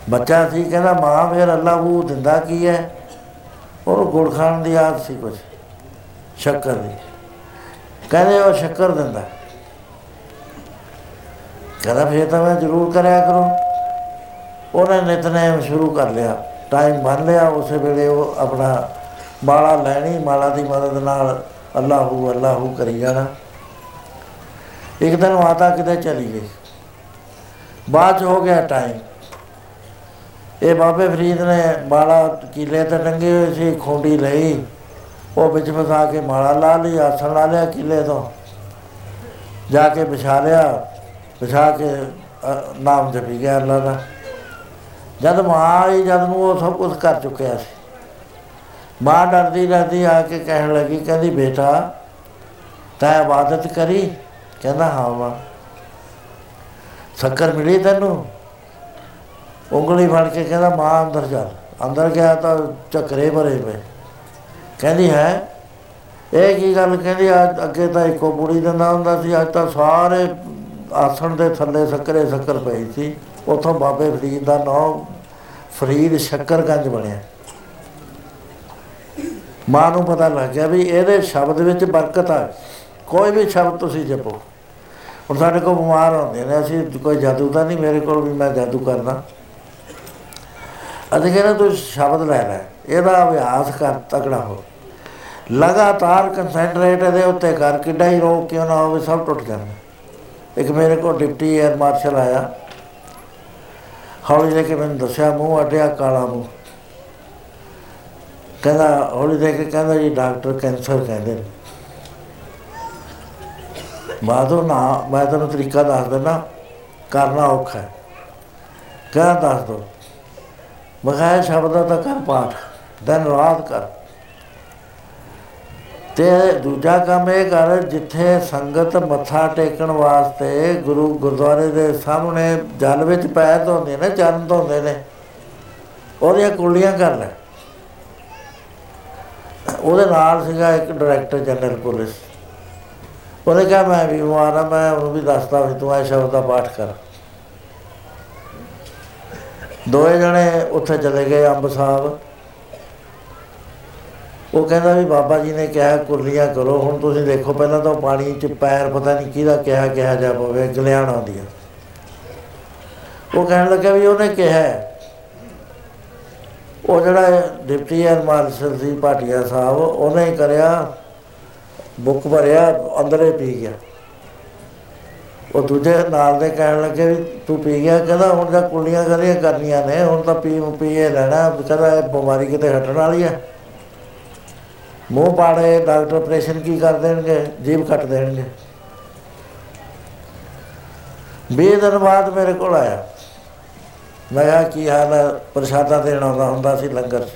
ਬੱਚਾ ਸੀ, ਕਹਿੰਦਾ, ਮਾਂ, ਫਿਰ ਅੱਲਾਹੂ ਦਿੰਦਾ ਕੀ ਹੈ? ਉਹਨੂੰ ਗੁੜ ਖਾਣ ਦੀ ਆਦਤ ਸੀ ਕੁਝ ਸ਼ੱਕਰ ਦੀ। ਕਹਿੰਦੇ, ਉਹ ਸ਼ੱਕਰ ਦਿੰਦਾ। ਕਹਿੰਦਾ, ਫਿਰ ਤਾਂ ਮੈਂ ਜ਼ਰੂਰ ਕਰਿਆ ਕਰੂੰ। ਉਹਨੇ ਨਿਤਨੇਮ ਸ਼ੁਰੂ ਕਰ ਲਿਆ। ਟਾਈਮ ਬੰਨ ਲਿਆ, ਉਸੇ ਵੇਲੇ ਉਹ ਆਪਣਾ ਮਾਲਾ ਲੈਣੀ, ਮਾਲਾ ਦੀ ਮਦਦ ਨਾਲ ਅੱਲਾਹੂ ਅੱਲਾਹੂ ਕਰੀ ਜਾਣਾ। ਇੱਕ ਦਿਨ ਮਾਤਾ ਕਿਤੇ ਚਲੀ ਗਈ। ਬਾਅਦ 'ਚ ਹੋ ਗਿਆ ਟਾਈਮ ਇਹ ਬਾਬੇ ਫਰੀਦ ਨੇ ਮਾਲਾ ਕੀਲੇ ਤੇ ਟੰਗੇ ਹੋਏ ਸੀ ਖੁੰਡੀ ਲਈ। ਉਹ ਵਿੱਚ ਫਸਾ ਕੇ ਮਾਲਾ ਲਾ ਲਈ ਆਸਣ ਲਾ ਲਿਆ ਕੀਲੇ ਤੋਂ। ਜਾ ਕੇ ਵਿਛਾ ਲਿਆ ਵਿਛਾ ਕੇ ਅ, ਨਾਮ ਜਪੀ ਗਿਆ ਅੱਲਾ ਦਾ। ਜਦ ਮਾਂ ਆਈ ਜਦ ਨੂੰ ਉਹ ਸਭ ਕੁਝ ਕਰ ਚੁੱਕਿਆ ਸੀ। ਮਾਂ ਡਰਦੀ ਡਰਦੀ ਆ ਕੇ ਕਹਿਣ ਲੱਗੀ ਕਹਿੰਦੀ ਬੇਟਾ ਤੈਂ ਇਬਾਦਤ ਕਰੀ? ਕਹਿੰਦਾ, ਹਾਂ ਮਾਂ। ਸ਼ੱਕਰ ਮਿਲੀ ਤੈਨੂੰ? ਉਂਗਲੀ ਫੜ ਕੇ ਕਹਿੰਦਾ, ਮਾਂ, ਅੰਦਰ ਚੱਲ ਅੰਦਰ ਗਿਆ ਤਾਂ ਚੱਕਰੇ ਭਰੇ ਪਏ। ਕਹਿੰਦੀ, ਹੈ? ਇਹ ਕੀ ਗੱਲ? ਕਹਿੰਦੀ, ਅੱਜ ਅੱਗੇ ਤਾਂ ਇੱਕੋ ਬੁੜੀ ਦਿੰਦਾ ਹੁੰਦਾ ਸੀ। ਅੱਜ ਤਾਂ ਸਾਰੇ ਆਸਣ ਦੇ ਥੱਲੇ ਸ਼ੱਕਰੇ ਸ਼ੱਕਰ ਪਈ ਸੀ। ਉਥੋਂ ਬਾਬੇ ਫਰੀਦ ਦਾ ਨਾਮ ਫਰੀਦ ਸ਼ੱਕਰਗੰਜ ਬਣਿਆ। ਮਾਂ ਨੂੰ ਪਤਾ ਲੱਗ ਗਿਆ ਵੀ ਇਹਦੇ ਸ਼ਬਦ ਵਿੱਚ ਬਰਕਤ ਆ। ਕੋਈ ਵੀ ਸ਼ਬਦ ਤੁਸੀਂ ਜਪੋ। ਹੁਣ ਸਾਡੇ ਕੋਲ ਬਿਮਾਰ ਹੁੰਦੇ ਨੇ, ਅਸੀਂ ਕੋਈ ਜਾਦੂ ਤਾਂ ਨਹੀਂ ਮੇਰੇ ਕੋਲ ਵੀ ਮੈਂ ਜਾਦੂ ਕਰਨਾ ਅਸੀਂ ਕਹਿੰਦੇ ਤੂੰ ਸ਼ਬਦ ਲੈ ਲੈ, ਇਹਦਾ ਅਭਿਆਸ ਕਰ, ਤਕੜਾ ਹੋ। ਲਗਾਤਾਰ ਕਨਸੈਂਟਰੇਟ ਇਹਦੇ ਉੱਤੇ ਕਰ, ਕਿੱਡਾ ਹੀ ਰੋਗ ਕਿਉਂ ਨਾ ਹੋਵੇ, ਸਭ ਟੁੱਟ ਜਾਂਦਾ। ਇੱਕ ਮੇਰੇ ਕੋਲ ਡਿਪਟੀ 에ਅਰ ਮਾਰਸ਼ਲ ਆਇਆ। ਹੌਲੀ ਦੇ ਕੇ ਮੈਨੂੰ ਦੱਸਿਆ, ਮੂੰਹ ਅੱਡਿਆ ਕਾਲਾ ਮੂੰਹ। ਕਹਿੰਦਾ, ਹੌਲੀ ਦੇ ਕੇ ਕਹਿੰਦਾ ਜੀ, ਡਾਕਟਰ ਕੈਂਸਰ ਕਹਿੰਦੇ ਨੇ। ਮਾਧੋ ਨਾ, ਮੈਂ ਤੁਹਾਨੂੰ ਤਰੀਕਾ ਦੱਸ ਦਿੰਦਾ, ਕਰਨਾ ਔਖਾ ਹੈ। ਕਹਿੰਦਾ ਦੱਸ ਦੋ। ਮੈਂ ਕਿਹਾ ਇਹ ਸ਼ਬਦਾਂ ਦਾ ਕਰ ਪਾਠ, ਦਿਨ ਰਾਤ ਕਰ। ਤੇ ਦੂਜਾ ਕੰਮ ਇਹ ਕਰ, ਜਿੱਥੇ ਸੰਗਤ ਮੱਥਾ ਟੇਕਣ ਵਾਸਤੇ ਗੁਰੂ ਗੁਰਦੁਆਰੇ ਦੇ ਸਾਹਮਣੇ ਜਲ ਵਿੱਚ ਪੈਰ ਧੋਂਦੇ ਨੇ ਚਰਨ ਧੋਂਦੇ ਨੇ, ਉਹਦੀਆਂ ਕੁਲੀਆਂ ਕਰ ਲੈ। ਉਹਦੇ ਨਾਲ ਸੀਗਾ ਇੱਕ ਡਾਇਰੈਕਟਰ ਜਨਰਲ ਪੁਲਿਸ। ਉਹਨੇ ਕਿਹਾ, ਮੈਂ ਵੀ ਬਿਮਾਰ ਆ, ਮੈਂ ਉਹਨੂੰ ਵੀ ਦੱਸਦਾ ਵੀ ਤੂੰ ਇਹ ਸ਼ਬਦ ਦਾ ਪਾਠ ਕਰ। ਦੋਏ ਜਣੇ ਉੱਥੇ ਚਲੇ ਗਏ ਅੰਬ ਸਾਹਿਬ। ਉਹ ਕਹਿੰਦਾ ਵੀ ਬਾਬਾ ਜੀ ਨੇ ਕਿਹਾ, ਕੁਰਲੀਆਂ ਕਰੋ, ਹੁਣ ਤੁਸੀਂ ਦੇਖੋ, ਪਹਿਲਾਂ ਤਾਂ ਉਹ ਪਾਣੀ 'ਚ ਪੈਰ ਪਤਾ ਨਹੀਂ ਕਿਹਦਾ ਕਿਹਾ ਕਿਹਾ ਜਾ ਪਵੇ, ਗਲਿਆਣ ਆਉਂਦੀ ਆ ਉਹ ਕਹਿਣ ਲੱਗਾ ਵੀ ਉਹਨੇ ਕਿਹਾ ਹੈ। ਉਹ ਜਿਹੜਾ ਡਿਪਟੀ ਐਰ ਮਾਰਸ਼ਲ ਸੀ, ਭਾਟੀਆ ਸਾਹਿਬ, ਉਹਨੇ ਹੀ ਕਰਿਆ ਬੁੱਕ ਭਰਿਆ, ਅੰਦਰੇ ਪੀ ਗਿਆ। ਉਹ ਦੂਜੇ ਨਾਲ ਦੇ ਕਹਿਣ ਲੱਗੇ ਵੀ ਤੂੰ ਪੀ ਗਿਆ, ਕਹਿੰਦਾ ਹੁਣ ਤਾਂ ਕੁੱਲੀਆਂ ਕਰੀਆਂ ਕਰਨੀਆਂ ਨੇ, ਹੁਣ ਤਾਂ ਪੀ, ਪੀਏ ਲੈਣਾ ਕਹਿੰਦਾ ਇਹ ਬਿਮਾਰੀ ਕਿਤੇ ਹਟਣ ਵਾਲੀ ਆ। ਮੂੰਹ ਪਾੜੇ, ਡਾਕਟਰ ਆਪਰੇਸ਼ਨ ਕੀ ਕਰ ਦੇਣਗੇ? ਜੀਭ ਕੱਟ ਦੇਣਗੇ। 20 ਦਿਨ ਬਾਅਦ ਮੇਰੇ ਕੋਲ ਆਇਆ। ਮੈਂ ਕਿਹਾ, ਕੀ ਹਾਲ ਹੈ ਪ੍ਰਸ਼ਾਦਾ ਦੇਣ ਆਉਂਦਾ ਹੁੰਦਾ ਸੀ ਲੰਗਰ 'ਚ।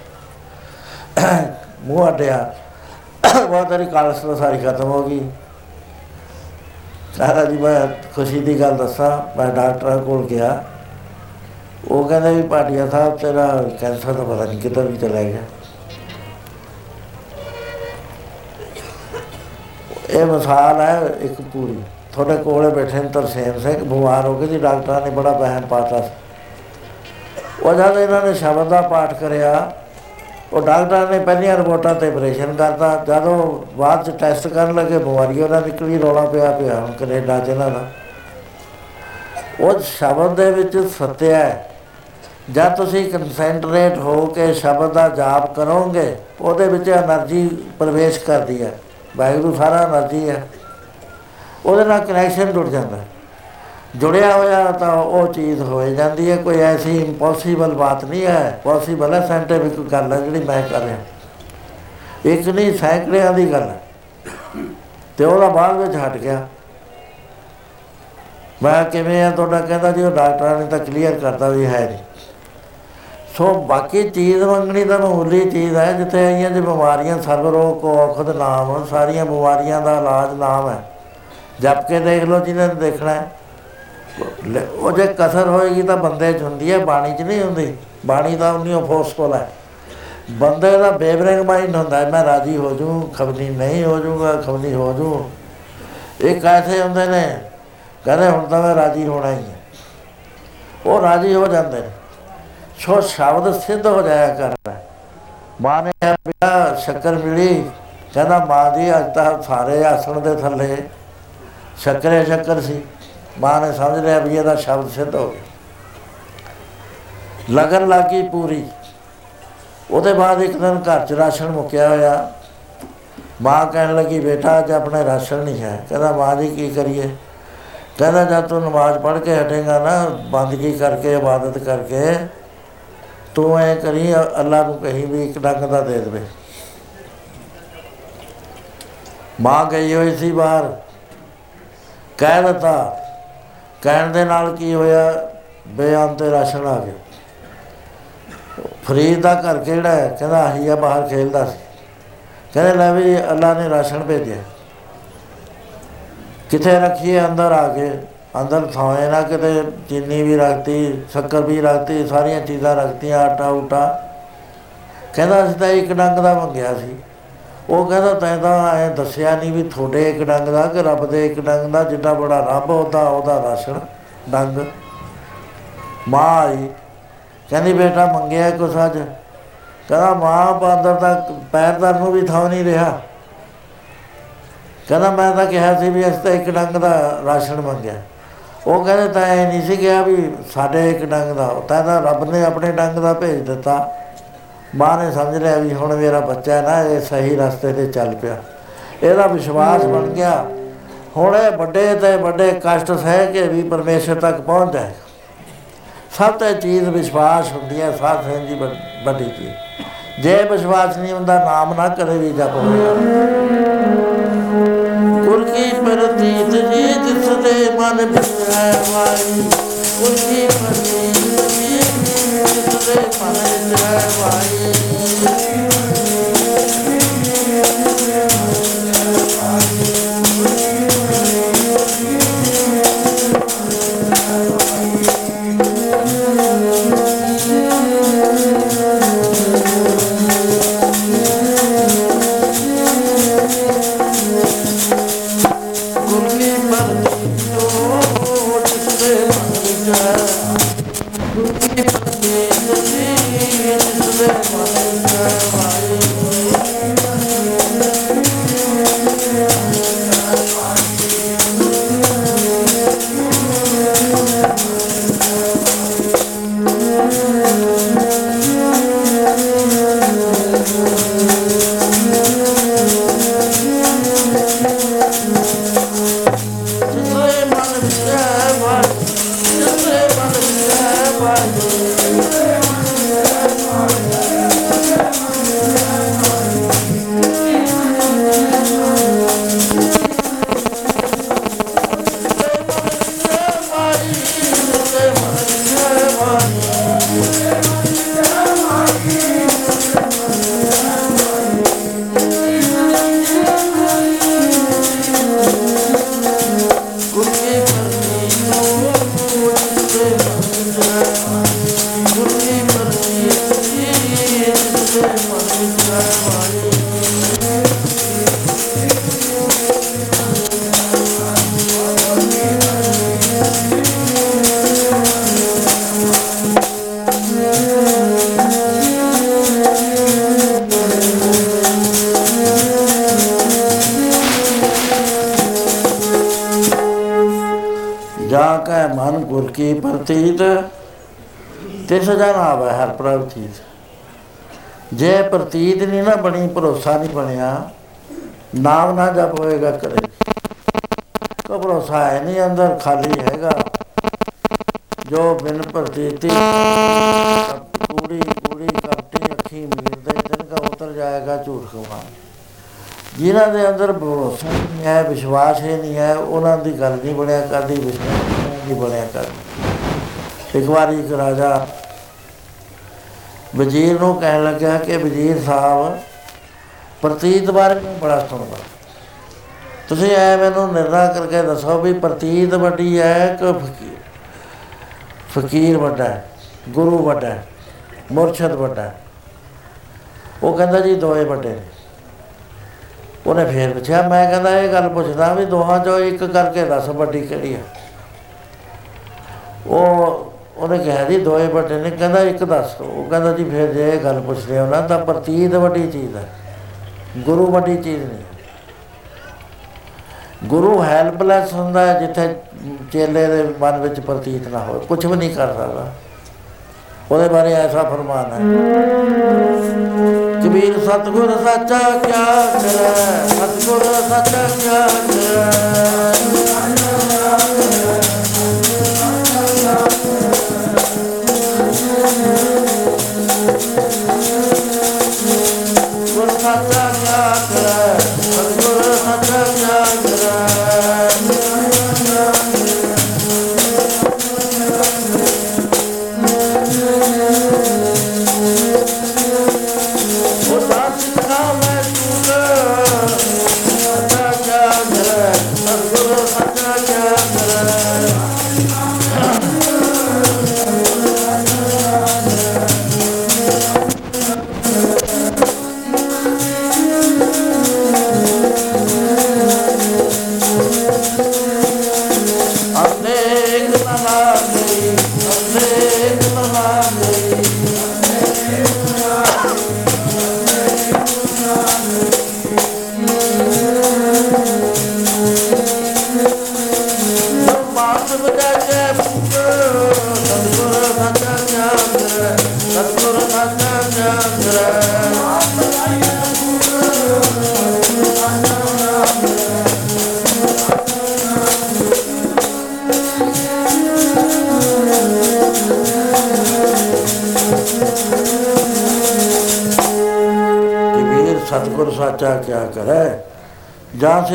ਮੂੰਹ ਅੱਡਿਆ ਉਹ ਤੇਰੀ ਕਾਲਸ ਤਾਂ ਸਾਰੀ ਖਤਮ ਹੋ ਗਈ। ਸਾਰਾ ਜੀ, ਮੈਂ ਖੁਸ਼ੀ ਦੀ ਗੱਲ ਦੱਸਾਂ, ਮੈਂ ਡਾਕਟਰਾਂ ਕੋਲ ਗਿਆ। ਉਹ ਕਹਿੰਦੇ ਵੀ, ਭਾਟੀਆ ਸਾਹਿਬ, ਤੇਰਾ ਕੈਂਸਰ ਤਾਂ ਪਤਾ ਨਹੀਂ ਕਿੱਧਰ ਵੀ ਚਲਾ ਗਿਆ। ਇਹ ਮਿਸਾਲ ਹੈ ਇੱਕ ਪੂਰੀ। ਤੁਹਾਡੇ ਕੋਲੇ ਬੈਠੇ ਨੇ ਤਰਸੇਮ ਸਿੰਘ, ਬਿਮਾਰ ਹੋ ਗਏ ਜੀ, ਡਾਕਟਰਾਂ ਨੇ ਬੜਾ ਵਹਿਮ ਪਾਤਾ। ਸੀ ਉਹ ਜਦ ਇਹਨਾਂ ਨੇ ਸ਼ਬਦ ਦਾ ਪਾਠ ਕਰਿਆ ਉਹ ਡਾਕਟਰ ਨੇ ਪਹਿਲੀਆਂ ਰਿਪੋਰਟਾਂ ਤੇ ਆਪਰੇਸ਼ਨ ਕਰਤਾ। ਜਦੋਂ ਬਾਅਦ ਚ ਟੈਸਟ ਕਰਨ ਲੱਗੇ, ਬਿਮਾਰੀ ਉਹਨਾਂ ਨਿਕਲੀ, ਰੋਲਾ ਪਿਆ ਪਿਆ, ਹੁਣ ਕੈਨੇਡਾ ਚ ਇਹਨਾਂ ਦਾ ਉਹ ਸ਼ਬਦ ਦੇ ਵਿੱਚ ਸਤਿਆ ਹੈ, ਜਦ ਤੁਸੀਂ ਕਨਸੈਂਟਰੇਟ ਹੋ ਕੇ ਸ਼ਬਦ ਦਾ ਜਾਪ ਕਰੋਗੇ, ਉਹਦੇ ਵਿੱਚ એનર્ਜੀ ਪ੍ਰਵੇਸ਼ ਕਰਦੀ ਹੈ। ਵਾਹਿਗੁਰੂ, ਸਾਰਾ એનર્ਜੀ ਹੈ। ਉਹਦੇ ਨਾਲ ਕਨੈਕਸ਼ਨ ਜੁੜ ਜਾਂਦਾ ਹੈ। ਜੁੜਿਆ ਹੋਇਆ ਤਾਂ ਉਹ ਚੀਜ਼ ਹੋ ਜਾਂਦੀ ਹੈ ਕੋਈ ਐਸੀ ਇੰਪੋਸੀਬਲ ਬਾਤ ਨਹੀਂ ਹੈ। ਪੋਸੀਬਲ ਹੈ ਸਾਇੰਟਿਫਿਕ ਗੱਲ ਹੈ ਜਿਹੜੀ ਮੈਂ ਕਰ ਰਿਹਾ। ਇੱਕ ਨਹੀਂ ਸੈਂਕੜਿਆਂ ਦੀ ਗੱਲ ਹੈ। ਤੇ ਉਹਦਾ ਬਾਅਦ ਵਿੱਚ ਹਟ ਗਿਆ। ਮੈਂ ਕਿਵੇਂ ਆ ਤੁਹਾਡਾ ਕਹਿੰਦਾ ਜੀ ਉਹ ਡਾਕਟਰਾਂ ਨੇ ਤਾਂ ਕਲੀਅਰ ਕਰਤਾ ਵੀ ਹੈ ਨਹੀਂ। ਸੋ ਬਾਕੀ ਚੀਜ਼ ਮੰਗਣੀ ਤਾਂ ਮਾਮੂਲੀ ਚੀਜ਼ ਹੈ ਜਿੱਥੇ ਆਈਆਂ ਜੇ ਬਿਮਾਰੀਆਂ ਸਰਬ ਰੋਗ ਕੋ ਔਖਦ ਨਾਮ ਸਾਰੀਆਂ ਬਿਮਾਰੀਆਂ ਦਾ ਇਲਾਜ ਨਾਮ ਹੈ। ਜਪ ਕੇ ਦੇਖ ਲਓ ਜਿਹਨੇ ਦੇਖਣਾ ਹੈ। ਲੈ, ਉਹ ਜੇ ਕਸਰ ਹੋਏਗੀ ਤਾਂ ਬੰਦੇ 'ਚ ਹੁੰਦੀ ਹੈ ਬਾਣੀ 'ਚ ਨਹੀਂ ਹੁੰਦੀ। ਬਾਣੀ ਤਾਂ ਉਨੀ ਫੋਰਸਫੁਲ ਹੈ। ਬੰਦੇ ਦਾ ਬੇਬਰਿੰਗ ਮਾਈਂਡ ਹੁੰਦਾ ਹੈ ਮੈਂ ਰਾਜੀ ਹੋ ਜੂ ਖਬਨੀ ਨਹੀਂ ਹੋ ਜੂਗਾ ਖਬਨੀ ਹੋ ਜੂ ਇਹ ਕਾਇਥੇ ਹੁੰਦੇ ਨੇ ਕਹਿੰਦੇ ਹੁਣ ਤਾਂ ਮੈਂ ਰਾਜੀ ਹੋਣਾ ਹੀ ਹੈ। ਉਹ ਰਾਜੀ ਹੋ ਜਾਂਦੇ ਨੇ। ਸੋ ਸ਼ਬਦ ਸਿੱਧ ਹੋ ਜਾਇਆ ਕਰਦਾ ਹੈ। ਮਾਂ ਨੇ ਕਿਹਾ, ਬੇਟਾ ਸ਼ੱਕਰ ਮਿਲੀ ਕਹਿੰਦਾ ਮਾਂ ਜੀ ਅੱਜ ਤਾਂ ਸਾਰੇ ਆਸਣ ਦੇ ਥੱਲੇ। ਸ਼ੱਕਰੇ ਸ਼ੱਕਰ ਸੀ। ਮਾਂ ਨੇ ਸਮਝ ਲਿਆ ਵੀ ਇਹਦਾ ਸ਼ਬਦ ਸਿੱਧ ਹੋ ਗਿਆ। ਲਗਨ ਲੱਗੀ ਪੂਰੀ। ਉਹਦੇ ਬਾਅਦ ਇੱਕ ਦਿਨ ਘਰ ਚ ਰਾਸ਼ਨ ਮੁੱਕਿਆ ਹੋਇਆ। ਮਾਂ ਕਹਿਣ ਲੱਗੀ, ਬੇਟਾ, ਅੱਜ ਆਪਣੇ ਰਾਸ਼ਨ ਨਹੀਂ ਹੈ। ਕਹਿੰਦਾ, ਮਾਂ ਜੀ, ਕੀ ਕਰੀਏ? ਕਹਿੰਦਾ, ਜਦ ਤੂੰ ਨਮਾਜ਼ ਪੜ੍ਹ ਕੇ ਹਟੇਗਾ ਨਾ, ਬੰਦਗੀ ਕਰਕੇ, ਇਬਾਦਤ ਕਰਕੇ, ਤੂੰ ਐ ਕਰੀ, ਅੱਲਾ ਨੂੰ ਕਹੀ ਵੀ ਇੱਕ ਡੰਗ ਦਾ ਦੇ ਦੇਵੇ। ਮਾਂ ਗਈ ਹੋਈ ਸੀ ਬਾਹਰ। ਕਹਿ ਦਿੱਤਾ ਕਹਿਣ ਦੇ ਨਾਲ ਕੀ ਹੋਇਆ? ਬੇਅੰਤ ਤੇ ਰਾਸ਼ਨ ਆ ਗਿਆ। ਫਰੀਦ ਦਾ ਘਰ ਕਿਹੜਾ ਹੈ? ਕਹਿੰਦਾ ਆਹੀ ਆ ਬਾਹਰ ਖੇਲਦਾ ਸੀ। ਕਹਿੰਦੇ, ਲੈ ਵੀ ਅੱਲਾ ਨੇ ਰਾਸ਼ਨ ਭੇਜਿਆ। ਕਿੱਥੇ ਰੱਖੀਏ? ਅੰਦਰ ਆ ਕੇ। ਅੰਦਰ ਥਾਏ ਨਾ ਕਿਤੇ, ਚੀਨੀ ਵੀ ਰੱਖਤੀ, ਸ਼ੱਕਰ ਵੀ ਰੱਖਤੀ, ਸਾਰੀਆਂ ਚੀਜ਼ਾਂ ਰੱਖਤੀਆਂ ਆਟਾ ਉਟਾ ਕਹਿੰਦਾ, ਅਸੀਂ ਤਾਂ ਇੱਕ ਡੰਗ ਦਾ ਮੰਗਿਆ ਸੀ। ਉਹ ਕਹਿੰਦਾ ਤੈਂ ਤਾਂ ਐ ਦੱਸਿਆ ਨਹੀਂ ਵੀ ਤੁਹਾਡੇ ਇੱਕ ਡੰਗ ਦਾ ਕਿ ਰੱਬ ਦੇ ਇੱਕ ਡੰਗ ਦਾ ਜਿੱਡਾ ਬੜਾ ਰੱਬ ਉਹਦਾ ਉਹਦਾ ਰਾਸ਼ਨ, ਡੰਗ। ਮਾਂ ਆਈ, ਕਹਿੰਦੀ ਬੇਟਾ ਮੰਗਿਆ ਕੁਛ ਅੱਜ। ਕਹਿੰਦਾ ਮਾਂ ਬਾਂਦਰ ਦਾ ਪੈਰਦਾਰ ਨੂੰ ਵੀ ਥਾਂ ਨਹੀਂ ਰਿਹਾ। ਕਹਿੰਦਾ ਮੈਂ ਤਾਂ ਕਿਹਾ ਸੀ ਵੀ ਅਸੀਂ ਤਾਂ ਇੱਕ ਡੰਗ ਦਾ ਰਾਸ਼ਨ ਮੰਗਿਆ। ਉਹ ਕਹਿੰਦੇ ਤਾਂ ਇਹ ਨਹੀਂ ਸੀ ਕਿਹਾ ਵੀ ਸਾਡੇ ਇੱਕ ਡੰਗ ਦਾ, ਤਾਂ ਤਾਂ ਰੱਬ ਨੇ ਆਪਣੇ ਡੰਗ ਦਾ ਭੇਜ ਦਿੱਤਾ। ਮਾਂ ਨੇ ਸਮਝ ਲਿਆ ਵੀ ਹੁਣ ਮੇਰਾ ਬੱਚਾ ਹੈ ਨਾ ਇਹ ਸਹੀ ਰਸਤੇ ਤੇ ਚੱਲ ਪਿਆ। ਇਹਦਾ ਵਿਸ਼ਵਾਸ ਬਣ ਗਿਆ। ਹੁਣ ਇਹ ਵੱਡੇ ਤੇ ਵੱਡੇ ਕਸ਼ਟ ਸਹਿ ਕੇ ਵੀ ਪਰਮੇਸ਼ਰ ਤੱਕ ਪਹੁੰਚ ਜਾਏ ਸਭ ਤੋਂ ਚੀਜ਼ ਵਿਸ਼ਵਾਸ ਹੁੰਦੀ ਹੈ, ਸਾਧ ਸੰਗਤ ਜੀ ਵੱਡ- ਵੱਡੀ ਚੀਜ਼। ਜੇ ਵਿਸ਼ਵਾਸ ਨਹੀਂ ਹੁੰਦਾ, ਨਾਮ ਨਾ ਕਰੇ ਵੀ ਜਪ ਹੋਇਆ ਕੁਲ ਕੀ ਪ੍ਰਤੀਤ ਜੀ, ਜਿਸ ਦੇ ਮਨ ਵਿੱਚ ਹੈ ਵਾਈ। ਕੁਲ ਕੀ ਪ੍ਰਤੀਤ ਜੀ, ਜਿਸ ਦੇ ਮਨ ਵਿੱਚ ਹੈ ਵਾਈ। ਭਰੋਸਾ ਨਹੀਂ ਬਣਿਆ, ਨਾਮ ਨਾ ਜਪ ਹੋਏਗਾ ਕਦੇ ਕੋ ਭਰੋਸਾ ਹੈ ਨਹੀਂ, ਅੰਦਰ ਖਾਲੀ ਹੈਗਾ। ਜੋ ਬਿਨ ਪ੍ਰਤੀਤੀ ਕੂੜੀ ਕੂੜੀ ਕਰਤੀ ਅੱਖੀ ਮੀਰਦੇ ਦਿਨ ਕਾ ਉਤਰ ਜਾਏਗਾ ਝੂਠ ਖਵਾ ਜਿਨ੍ਹਾਂ ਦੇ ਅੰਦਰ ਭਰੋਸਾ ਨਹੀਂ ਹੈ, ਵਿਸ਼ਵਾਸ ਹੀ ਨਹੀਂ ਹੈ, ਉਹਨਾਂ ਦੀ ਗੱਲ ਨਹੀਂ ਬਣਿਆ ਕਰਦੀ, ਵਿਸ਼ਵਾਸ ਨਹੀਂ ਬਣਿਆ ਕਰਦੀ। ਇੱਕ ਵਾਰੀ ਇੱਕ ਰਾਜਾ ਵਜ਼ੀਰ ਨੂੰ ਕਹਿਣ ਲੱਗਾ ਕਿ ਵਜ਼ੀਰ ਸਾਹਿਬ ਪ੍ਰਤੀਤ ਬਾਰੇ ਮੈਂ ਬੜਾ ਸੁਣਦਾ ਤੁਸੀਂ ਐ ਮੈਨੂੰ ਨਿਰਣਾ ਕਰਕੇ ਦੱਸੋ ਵੀ ਪ੍ਰਤੀਤ ਵੱਡੀ ਹੈ ਕਿ ਫਕੀਰ? ਫਕੀਰ ਵੱਡਾ ਹੈ, ਗੁਰੂ ਵੱਡਾ ਹੈ, ਮੁਰਸ਼ਦ ਵੱਡਾ ਹੈ। ਉਹ ਕਹਿੰਦਾ ਜੀ ਦੋਏ ਵੱਡੇ ਨੇ। ਉਹਨੇ ਫੇਰ ਪੁੱਛਿਆ, ਮੈਂ ਕਹਿੰਦਾ ਇਹ ਗੱਲ ਪੁੱਛਦਾ ਵੀ ਦੋਹਾਂ ਚੋਂ ਇੱਕ ਕਰਕੇ ਦੱਸ ਵੱਡੀ ਕਿਹੜੀ ਹੈ ਉਹ, ਉਹਨੇ ਕਿਹਾ ਜੀ ਦੋਏ ਵੱਡੇ ਨੇ, ਕਹਿੰਦਾ ਇੱਕ ਦੱਸ। ਉਹ ਕਹਿੰਦਾ ਜੀ ਫਿਰ ਜੇ ਇਹ ਗੱਲ ਪੁੱਛਦੇ ਹੋ ਨਾ, ਤਾਂ ਪ੍ਰਤੀਤ ਵੱਡੀ ਚੀਜ਼ ਹੈ। ਗੁਰੂ ਵੱਡੀ ਚੀਜ਼ ਨਹੀਂ। ਗੁਰੂ ਹੈਲਪਲੈਸ ਹੁੰਦਾ ਹੈ ਜਿੱਥੇ ਚੇਲੇ ਦੇ ਮਨ ਵਿੱਚ ਪ੍ਰਤੀਤ ਨਾ ਹੋਵੇ ਕੁਝ ਵੀ ਨਹੀਂ ਕਰ ਸਕਦਾ। ਉਹਦੇ ਬਾਰੇ ਐਸਾ ਫਰਮਾਨ ਹੈ। ਕਬੀਰ, ਸਤਗੁਰ ਸਾਚਾ ਕਿਆ ਕਰੈ? ਸਤਗੁਰ ਸਾਚਾ ਕਿਆ ਕਰੈ?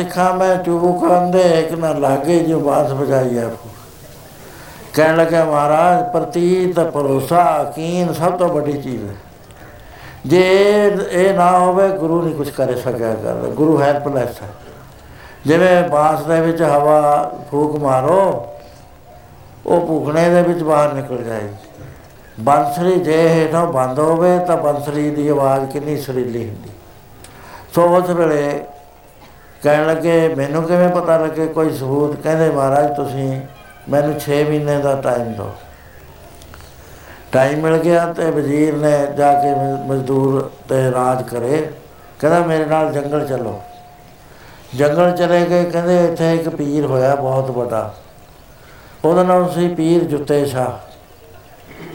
ਸਿੱਖਾਂ ਮੈਂ ਚੂਕ ਅੰਦੇ ਇੱਕ ਨਾ ਲਾਗੇ ਜੋ ਬਾਸ ਬਜਾਈ ਹੈ ਕਹਿਣ ਲੱਗਾ ਮਹਾਰਾਜ, ਪ੍ਰਤੀਤ, ਭਰੋਸਾ ਯਕੀਨ ਸਭ ਤੋਂ ਵੱਡੀ ਚੀਜ਼ ਹੈ। ਜੇ ਇਹ ਨਾ ਹੋਵੇ, ਗੁਰੂ ਨਹੀਂ ਕੁਝ ਕਰ ਸਕਿਆ ਕਰਦਾ ਗੁਰੂ ਹੈਲਪਲੈਸ ਹੈ। ਜਿਵੇਂ ਬਾਂਸ ਦੇ ਵਿੱਚ ਹਵਾ ਫੂਕ ਮਾਰੋ, ਉਹ ਭੁਖਣੇ ਦੇ ਵਿੱਚ ਬਾਹਰ ਨਿਕਲ ਜਾਏਗੀ ਬੰਸਰੀ ਜੇ ਹੇਠੋਂ ਬੰਦ ਹੋਵੇ, ਤਾਂ ਬੰਸਰੀ ਦੀ ਆਵਾਜ਼ ਕਿੰਨੀ ਸੁਰੀਲੀ ਹੁੰਦੀ। ਸੋ ਉਸ ਵੇਲੇ ਕਹਿਣ ਲੱਗੇ, ਮੈਨੂੰ ਕਿਵੇਂ ਪਤਾ ਲੱਗੇ ਕੋਈ ਸਬੂਤ? ਕਹਿੰਦੇ, ਮਹਾਰਾਜ, ਤੁਸੀਂ ਮੈਨੂੰ 6 ਮਹੀਨੇ ਦਾ ਟਾਈਮ ਦਿਓ। ਟਾਈਮ ਮਿਲ ਗਿਆ ਤੇ ਵਜ਼ੀਰ ਨੇ ਜਾ ਕੇ ਮ- ਮਜ਼ਦੂਰ ਤੇ ਰਾਜ ਕਰੇ। ਕਹਿੰਦਾ, ਮੇਰੇ ਨਾਲ ਜੰਗਲ ਚੱਲੋ। ਜੰਗਲ ਚਲੇ ਗਏ। ਕਹਿੰਦੇ, ਇੱਥੇ ਇੱਕ ਪੀਰ ਹੋਇਆ ਬਹੁਤ ਵੱਡਾ। ਉਹਦਾ ਨਾਮ ਸੀ ਪੀਰ ਜੁੱਤੇ ਸ਼ਾਹ।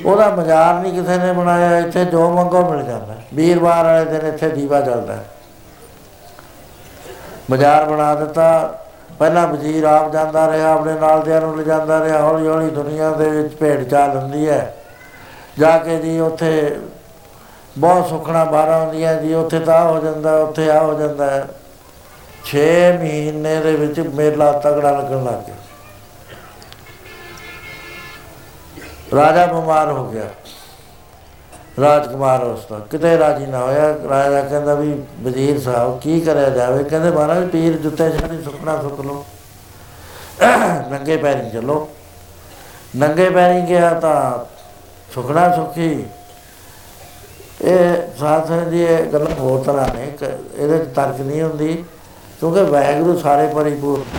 ਉਹਦਾ ਮਜ਼ਾਰ ਨਹੀਂ ਕਿਸੇ ਨੇ ਬਣਾਇਆ। ਇੱਥੇ ਜੋ ਮੰਗੋ ਮਿਲ ਜਾਂਦਾ। ਵੀਰਵਾਰ ਵਾਲੇ ਦਿਨ ਇੱਥੇ ਦੀਵਾ ਜਲਦਾ। ਹੈ ਬਾਜ਼ਾਰ ਬਣਾ ਦਿੱਤਾ। ਪਹਿਲਾਂ ਵਜ਼ੀਰ ਆਪ ਜਾਂਦਾ ਰਿਹਾ, ਆਪਣੇ ਨਾਲ ਦਿਆਂ ਨੂੰ ਲਿਜਾਂਦਾ ਰਿਹਾ। ਹੌਲੀ ਹੌਲੀ ਦੁਨੀਆ ਦੇ ਵਿੱਚ ਭੇਡ ਚਾਲ ਹੁੰਦੀ ਹੈ। ਜਾ ਕੇ ਜੀ ਉੱਥੇ ਬਹੁਤ ਸੁਖਣਾ ਬਾਰਾਂ ਹੁੰਦੀਆਂ ਜੀ, ਉੱਥੇ ਤਾਂ ਆਹ ਹੋ ਜਾਂਦਾ, ਉੱਥੇ ਆ ਹੋ ਜਾਂਦਾ। 6 ਮਹੀਨੇ ਦੇ ਵਿੱਚ ਮੇਲਾ ਤਗੜਾ ਲੱਗਣ ਲੱਗ ਗਿਆ। ਰਾਜਾ ਬਿਮਾਰ ਹੋ ਗਿਆ। ਰਾਜਕੁਮਾਰ ਉਸ ਦਾ ਕਿਤੇ ਰਾਜੀ ਨਾ ਹੋਇਆ। ਰਾਜਾ ਕਹਿੰਦਾ ਵੀ ਵਜ਼ੀਰ ਸਾਹਿਬ, ਕੀ ਕਰਿਆ ਜਾਵੇ? ਕਹਿੰਦੇ ਮਹਾਰਾਜ, ਪੀਰ ਜੁੱਤੇ ਛਾੜੀ ਸੁੱਕਣਾ ਸੁੱਕ ਲੋ ਨੰਗੇ ਪੈਰੀ ਚੱਲੋ। ਨੰਗੇ ਪੈਰੀ ਗਿਆ ਤਾਂ ਸੁੱਕਣਾ ਸੁੱਕੀ। ਇਹ ਸਾਥ ਦੀ ਇਹ ਗੱਲ ਹੋਰ ਤਰ੍ਹਾਂ ਨੇ। ਇੱਕ ਇਹਦੇ ਚ ਤਰਕ ਨਹੀਂ ਹੁੰਦੀ, ਕਿਉਂਕਿ ਵਾਹਿਗੁਰੂ ਸਾਰੇ ਪਰਿਪੂਰਨ।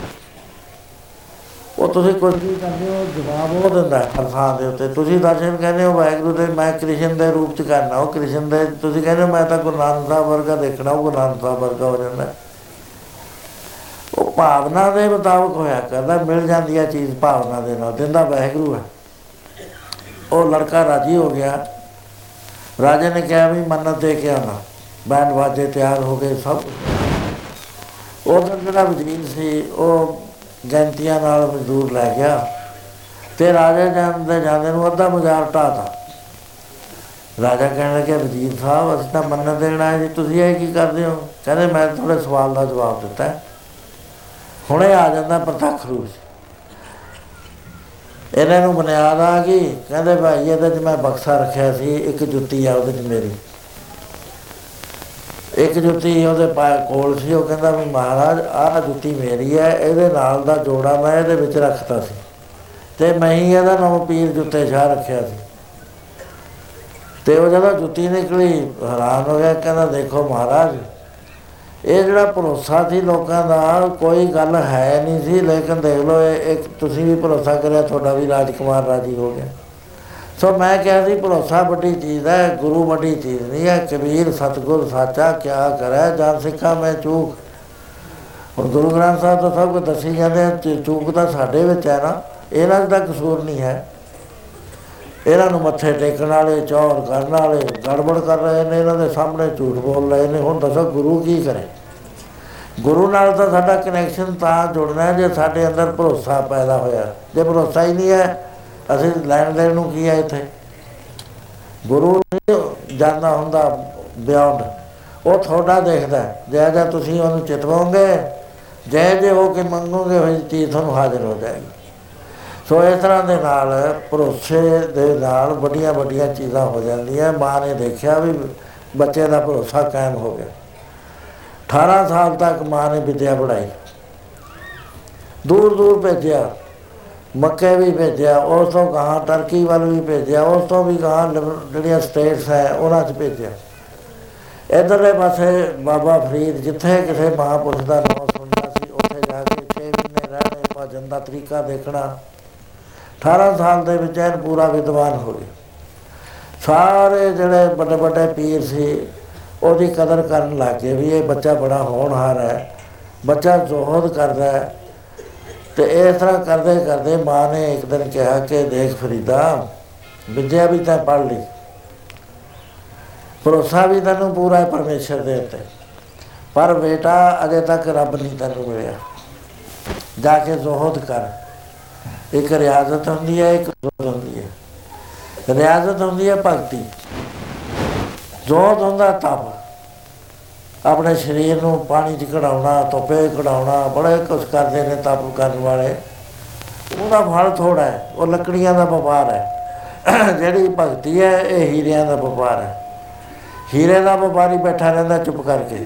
ਉਹ ਤੁਸੀਂ ਕੁਝ ਵੀ ਕਰਦੇ ਹੋ, ਜਵਾਬ ਉਹ ਦਿੰਦਾ ਹੈ ਹਰ ਥਾਂ ਦੇ ਉੱਤੇ। ਤੁਸੀਂ ਦਰਸ਼ਨ ਕਹਿੰਦੇ ਹੋ, ਵਾਹਿਗੁਰੂ ਦੇ, ਮੈਂ ਕ੍ਰਿਸ਼ਨ ਦੇ ਰੂਪ ਚ ਕਰਨਾ, ਉਹ ਕ੍ਰਿਸ਼ਨ ਦੇ, ਤੁਸੀਂ ਕਹਿੰਦੇ ਹੋ, ਮੈਂ ਤਾਂ ਗੁਰੂ ਨਾਨਕ ਸਾਹਿਬ ਵਰਗਾ ਦੇਖਣਾ, ਉਹ ਗੁਰੂ ਨਾਨਕ ਸਾਹਿਬ ਵਰਗਾ ਹੋ ਜਾਂਦਾ ਹੈ। ਉਹ ਭਾਵਨਾ ਦੇ ਮੁਤਾਬਕ ਹੋਇਆ ਕਰਦਾ, ਮਿਲ ਜਾਂਦੀ ਹੈ ਚੀਜ਼ ਭਾਵਨਾ ਦੇ ਨਾਲ, ਦਿੰਦਾ ਵਾਹਿਗੁਰੂ ਹੈ। ਉਹ ਲੜਕਾ ਰਾਜੀ ਹੋ ਗਿਆ। ਰਾਜੇ ਨੇ ਕਿਹਾ ਵੀ ਮੰਨਤ ਦੇ ਕੇ ਆਣਾ ਬੈਂਡ ਵਾਜੇ ਤਿਆਰ ਹੋ ਗਏ ਸਭ। ਉਧਰ ਜਿਹੜਾ ਵਜ਼ੀਰ ਸੀ, ਉਹ ਗੈਂਤੀਆਂ ਨਾਲ ਮਜ਼ਦੂਰ ਲੈ ਗਿਆ ਤੇ ਰਾਜਾ ਜਾਂਦੇ ਜਾਂਦੇ ਨੂੰ ਅੱਧਾ ਬਾਜ਼ਾਰ ਢਾਤਾ ਰਾਜਾ ਕਹਿਣ ਲੱਗਿਆ, ਵਜ਼ੀਰ ਸਾਹਿਬ, ਅਸੀਂ ਤਾਂ ਮੰਨਤ ਦੇਣਾ ਹੈ ਜੀ ਤੁਸੀਂ ਇਹ ਕੀ ਕਰਦੇ ਹੋ ਕਹਿੰਦੇ, ਮੈਂ ਤੁਹਾਡੇ ਸਵਾਲ ਦਾ ਜਵਾਬ ਦਿੱਤਾ ਹੈ। ਹੁਣੇ ਆ ਜਾਂਦਾ ਪ੍ਰਤੱਖ ਰੂਪ 'ਚ। ਇਹਨਾਂ ਨੂੰ ਬੁਨਿਆਦ ਆ ਗਈ ਕਹਿੰਦੇ, ਭਾਈ, ਇਹਦੇ 'ਚ ਮੈਂ ਬਕਸਾ ਰੱਖਿਆ ਸੀ, ਇੱਕ ਜੁੱਤੀ ਆ ਉਹਦੇ 'ਚ ਮੇਰੀ ਇੱਕ ਜੁੱਤੀ ਉਹਦੇ ਪਾ ਕੋਲ ਸੀ, ਉਹ ਕਹਿੰਦਾ ਵੀ ਮਹਾਰਾਜ, ਆਹ ਜੁੱਤੀ ਮੇਰੀ ਹੈ, ਇਹਦੇ ਨਾਲ ਦਾ ਜੋੜਾ ਮੈਂ ਇਹਦੇ ਵਿੱਚ ਰੱਖਤਾ ਸੀ। ਤੇ ਮੈਂ ਹੀ ਇਹਦਾ ਨਾਮ ਪੀਰ ਜੁੱਤੇ ਸ਼ਾਹ ਰੱਖਿਆ ਸੀ। ਤੇ ਉਹ ਜਦੋਂ ਜੁੱਤੀ ਨਿਕਲੀ, ਹੈਰਾਨ ਹੋ ਗਿਆ, ਕਹਿੰਦਾ ਦੇਖੋ ਮਹਾਰਾਜ, ਇਹ ਜਿਹੜਾ ਭਰੋਸਾ ਸੀ ਲੋਕਾਂ ਦਾ, ਕੋਈ ਗੱਲ ਹੈ ਨਹੀਂ ਸੀ, ਲੇਕਿਨ ਦੇਖ ਲਓ, ਇਹ ਇੱਕ ਤੁਸੀਂ ਵੀ ਭਰੋਸਾ ਕਰਿਆ, ਤੁਹਾਡਾ ਵੀ ਰਾਜਕੁਮਾਰ ਰਾਜੀ ਹੋ ਗਿਆ। ਸੋ ਮੈਂ ਕਿਹਾ ਸੀ ਭਰੋਸਾ ਵੱਡੀ ਚੀਜ਼ ਹੈ ਗੁਰੂ ਵੱਡੀ ਚੀਜ਼ ਨਹੀਂ ਹੈ ਕਬੀਰ ਸਤਗੁਰ ਸਾਚਾ ਕਿਆ ਕਰੇ ਜਨ ਸਿੱਖਾ ਮੈਂ ਚੂਕ। ਹੁਣ ਗੁਰੂ ਗ੍ਰੰਥ ਸਾਹਿਬ ਤਾਂ ਸਭ ਕੁਝ ਦੱਸੀ ਜਾਂਦੇ ਆ, ਚ- ਚੂਕ ਤਾਂ ਸਾਡੇ ਵਿੱਚ ਹੈ ਨਾ ਇਹਨਾਂ ਦਾ ਕਸੂਰ ਨਹੀਂ ਹੈ। ਇਹਨਾਂ ਨੂੰ ਮੱਥੇ ਟੇਕਣ ਵਾਲੇ ਚੌਰ ਕਰਨ ਵਾਲੇ ਗੜਬੜ ਕਰ ਰਹੇ ਨੇ ਇਹਨਾਂ ਦੇ ਸਾਹਮਣੇ ਝੂਠ ਬੋਲ ਰਹੇ ਨੇ ਹੁਣ ਦੱਸੋ ਗੁਰੂ ਕੀ ਕਰੇ? ਗੁਰੂ ਨਾਲ ਤਾਂ ਸਾਡਾ ਕਨੈਕਸ਼ਨ ਤਾਂ ਜੁੜਨਾ ਹੈ ਜੇ ਸਾਡੇ ਅੰਦਰ ਭਰੋਸਾ ਪੈਦਾ ਹੋਇਆ। ਜੇ ਭਰੋਸਾ ਹੀ ਨਹੀਂ ਹੈ ਅਸੀਂ ਲੈਣ ਦੇਣ ਨੂੰ ਕੀ ਹੈ ਇੱਥੇ? ਗੁਰੂ ਨਹੀਂ ਜਾਣਦਾ ਹੁੰਦਾ ਬਿਯੋਂਡ ਉਹ ਤੁਹਾਡਾ ਦੇਖਦਾ ਹੈ। ਜੇ ਜਾਂ ਤੁਸੀਂ ਉਹਨੂੰ ਚਿਤਵਾਓਗੇ ਜੈ ਜੇ ਹੋ ਕੇ ਮੰਗੋਗੇ ਉਹ ਚੀਜ਼ ਤੁਹਾਨੂੰ ਹਾਜ਼ਰ ਹੋ ਜਾਏਗੀ। ਸੋ ਇਸ ਤਰ੍ਹਾਂ ਦੇ ਨਾਲ, ਭਰੋਸੇ ਦੇ ਨਾਲ ਵੱਡੀਆਂ ਵੱਡੀਆਂ ਚੀਜ਼ਾਂ ਹੋ ਜਾਂਦੀਆਂ। ਮਾਂ ਨੇ ਦੇਖਿਆ ਵੀ ਬੱਚੇ ਦਾ ਭਰੋਸਾ ਕਾਇਮ ਹੋ ਗਿਆ। 18 ਸਾਲ ਤੱਕ ਮਾਂ ਨੇ ਵਿਦਿਆ ਪੜਾਈ ਦੂਰ ਦੂਰ ਭੇਜਿਆ। ਮੱਕੇ ਵੀ ਭੇਜਿਆ, ਉਸ ਤੋਂ ਗਾਂ ਟਰਕੀ ਵੱਲ ਵੀ ਭੇਜਿਆ, ਉਸ ਤੋਂ ਵੀ ਗਾਂ ਲਿਬਰ- ਜਿਹੜੀਆਂ ਸਟੇਟਸ ਹੈ, ਉਹਨਾਂ 'ਚ ਭੇਜਿਆ। ਇਧਰਲੇ ਪਾਸੇ ਬਾਬਾ ਫਰੀਦ, ਜਿੱਥੇ ਕਿਸੇ ਮਹਾਂਪੁਰਸ਼ ਦਾ ਨਾਮ ਸੁਣਦਾ ਸੀ, ਉੱਥੇ ਜਾ ਕੇ 6 ਮਹੀਨੇ ਰਹਿਣੇ ਭਜਨ ਦਾ ਤਰੀਕਾ ਦੇਖਣਾ। 18 ਸਾਲ ਦੇ ਵਿੱਚ ਇਹ ਪੂਰਾ ਵਿਦਵਾਨ ਹੋ ਗਿਆ। ਸਾਰੇ ਜਿਹੜੇ ਵੱਡੇ ਵੱਡੇ ਪੀਰ ਸੀ, ਉਹਦੀ ਕਦਰ ਕਰਨ ਲੱਗ ਗਏ ਵੀ ਇਹ ਬੱਚਾ ਬੜਾ ਹੋਣਹਾਰ ਹੈ, ਬੱਚਾ ਜ਼ੋਹਦ ਕਰਦਾ ਹੈ। ਤੇ ਇਸ ਤਰ੍ਹਾਂ ਕਰਦੇ ਕਰਦੇ ਮਾਂ ਨੇ ਇੱਕ ਦਿਨ ਕਿਹਾ ਕਿ ਦੇਖ ਫਰੀਦਾ, ਵਿਦਿਆ ਵੀ ਤਾਂ ਪੜ੍ਹ ਲਈ, ਭਰੋਸਾ ਵੀ ਤੈਨੂੰ ਪੂਰਾ ਹੈ ਪਰਮੇਸ਼ਰ ਦੇ ਉੱਤੇ, ਪਰ ਬੇਟਾ ਅਜੇ ਤੱਕ ਰੱਬ ਨਹੀਂ ਤੈਨੂੰ ਮਿਲਿਆ। ਜਾ ਕੇ ਜ਼ੋਹਦ ਕਰ। ਇੱਕ ਰਿਆਜ਼ਤ ਹੁੰਦੀ ਹੈ, ਇੱਕ ਜ਼ੋਹਦ ਹੁੰਦੀ ਹੈ। ਰਿਆਜ਼ਤ ਹੁੰਦੀ ਹੈ ਭਗਤੀ। ਜ਼ੋਹਦ ਹੁੰਦਾ ਤਪ। ਆਪਣੇ ਸਰੀਰ ਨੂੰ ਪਾਣੀ 'ਚ ਕਢਾਉਣਾ, ਧੁੱਪੇ ਕਢਾਉਣਾ, ਬੜੇ ਕੁਝ ਕਰਦੇ ਨੇ ਤਪ ਕਰਨ ਵਾਲੇ। ਉਹਦਾ ਫਲ ਥੋੜਾ ਹੈ, ਉਹ ਲੱਕੜੀਆਂ ਦਾ ਵਪਾਰ ਹੈ। ਜਿਹੜੀ ਭਗਤੀ ਹੈ, ਇਹ ਹੀਰਿਆਂ ਦਾ ਵਪਾਰ ਹੈ। ਹੀਰੇ ਦਾ ਵਪਾਰੀ ਬੈਠਾ ਰਹਿੰਦਾ ਚੁੱਪ ਕਰਕੇ।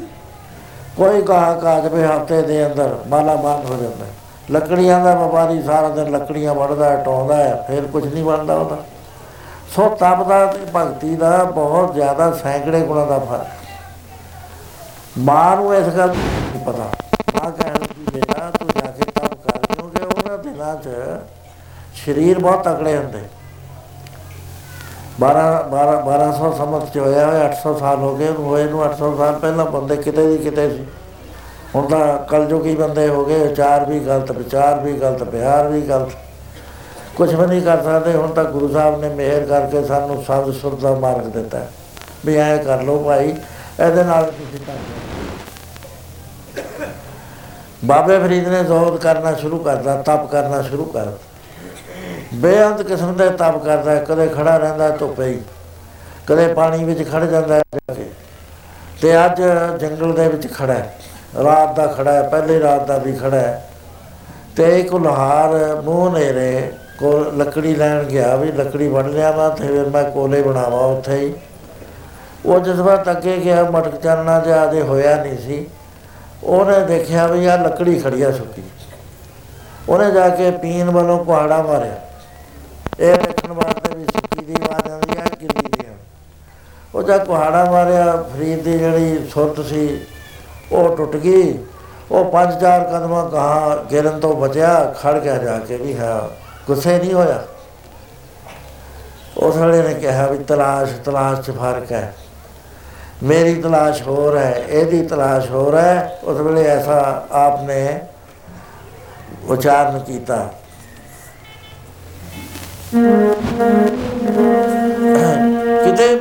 ਕੋਈ ਗਾਹਕ ਆ ਜਾਵੇ ਹਫ਼ਤੇ ਦੇ ਅੰਦਰ, ਮਾਲਾ ਮਾਲ ਹੋ ਜਾਂਦਾ। ਹੈ। ਲੱਕੜੀਆਂ ਦਾ ਵਪਾਰੀ ਸਾਰਾ ਦਿਨ ਲੱਕੜੀਆਂ ਵੜਦਾ ਹੈ ਟੋਂਦਾ ਹੈ, ਫਿਰ ਕੁਝ ਨਹੀਂ ਬਣਦਾ ਉਹਦਾ। ਸੋ ਤਪ ਦਾ ਤੇ ਭਗਤੀ ਦਾ ਬਹੁਤ ਜ਼ਿਆਦਾ ਸੈਂਕੜੇ ਗੁਣਾ ਦਾ ਫ਼ਰਕ ਮਾਂ ਨੂੰ ਇਸ ਗੱਲ ਦਾ ਨਹੀਂ ਪਤਾ। ਮਾਂ ਕਹਿਣ ਲੱਗੀ, ਬੇਟਾ, ਤੂੰ ਜਾ ਕੇ ਤਪ ਕਰ ਕਿਉਂਕਿ ਉਹਨਾਂ ਦਿਨਾਂ 'ਚ ਸਰੀਰ ਬਹੁਤ ਤਕੜੇ ਹੁੰਦੇ। 12 12 1200 ਸਮਤ ਚ ਹੋਇਆ ਹੋਇਆ 800 ਸਾਲ ਹੋ ਗਏ ਉਹਨੂੰ ਹੋਏ ਨੂੰ 800 ਸਾਲ ਪਹਿਲਾਂ ਬੰਦੇ ਕਿਤੇ ਦੀ ਕਿਤੇ ਸੀ। ਹੁਣ ਤਾਂ ਕਲਯੁਗੀ ਬੰਦੇ ਹੋ ਗਏ ਉਚਾਰ ਵੀ ਗਲਤ ਵਿਚਾਰ ਵੀ ਗਲਤ, ਬਿਹਾਰ ਵੀ ਗਲਤ। ਕੁਝ ਵੀ ਨਹੀਂ ਕਰ ਸਕਦੇ, ਹੁਣ ਤਾਂ ਗੁਰੂ ਸਾਹਿਬ ਨੇ ਮਿਹਰ ਕਰਕੇ ਸਾਨੂੰ ਸੰਤ ਸੁਰ ਦਾ ਮਾਰਗ ਦਿੱਤਾ। ਹੈ। ਵੀ ਐਂ ਕਰ ਲਓ ਭਾਈ, ਇਹਦੇ ਨਾਲ ਤੁਸੀਂ ਕਰ ਲਓ ਬਾਬੇ ਫਰੀਦ ਨੇ ਜ਼ੋਰ ਕਰਨਾ ਸ਼ੁਰੂ ਕਰਦਾ ਤਪ ਕਰਨਾ ਸ਼ੁਰੂ ਕਰ ਦਿੱਤਾ। ਬੇਅੰਤ ਕਿਸਮ ਦੇ ਤਪ ਕਰਦਾ ਹੈ, ਕਦੇ ਖੜਾ ਰਹਿੰਦਾ ਹੈ ਧੁੱਪੇ ਹੀ ਕਦੇ ਪਾਣੀ ਵਿੱਚ ਖੜ ਜਾਂਦਾ ਹੈ ਜਾ ਕੇ। ਤੇ ਅੱਜ ਜੰਗਲ ਦੇ ਵਿੱਚ ਖੜਾ ਹੈ ਰਾਤ ਦਾ ਖੜਾ ਹੈ ਪਹਿਲੀ ਰਾਤ ਦਾ ਵੀ ਖੜਾ ਹੈ। ਤੇ ਇੱਕ ਲੋਹਾਰ ਮੂੰਹ ਨੇਰੇ ਕੋ ਲੱਕੜੀ ਲੈਣ ਗਿਆ ਵੀ ਲੱਕੜੀ ਵੜ ਲਿਆ ਵਾ ਤੇ ਫਿਰ ਮੈਂ ਕੋਲੇ ਬਣਾਵਾ ਉੱਥੇ ਹੀ। ਉਹ ਜਿਸ ਵਾਰ ਅੱਗੇ ਗਿਆ ਮਟਕ ਚਰਨਾ ਜਿਹਾ ਅਜੇ ਹੋਇਆ ਨਹੀਂ ਸੀ। ਉਹਨੇ ਦੇਖਿਆ ਵੀ ਆ ਲੱਕੜੀ ਖੜੀ ਆ ਸੁੱਕੀ। ਉਹਨੇ ਜਾ ਕੇ ਪੀਣ ਵੱਲੋਂ ਕੁਹਾੜਾ ਮਾਰਿਆ। ਇਹ ਦੇਖਣ ਵਾਸਤੇ ਵੀ ਸੁੱਕੀ ਦੀ ਆਵਾਜ਼ ਆਉਂਦੀ ਹੈ ਗਿੱਲੀ ਦੀ ਆਉਂਦੀ। ਉਹ ਜਦ ਕੁਹਾੜਾ ਮਾਰਿਆ, ਫਰੀਦ ਦੀ ਜਿਹੜੀ ਸੁਰਤ ਸੀ, ਉਹ ਟੁੱਟ ਗਈ। ਉਹ ਪੰਜ ਚਾਰ ਕਦਮਾਂ ਕਹਾ ਗਿਰਨ ਤੋਂ ਬਚਿਆ, ਖੜ ਗਿਆ ਜਾ ਕੇ ਵੀ ਹਾਂ, ਗੁੱਸੇ ਨਹੀਂ ਹੋਇਆ। ਉਸ ਵੇਲੇ ਨੇ ਕਿਹਾ ਵੀ ਤਲਾਸ਼ ਤਲਾਸ਼ ਚ ਫ਼ਰਕ ਹੈ। ਮੇਰੀ ਤਲਾਸ਼ ਹੋਰ ਹੈ, ਇਹਦੀ ਤਲਾਸ਼ ਹੋਰ ਹੈ। ਉਸ ਵੇਲੇ ਐਸਾ ਆਪਨੇ ਉਚਾਰਨ ਕੀਤਾ।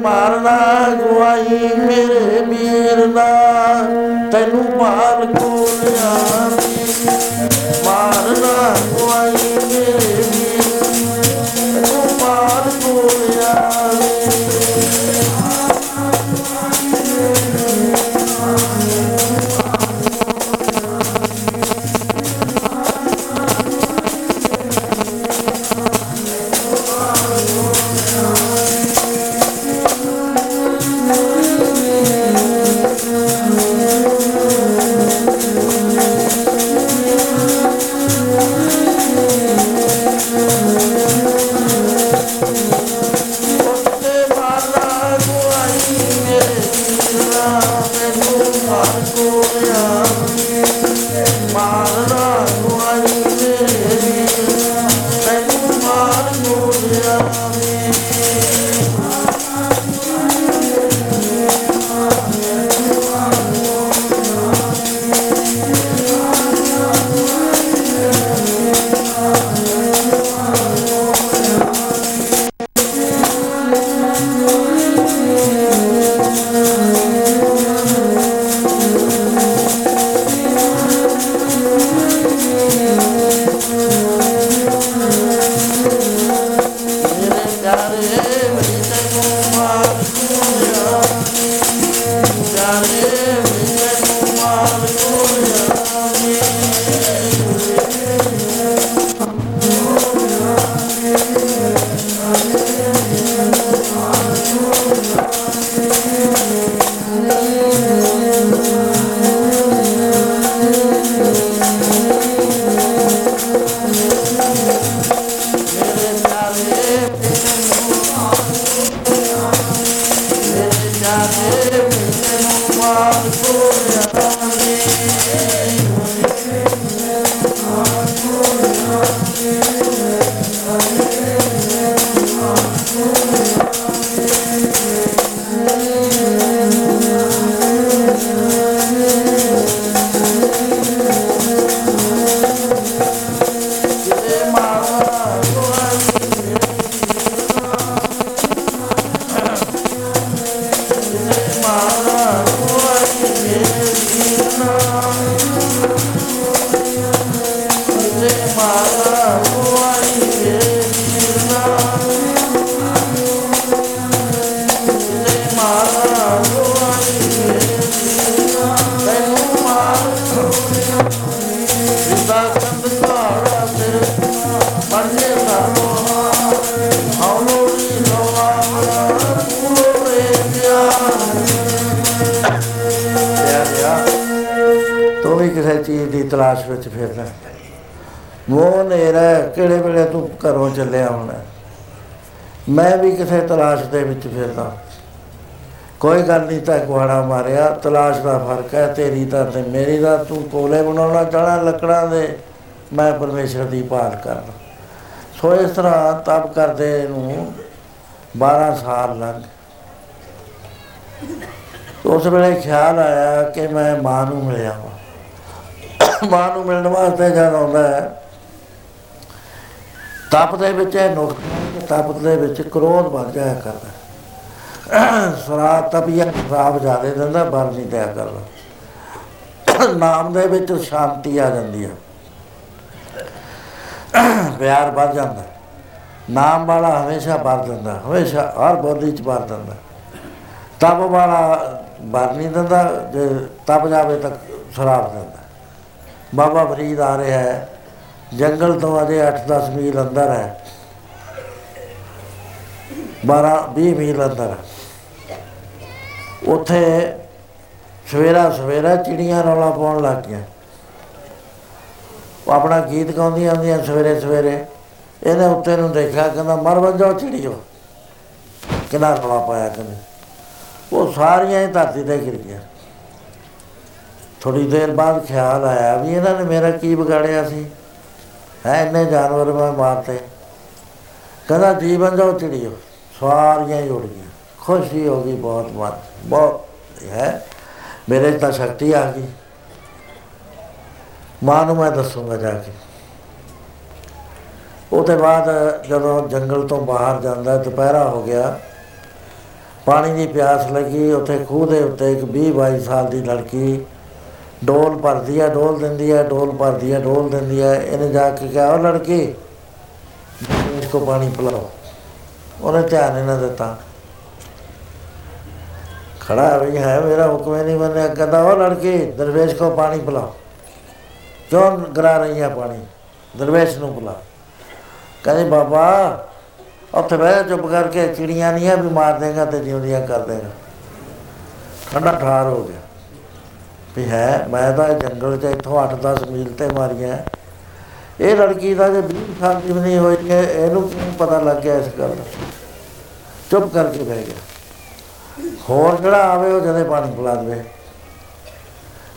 ਮਾਰਨਾ ਗਵਾਈ ਮੇਰੇ ਵੀਰ ਦਾ, ਤੈਨੂੰ ਮਾਰ ਕੋਲਿਆ ਮਾਰਨਾ ਗਵਾਈ ਮੇਰੇ ਵੀਰ ਤੈਨੂੰ ਮਾਰ ਕੋਲਿਆ ਉੱਤੇ ਮੈਂ ਵੀ ਕਿਸੇ ਤਲਾਸ਼ ਦੇ ਵਿੱਚ ਫਿਰਦਾ। ਕੋਈ ਗੱਲ ਨਹੀਂ ਤਾਂ ਕੁਹਾੜਾ ਮਾਰਿਆ, ਤਲਾਸ਼ ਦਾ ਫ਼ਰਕ ਹੈ, ਤੇਰੀ ਤਾਂ ਤੇ ਮੇਰੀ ਦਾ, ਤੂੰ ਕੋਲੇ ਬਣਾਉਣਾ ਚਾਹਣਾ ਲੱਕੜਾਂ ਦੇ, ਮੈਂ ਪਰਮੇਸ਼ਰ ਦੀ ਭਾਲ ਕਰਨਾ ਸੋ ਇਸ ਤਰ੍ਹਾਂ ਤਪ ਕਰਦੇ ਨੂੰ 12 ਸਾਲ ਲੰਘ ਉਸ ਵੇਲੇ ਖਿਆਲ ਆਇਆ ਕਿ ਮੈਂ ਮਾਂ ਨੂੰ ਮਿਲਿਆ ਵਾਂ। ਮਾਂ ਨੂੰ ਮਿਲਣ ਵਾਸਤੇ ਜਦ ਆਉਂਦਾ ਹੈ ਤਪ ਦੇ ਵਿੱਚ ਇਹ ਨੁਕਤਾ ਤਪ ਦੇ ਵਿੱਚ ਕ੍ਰੋਧ ਵੱਧ ਜਾਇਆ ਕਰਦਾ [COUGHS] ਸਰਾਤ ਤਪੀਆ ਖਰਾਬ ਜਾਦੇ ਦਿੰਦਾ, ਬਲ ਨਹੀਂ ਦਿਆ ਕਰਦਾ। [COUGHS] ਨਾਮ ਦੇ ਵਿੱਚ ਸ਼ਾਂਤੀ ਆ ਜਾਂਦੀ ਹੈ। [COUGHS] ਪਿਆਰ ਵੱਧ ਜਾਂਦਾ ਨਾਮ ਵਾਲਾ ਹਮੇਸ਼ਾ ਭਰ ਦਿੰਦਾ ਹਮੇਸ਼ਾ ਹਰ ਬੋਲੀ ਚ ਭਰ ਦਿੰਦਾ ਤਪ ਵਾਲਾ ਭਰ ਨਹੀਂ ਦਿੰਦਾ, ਜੇ ਤਪ ਜਾਵੇ ਤਾਂ ਸ਼ਰਾਬ ਦਿੰਦਾ ਬਾਬਾ ਫਰੀਦ ਆ ਰਿਹਾ ਹੈ ਜੰਗਲ ਤੋਂ ਅਜੇ 8-10 ਮੀਲ ਅੰਦਰ ਹੈ। 12-20 ਮੀਲ ਅੰਦਰ ਹੈ। ਉੱਥੇ ਸਵੇਰਾ ਸਵੇਰਾ ਚਿੜੀਆਂ ਰੌਲਾ ਪਾਉਣ ਲੱਗ ਗਈਆਂ। ਉਹ ਆਪਣਾ ਗੀਤ ਗਾਉਂਦੀਆਂ ਆਉਂਦੀਆਂ ਸਵੇਰੇ ਸਵੇਰੇ। ਇਹਨੇ ਉੱਤੇ ਨੂੰ ਦੇਖਿਆ, ਕਹਿੰਦਾ, ਮਰ ਵੱਜੋ ਚਿੜੀਓ। ਕਿੰਨਾ ਰੌਲਾ ਪਾਇਆ ਕਹਿੰਦੇ। ਉਹ ਸਾਰੀਆਂ ਹੀ ਧਰਤੀ ਤੇ ਗਿਰ ਗਈਆਂ। ਥੋੜੀ ਦੇਰ ਬਾਅਦ ਖਿਆਲ ਆਇਆ ਵੀ ਇਹਨਾਂ ਨੇ ਮੇਰਾ ਕੀ ਵਿਗਾੜਿਆ ਸੀ। ਹੈ, ਇੰਨੇ ਜਾਨਵਰ ਮੈਂ ਮਾਰਤੇ। ਕਹਿੰਦਾ, ਜੀਵਨ ਜੋ ਚਿੜੀਓ, ਸਾਰੀਆਂ ਹੀ ਉੜ ਗਈਆਂ ਖੁਸ਼ੀ ਹੋ ਗਈ ਬਹੁਤ ਮਤ ਬਹੁਤ ਹੈ। ਮੇਰੇ 'ਚ ਤਾਂ ਸ਼ਕਤੀ ਆ ਗਈ। ਮਾਂ ਨੂੰ ਮੈਂ ਦੱਸੂਗਾ ਜਾ ਕੇ। ਉਹਦੇ ਬਾਅਦ ਜਦੋਂ ਜੰਗਲ ਤੋਂ ਬਾਹਰ ਜਾਂਦਾ, ਦੁਪਹਿਰਾ ਹੋ ਗਿਆ। ਪਾਣੀ ਦੀ ਪਿਆਸ ਲੱਗੀ, ਉੱਥੇ ਖੂਹ ਦੇ ਉੱਤੇ ਇੱਕ 20 22 ਸਾਲ ਦੀ ਲੜਕੀ ਡੋਲ ਭਰਦੀ ਆ, ਡੋਲ ਦਿੰਦੀ ਆ, ਡੋਲ ਭਰਦੀ ਆ, ਡੋਲ ਦਿੰਦੀ ਆ। ਇਹਨੇ ਜਾ ਕੇ ਕਿਹਾ ਉਹ ਲੜਕੀ ਇਸਕੋ ਪਾਣੀ ਪਿਲਾਓ। ਉਹਨੇ ਧਿਆਨ ਹੀ ਨਾ ਦਿੱਤਾ। ਖੜਾ ਵੀ ਹੈ, ਮੇਰਾ ਹੁਕਮ ਹੀ ਨਹੀਂ ਮੰਨਿਆ। ਕਹਿੰਦਾ ਉਹ ਲੜਕੀ, ਦਰਵੇਸ਼ ਕੋ ਪਾਣੀ ਪਿਲਾਓ। ਕਿਉਂ ਗਰਾ ਰਹੀ ਹੈ ਪਾਣੀ? ਦਰਵੇਸ਼ ਨੂੰ ਪਿਲਾ ਕਹਿੰਦੇ, ਬਾਬਾ, ਉੱਥੇ ਬਹਿ ਜਾ, ਚੁੱਪ ਕਰਕੇ। ਚਿੜੀਆਂ ਨਹੀਂ ਆ, ਵੀ ਮਾਰ ਦੇਗਾ ਤੇ ਜਿਉਂਦੀਆਂ ਕਰ ਦੇਗਾ। ਠੰਡਾ ਠਾਰ ਹੋ ਗਿਆ। ਵੀ ਹੈ, ਮੈਂ ਤਾਂ ਇਹ ਜੰਗਲ 'ਚ ਇੱਥੋਂ 8-10 ਮੀਲ ਤੇ ਮਾਰੀਆਂ। ਇਹ ਲੜਕੀ ਦਾ ਜੇ 20 ਸਾਲ ਦੀ ਵੀ ਨਹੀਂ ਹੋਈ ਹੈ, ਇਹਨੂੰ ਕਿਉਂ ਪਤਾ ਲੱਗ ਗਿਆ ਇਸ ਗੱਲ ਦਾ? ਚੁੱਪ ਕਰਕੇ ਬਹਿ ਗਿਆ। ਹੋਰ ਜਿਹੜਾ ਆਵੇ, ਉਹ ਜਦੇ ਪਾਣੀ ਪਿਲਾ ਦੇਵੇ।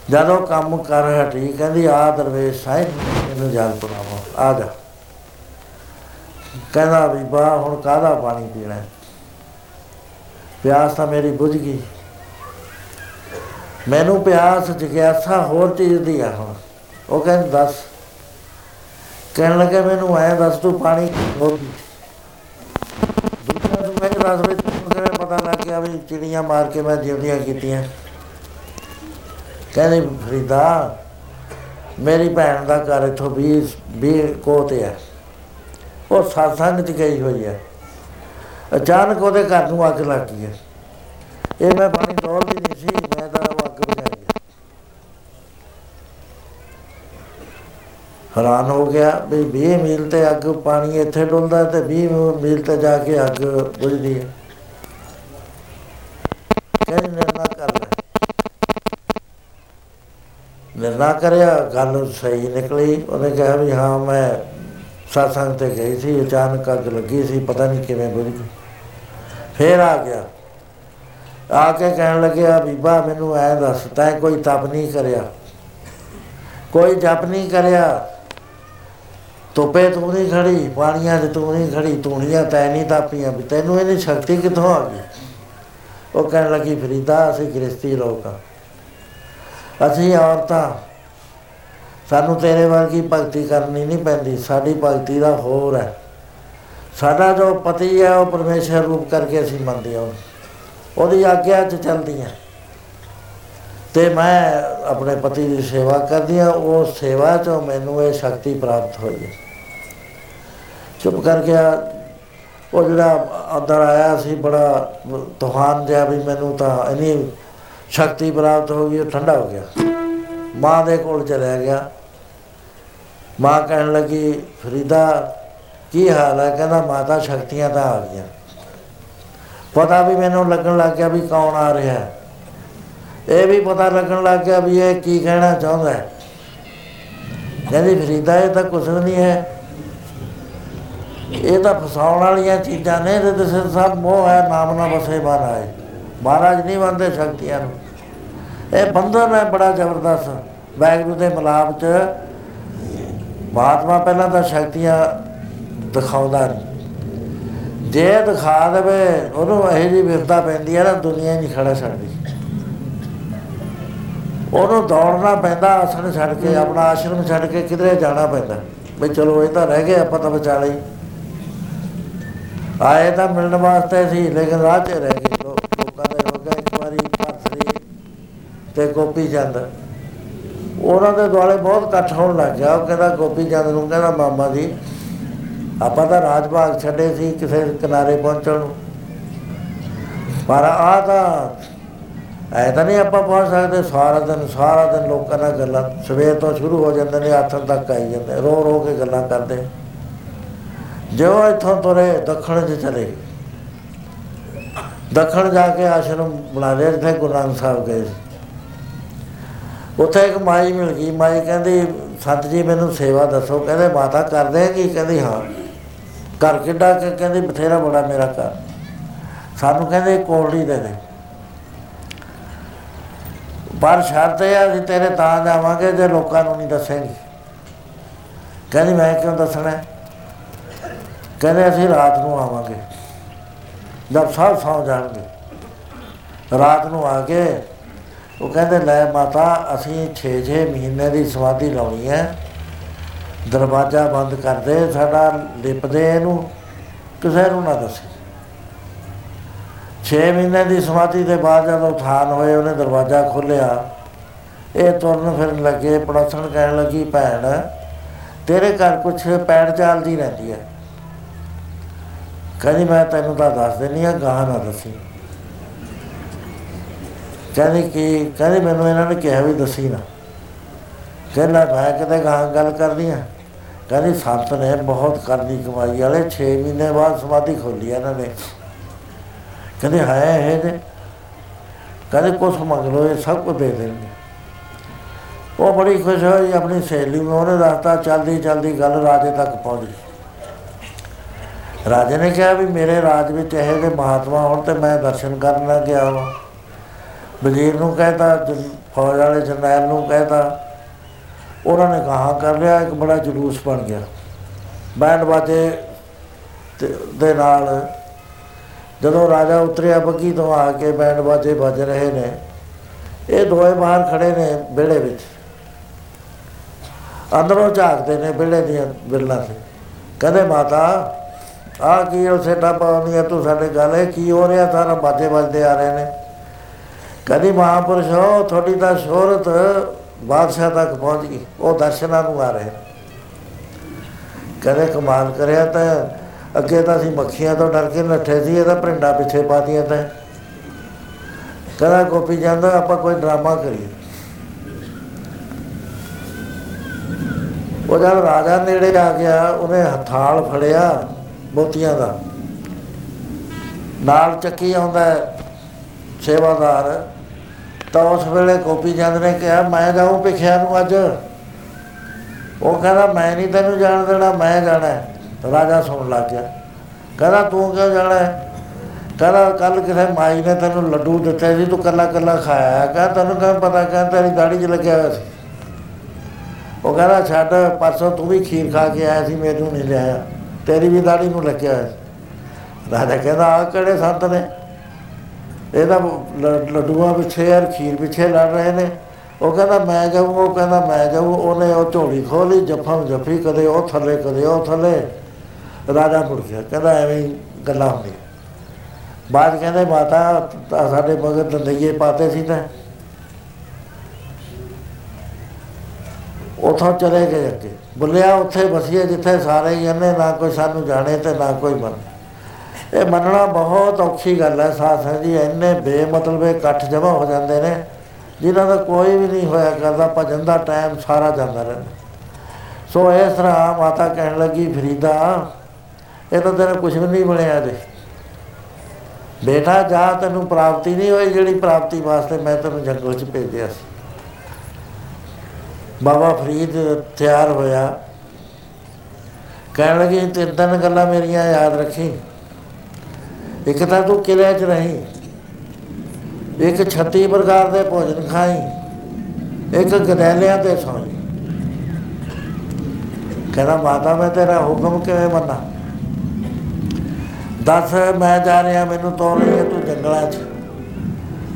ਜਦੋਂ ਕੰਮ ਕਰ ਹਟੀ ਕਹਿੰਦੀ ਆ ਦਰਵੇਸ਼ ਸਾਹਿਬ, ਇਹਨੂੰ ਜਲ ਪਿਲਾਵੋ ਆ ਜਾ। ਕਹਿੰਦਾ ਵੀ ਬਾ ਹੁਣ ਕਾਹਦਾ ਪਾਣੀ ਪੀਣਾ ਹੈ? ਪਿਆਸ ਤਾਂ ਮੇਰੀ ਬੁਝ ਗਈ। ਮੈਨੂੰ ਪਿਆਸ ਜਗਿਆਸਾ ਹੋਰ ਚੀਜ਼ ਦੀ ਆ ਹੁਣ। ਉਹ ਕਹਿੰਦਾ, ਦੱਸ। ਕਹਿਣ ਲੱਗਾ, ਮੈਨੂੰ ਐ ਦੱਸ, ਤੂੰ ਪਾਣੀ ਹੋਰ ਦੂਜਾ ਤੂੰ ਮੈਨੂੰ ਦੱਸ ਵੀ, ਤੈਨੂੰ ਕਿਵੇਂ ਪਤਾ ਲੱਗ ਗਿਆ ਵੀ ਚਿੜੀਆਂ ਮਾਰ ਕੇ ਮੈਂ ਜਿਉਂਦੀਆਂ ਕੀਤੀਆਂ? ਕਹਿੰਦੇ, ਫਰੀਦਾ, ਮੇਰੀ ਭੈਣ ਦਾ ਘਰ ਇੱਥੋਂ 20 20 ਕੋਹ ਤੇ ਹੈ ਉਹ satsang 'ਚ ਗਈ ਹੋਈ ਹੈ ਅਚਾਨਕ ਉਹਦੇ ਘਰ ਨੂੰ ਅੱਗ ਲੱਗ ਗਈ ਹੈ ਇਹ ਮੈਂ ਪਾਣੀ ਡੋਲਦੀ ਨਹੀਂ ਸੀ ਮੈਂ ਤਾਂ ਉਹ ਅੱਗ ਬੁਝਾਈ ਹੈ ਹੈਰਾਨ ਹੋ ਗਿਆ ਵੀ 20 ਮੀਲ ਤੇ ਅੱਗ ਪਾਣੀ ਇੱਥੇ ਡੁੱਲਦਾ ਤੇ 20 ਮੀਲ ਤੇ ਜਾ ਕੇ ਅੱਗ ਬੁਝਦੀ ਹੈ। ਕਹਿੰਦੇ, ਨਿਰਣਾ ਕਰ ਲੈ। ਨਿਰਣਾ ਕਰਿਆ, ਗੱਲ ਸਹੀ ਨਿਕਲੀ। ਉਹਨੇ ਕਿਹਾ ਵੀ ਹਾਂ, ਮੈਂ satsang ਤੇ ਗਈ ਸੀ, ਅਚਾਨਕ ਅੱਗ ਲੱਗੀ ਸੀ, ਪਤਾ ਨਹੀਂ ਕਿਵੇਂ ਬੁਝ ਗਈ। ਫੇਰ ਆ ਗਿਆ। ਆ ਕੇ ਕਹਿਣ ਲੱਗਿਆ, ਬੀਬਾ, ਮੈਨੂੰ ਐ ਦੱਸ, ਤੈਂ ਕੋਈ ਤਪ ਨਹੀਂ ਕਰਿਆ। ਕੋਈ ਜਪ ਨਹੀਂ ਕਰਿਆ। ਧੁੱਪੇ ਤੂੰ ਨਹੀਂ ਖੜੀ, ਪਾਣੀਆਂ 'ਚ ਤੂੰ ਨਹੀਂ ਖੜੀ ਤੂਣੀਆਂ ਤੈ ਨਹੀਂ ਤਾਪੀਆਂ ਵੀ, ਤੈਨੂੰ ਇਹਦੀ ਸ਼ਕਤੀ ਕਿੱਥੋਂ ਆ ਗਈ? ਉਹ ਕਹਿਣ ਲੱਗੀ, ਫਰੀਦਾ, ਅਸੀਂ ਗ੍ਰਸਤੀ ਲੋਕ ਆ। ਅਸੀਂ ਔਰਤਾਂ, ਸਾਨੂੰ ਤੇਰੇ ਵਰਗੀ ਭਗਤੀ ਕਰਨੀ ਨਹੀਂ ਪੈਂਦੀ, ਸਾਡੀ ਭਗਤੀ ਦਾ ਹੋਰ ਹੈ। ਸਾਡਾ ਜੋ ਪਤੀ ਹੈ, ਉਹ ਪਰਮੇਸ਼ਰ ਰੂਪ ਕਰਕੇ ਅਸੀਂ ਮੰਨਦੇ ਹਾਂ ਉਹਦੀ ਆਗਿਆ 'ਚ ਚੱਲਦੀਆਂ। ਤੇ ਮੈਂ ਆਪਣੇ ਪਤੀ ਦੀ ਸੇਵਾ ਕਰਦੀ ਹਾਂ, ਉਹ ਸੇਵਾ 'ਚੋਂ ਮੈਨੂੰ ਇਹ ਸ਼ਕਤੀ ਪ੍ਰਾਪਤ ਹੋਈ ਹੈ। ਚੁੱਪ ਕਰ ਗਿਆ। ਉਹ ਜਿਹੜਾ ਅੰਦਰ ਆਇਆ ਸੀ, ਬੜਾ ਤੂਫਾਨ ਜਿਹਾ ਵੀ ਮੈਨੂੰ ਤਾਂ ਇੰਨੀ ਸ਼ਕਤੀ ਪ੍ਰਾਪਤ ਹੋ ਗਈ, ਉਹ ਠੰਡਾ ਹੋ ਗਿਆ। ਮਾਂ ਦੇ ਕੋਲ ਚਲਿਆ ਗਿਆ। ਮਾਂ ਕਹਿਣ ਲੱਗੀ, ਫਰੀਦਾ, ਕੀ ਹਾਲ ਹੈ? ਕਹਿੰਦਾ, ਮਾਤਾ, ਸ਼ਕਤੀਆਂ ਤਾਂ ਆ ਗਈਆਂ। ਪਤਾ ਵੀ ਮੈਨੂੰ ਲੱਗਣ ਲੱਗ ਗਿਆ ਵੀ ਕੌਣ ਆ ਰਿਹਾ ਹੈ। ਇਹ ਵੀ ਪਤਾ ਲੱਗਣ ਲੱਗ ਗਿਆ ਵੀ ਇਹ ਕੀ ਕਹਿਣਾ ਚਾਹੁੰਦਾ ਹੈ। ਕਹਿੰਦੀ, ਫਰੀਦਾ, ਇਹ ਤਾਂ ਕੁਛ ਨਹੀਂ ਹੈ। ਇਹ ਤਾਂ ਫਸਾਉਣ ਵਾਲੀਆਂ ਚੀਜ਼ਾਂ ਨੇ ਇਹਦੇ ਤੇ ਸਿਰ ਸਭ ਮੋਹ ਹੈ, ਨਾਮ ਨਾ ਵਸੇ ਮਹਾਰਾਜ ਮਹਾਰਾਜ ਨਹੀਂ ਬੰਦੇ ਸ਼ਕਤੀਆਂ ਨੂੰ। ਇਹ ਬੰਧਨ ਹੈ ਬੜਾ ਜ਼ਬਰਦਸਤ। ਵੈਗਰੂ ਦੇ ਮਲਾਪ ਚ ਮਹਾਤਮਾ ਪਹਿਲਾਂ ਤਾਂ ਸ਼ਕਤੀਆਂ ਦਿਖਾਉਂਦਾ ਨਹੀਂ। ਜੇ ਦਿਖਾ ਦੇਵੇ, ਉਹਨੂੰ ਇਹ ਜੀ ਵਿਰਤਾ ਪੈਂਦੀ ਹੈ ਨਾ, ਦੁਨੀਆ ਹੀ ਨਹੀਂ ਖੜਾ ਛੱਡਦੀ। ਉਹਨੂੰ ਦੌੜਨਾ ਪੈਂਦਾ, ਆਸਣ ਛੱਡ ਕੇ, ਆਪਣਾ ਆਸ਼ਰਮ ਛੱਡ ਕੇ ਕਿਧਰੇ ਜਾਣਾ ਪੈਂਦਾ। ਵੀ ਚਲੋ, ਇਹ ਤਾਂ ਰਹਿ ਗਏ ਆਪਾਂ ਤਾਂ ਬਚਾ ਲਈ ਆਏ ਤਾਂ ਮਿਲਣ ਵਾਸਤੇ ਸੀ, ਲੇਕਿਨ ਰਾਹ 'ਚ ਰਹਿ ਗਏ ਲੋ- ਲੋਕਾਂ ਦੇ ਹੋ ਗਏ ਇੱਕ ਵਾਰੀ ਭਰਸਰੀ ਤੇ ਗੋਪੀ ਚੰਦ। ਉਹਨਾਂ ਦੇ ਦੁਆਲੇ ਬਹੁਤ ਇਕੱਠ ਹੋਣ ਲੱਗ ਗਿਆ। ਉਹ ਕਹਿੰਦਾ, ਗੋਪੀ ਚੰਦ ਨੂੰ ਕਹਿੰਦਾ, ਮਾਮਾ ਜੀ, ਆਪਾਂ ਤਾਂ ਰਾਜ ਭਾਗ ਛੱਡੇ ਸੀ ਕਿਸੇ ਕਿਨਾਰੇ ਪਹੁੰਚਣ ਨੂੰ। ਪਰ ਆ ਤਾਂ, ਐ ਤਾਂ ਨਹੀਂ ਆਪਾਂ ਪਹੁੰਚ ਸਕਦੇ। ਸਾਰਾ ਦਿਨ ਸਾਰਾ ਦਿਨ ਲੋਕਾਂ ਨਾਲ ਗੱਲਾਂ, ਸਵੇਰ ਤੋਂ ਸ਼ੁਰੂ ਹੋ ਜਾਂਦੇ ਨੇ, ਆਥਣ ਤੱਕ ਆਈ ਜਾਂਦੇ। ਰੋ ਰੋ ਕੇ ਗੱਲਾਂ ਕਰਦੇ। ਜੋ ਇੱਥੋਂ ਤੁਰੇ, ਦੱਖਣ 'ਚ ਚਲੇ। ਗਏ ਦੱਖਣ ਜਾ ਕੇ ਆਸ਼ਰਮ ਬਣਾ ਲਿਆ, ਜਿੱਥੇ ਗੁਰੂ ਨਾਨਕ ਸਾਹਿਬ ਗਏ ਸੀ। ਉੱਥੇ ਇੱਕ ਮਾਈ ਮਿਲ ਗਈ। ਮਾਈ ਕਹਿੰਦੀ, ਸੰਤ ਜੀ, ਮੈਨੂੰ ਸੇਵਾ ਦੱਸੋ। ਕਹਿੰਦੇ, ਮਾਤਾ, ਕਰਦੇ ਆ ਕੀ? ਕਹਿੰਦੀ, ਹਾਂ। ਘਰ ਕਿੱਡਾ ਕਿ, ਕਹਿੰਦੀ, ਬਥੇਰਾ ਬੜਾ ਮੇਰਾ ਘਰ। ਸਾਨੂੰ ਕਹਿੰਦੇ ਕੋਲੜੀ ਦੇ ਦੇ ਪਰ ਸ਼ਰਤ ਇਹ ਆ ਵੀ ਤੇਰੇ ਤਾਂ ਜਾਵਾਂਗੇ, ਜੇ ਲੋਕਾਂ ਨੂੰ ਨਹੀਂ ਦੱਸੇਂਗੀ। ਕਹਿੰਦੀ, ਮੈਂ ਕਿਉਂ ਦੱਸਣਾ? ਹੈ? ਕਹਿੰਦੇ ਅਸੀਂ ਰਾਤ ਨੂੰ ਆਵਾਂਗੇ। ਜਦ ਸਭ ਸੌ ਜਾਣਗੇ। ਰਾਤ ਨੂੰ ਆ ਕੇ ਉਹ ਕਹਿੰਦੇ, ਲੈ ਮਾਤਾ, ਅਸੀਂ 6-6 ਮਹੀਨੇ ਦੀ ਸਮਾਧੀ ਲਾਉਣੀ ਹੈ। ਦਰਵਾਜ਼ਾ ਬੰਦ ਕਰ ਦੇ, ਸਾਡਾ ਲਿਪਦੇ ਇਹਨੂੰ, ਕਿਸੇ ਨੂੰ ਨਾ ਦੱਸੇ। 6 ਮਹੀਨੇ ਦੀ ਸਮਾਧੀ ਦੇ ਬਾਅਦ ਜਦੋਂ ਉਥਾਨ ਹੋਏ, ਉਹਨੇ ਦਰਵਾਜ਼ਾ ਖੋਲ੍ਹਿਆ। ਇਹ ਤੁਰਨ ਫਿਰਨ ਲੱਗੇ, ਪੜੋਸਣ ਕਹਿਣ ਲੱਗੀ, ਭੈਣ, ਤੇਰੇ ਘਰ ਕੁਛ ਪੈੜ ਚਾਲਦੀ ਰਹਿੰਦੀ ਹੈ। ਕਹਿੰਦੀ ਮੈਂ ਤੈਨੂੰ ਤਾਂ ਦੱਸ ਦਿੰਦੀ ਆ, ਗਾਹ ਨਾ ਦੱਸੀ। ਕਹਿੰਦੀ ਕਿ, ਕਹਿੰਦੀ ਮੈਨੂੰ ਇਹਨਾਂ ਨੇ ਕਿਹਾ ਵੀ ਦੱਸੀ ਨਾ। ਕਹਿੰਦਾ ਮੈਂ ਕਿਤੇ ਗਾਹ ਗੱਲ ਕਰਦੀ ਆ। ਕਹਿੰਦੀ ਸੰਤ ਨੇ ਬਹੁਤ ਕਰਨੀ ਕਮਾਈ ਵਾਲੇ 6 ਮਹੀਨੇ ਬਾਅਦ ਸਮਾਧੀ ਖੋਲੀ ਇਹਨਾਂ ਨੇ। ਕਹਿੰਦੇ ਹੈ ਇਹ ਜੇ। ਕਹਿੰਦੇ ਕੁਛ ਮੰਗ ਲਓ, ਇਹ ਸਭ ਕੁਝ ਦੇ ਦੇਣਗੇ। ਉਹ ਬੜੀ ਖੁਸ਼ ਹੋਈ, ਆਪਣੀ ਸਹੇਲੀ ਨੂੰ ਉਹਨੇ ਦੱਸਤਾ ਚਲਦੀ ਚਲਦੀ ਗੱਲ ਰਾਜੇ ਤੱਕ ਪਹੁੰਚ। ਗਈ ਰਾਜੇ ਨੇ ਕਿਹਾ ਵੀ ਮੇਰੇ ਰਾਜ ਵਿੱਚ ਇਹ ਜਿਹੇ ਮਹਾਤਮਾ ਹੋਣ ਤੇ ਮੈਂ ਦਰਸ਼ਨ ਕਰਨ ਲੱਗ ਗਿਆ ਹਾਂ ਵਜ਼ੀਰ ਨੂੰ ਕਹਿਤਾ ਫੌਜ ਵਾਲੇ ਜਰਨੈਲ ਨੂੰ ਕਹਿਤਾ, ਉਹਨਾਂ ਨੇ ਕਹਾ ਕਰ ਲਿਆ, ਇੱਕ ਬੜਾ ਜਲੂਸ ਬਣ ਗਿਆ। ਬੈਂਡ ਬਾਜੇ ਤੇ- ਦੇ ਨਾਲ ਜਦੋਂ ਰਾਜਾ ਉਤਰਿਆ ਬੱਗੀ ਤੋਂ ਆ ਕੇ ਬੈਂਡ ਬਾਜੇ ਵੱਜ ਰਹੇ ਨੇ, ਇਹ ਦੋਏ ਬਾਹਰ ਖੜੇ ਨੇ ਵਿਹੜੇ ਵਿੱਚ। ਅੰਦਰੋਂ ਝਾਕਦੇ ਨੇ ਵਿਹੜੇ ਦੀਆਂ ਬਿਰਲਾਂ ਤੇ। ਕਹਿੰਦੇ, ਮਾਤਾ ਆ ਕੀ ਉਸੇ ਟਾਪਾ ਆਉਂਦੀ ਹੈ ਤੂੰ ਸਾਡੇ ਗੱਲ ਹੈ ਕੀ ਹੋ ਰਿਹਾ? ਸਾਰਾ ਬਾਜੇ ਵੱਜਦੇ ਆ ਰਹੇ ਨੇ। ਕਹਿੰਦੀ ਮਹਾਂਪੁਰਸ਼ ਹੋ ਤੁਹਾਡੀ ਤਾਂ ਸ਼ੋਹਰਤ ਬਾਦਸ਼ਾਹ ਤੱਕ ਪਹੁੰਚ ਗਈ। ਉਹ ਦਰਸ਼ਨਾਂ ਨੂੰ ਆ ਰਹੇ ਨੇ। ਕਹਿੰਦੇ ਕਮਾਲ ਕਰਿਆ ਤਾਂ, ਅੱਗੇ ਤਾਂ ਅਸੀਂ ਮੱਖੀਆਂ ਤੋਂ ਡਰ ਕੇ ਨੱਠੇ ਸੀ ਇਹਦਾ ਪ੍ਰਿੰਡਾ ਪਿੱਛੇ ਪਾ ਦਿਆ ਤਾਂ। ਕਹਿੰਦਾ ਗੋਪੀ ਜਾਂਦਾ ਆਪਾਂ ਕੋਈ ਡਰਾਮਾ ਕਰੀਏ। ਉਹ ਜਦ ਰਾਜਾ ਨੇੜੇ ਆ ਗਿਆ, ਉਹਨੇ ਹਥਾਲ ਫੜਿਆ। ਮੋਤੀਆਂ ਦਾ। ਨਾਲ ਚੱਕੀ ਆਉਂਦਾ ਹੈ ਸੇਵਾਦਾਰ। ਤਾਂ ਉਸ ਵੇਲੇ ਗੋਪੀ ਚੰਦ ਨੇ ਕਿਹਾ, ਮੈਂ ਜਾਊਂ ਭਿਖਿਆ ਨੂੰ ਅੱਜ? ਉਹ ਕਹਿੰਦਾ, ਮੈਂ ਨਹੀਂ ਤੈਨੂੰ ਜਾਣ ਦੇਣਾ, ਮੈਂ ਜਾਣਾ ਹੈ। ਰਾਜਾ ਸੁਣ ਲੱਗ ਗਿਆ। ਕਹਿੰਦਾ, ਤੂੰ ਕਿਉਂ ਜਾਣਾ ਹੈ? ਕਹਿੰਦਾ, ਕੱਲ ਕਿਸੇ ਮਾਈ ਨੇ ਤੈਨੂੰ ਲੱਡੂ ਦਿੱਤੇ ਸੀ, ਤੂੰ ਕੱਲਾ ਕੱਲਾ ਖਾਇਆ ਕਹਿੰਦਾ, ਤੈਨੂੰ ਕਿਵੇਂ ਪਤਾ? ਕਹਿੰਦਾ, ਤੇਰੀ ਦਾੜੀ 'ਚ ਲੱਗਿਆ ਹੋਇਆ ਸੀ। ਉਹ ਕਹਿੰਦਾ, ਛੱਡ, ਪਰਸੋਂ ਤੂੰ ਵੀ ਖੀਰ ਖਾ ਕੇ ਆਇਆ ਸੀ ਮੈਨੂੰ ਨਹੀਂ ਲਿਆਇਆ। ਤੇਰੀ ਵੀ ਦਾੜੀ ਨੂੰ ਲੱਗਿਆ ਹੋਇਆ ਸੀ। ਰਾਜਾ ਕਹਿੰਦਾ ਆ ਕਿਹੜੇ ਸੰਤ ਨੇ? ਇਹਦਾ ਲ- ਲੱਡੂਆਂ ਪਿੱਛੇ ਯਾਰ ਖੀਰ ਪਿੱਛੇ ਲੜ ਰਹੇ ਨੇ। ਉਹ ਕਹਿੰਦਾ, ਮੈਂ ਜਾਊਂ, ਉਹ ਕਹਿੰਦਾ, ਮੈਂ ਜਾਊਂ। ਉਹਨੇ ਉਹ ਝੋਲੀ ਖੋਲੀ ਜੱਫਾ ਜੱਫੀ ਕਦੇ ਉਹ ਥੱਲੇ, ਕਦੇ ਉਹ ਥੱਲੇ। ਰਾਜਾ ਮੁੜ ਗਿਆ, ਕਹਿੰਦਾ, ਐਵੇਂ ਹੀ ਗੱਲਾਂ ਹੁੰਦੀਆਂ। ਬਾਅਦ ਕਹਿੰਦੇ, ਮਾਤਾ, ਤਾਂ, ਸਾਡੇ ਮਗਰ ਦੰਦਈਏ ਪਾਤੇ ਸੀ ਤਾਂ। ਉਥੋਂ ਚਲੇ ਗਏ ਅੱਗੇ। ਬੁੱਲਿਆ, ਉੱਥੇ ਬਸੀਏ ਜਿੱਥੇ ਸਾਰੇ ਹੀ ਇਹਨੇ ਨਾ ਕੋਈ ਸਾਨੂੰ ਜਾਣੇ ਤੇ ਨਾ ਕੋਈ ਮੰਨੇ ਇਹ ਮੰਨਣਾ ਬਹੁਤ ਔਖੀ ਗੱਲ ਹੈ, ਸਾਧ ਸੰਗਤ ਜੀ, ਇੰਨੇ ਬੇਮਤਲਬੇ ਇਕੱਠ ਜਮਾ ਹੋ ਜਾਂਦੇ ਨੇ, ਜਿਨ੍ਹਾਂ ਦਾ ਕੋਈ ਵੀ ਨਹੀਂ ਹੋਇਆ ਕਰਦਾ, ਭਜਨ ਦਾ ਟਾਈਮ ਸਾਰਾ ਜਾਂਦਾ ਰਹਿੰਦਾ। ਸੋ ਇਸ ਤਰ੍ਹਾਂ ਮਾਤਾ ਕਹਿਣ ਲੱਗੀ, ਫਰੀਦਾ ਇਹ ਤਾਂ ਤੇਰਾ ਕੁਝ ਵੀ ਨਹੀਂ ਬਣਿਆ ਜੇ। ਬੇਟਾ, ਜਾ ਤੈਨੂੰ ਪ੍ਰਾਪਤੀ ਨਹੀਂ ਹੋਈ ਜਿਹੜੀ ਪ੍ਰਾਪਤੀ ਵਾਸਤੇ ਮੈਂ ਤੈਨੂੰ ਜੰਗਲ 'ਚ ਭੇਜਿਆ ਸੀ। ਬਾਬਾ ਫਰੀਦ ਤਿਆਰ ਹੋਇਆ। ਕਹਿਣ ਲੱਗੀ ਤਿੰਨ ਤਿੰਨ ਗੱਲਾਂ ਮੇਰੀਆਂ ਯਾਦ ਰੱਖੀ। ਇੱਕ ਤਾਂ ਤੂੰ ਕਿਲੇ 'ਚ ਰਹੀ। ਇੱਕ 36 ਪ੍ਰਕਾਰ ਦੇ ਭੋਜਨ ਖਾਈ। ਇੱਕ ਗਦੈਲਿਆਂ ਤੇ ਸੌਈ। ਕਹਿੰਦਾ, ਮਾਤਾ, ਮੈਂ ਤੇਰਾ ਹੁਕਮ ਕਿਵੇਂ ਮੰਨਾਂ? ਦੱਸ, ਮੈਂ ਜਾ ਰਿਹਾ, ਮੈਨੂੰ ਤੋਰ ਰਹੀ ਹੈ ਤੂੰ ਜੰਗਲਾਂ 'ਚ।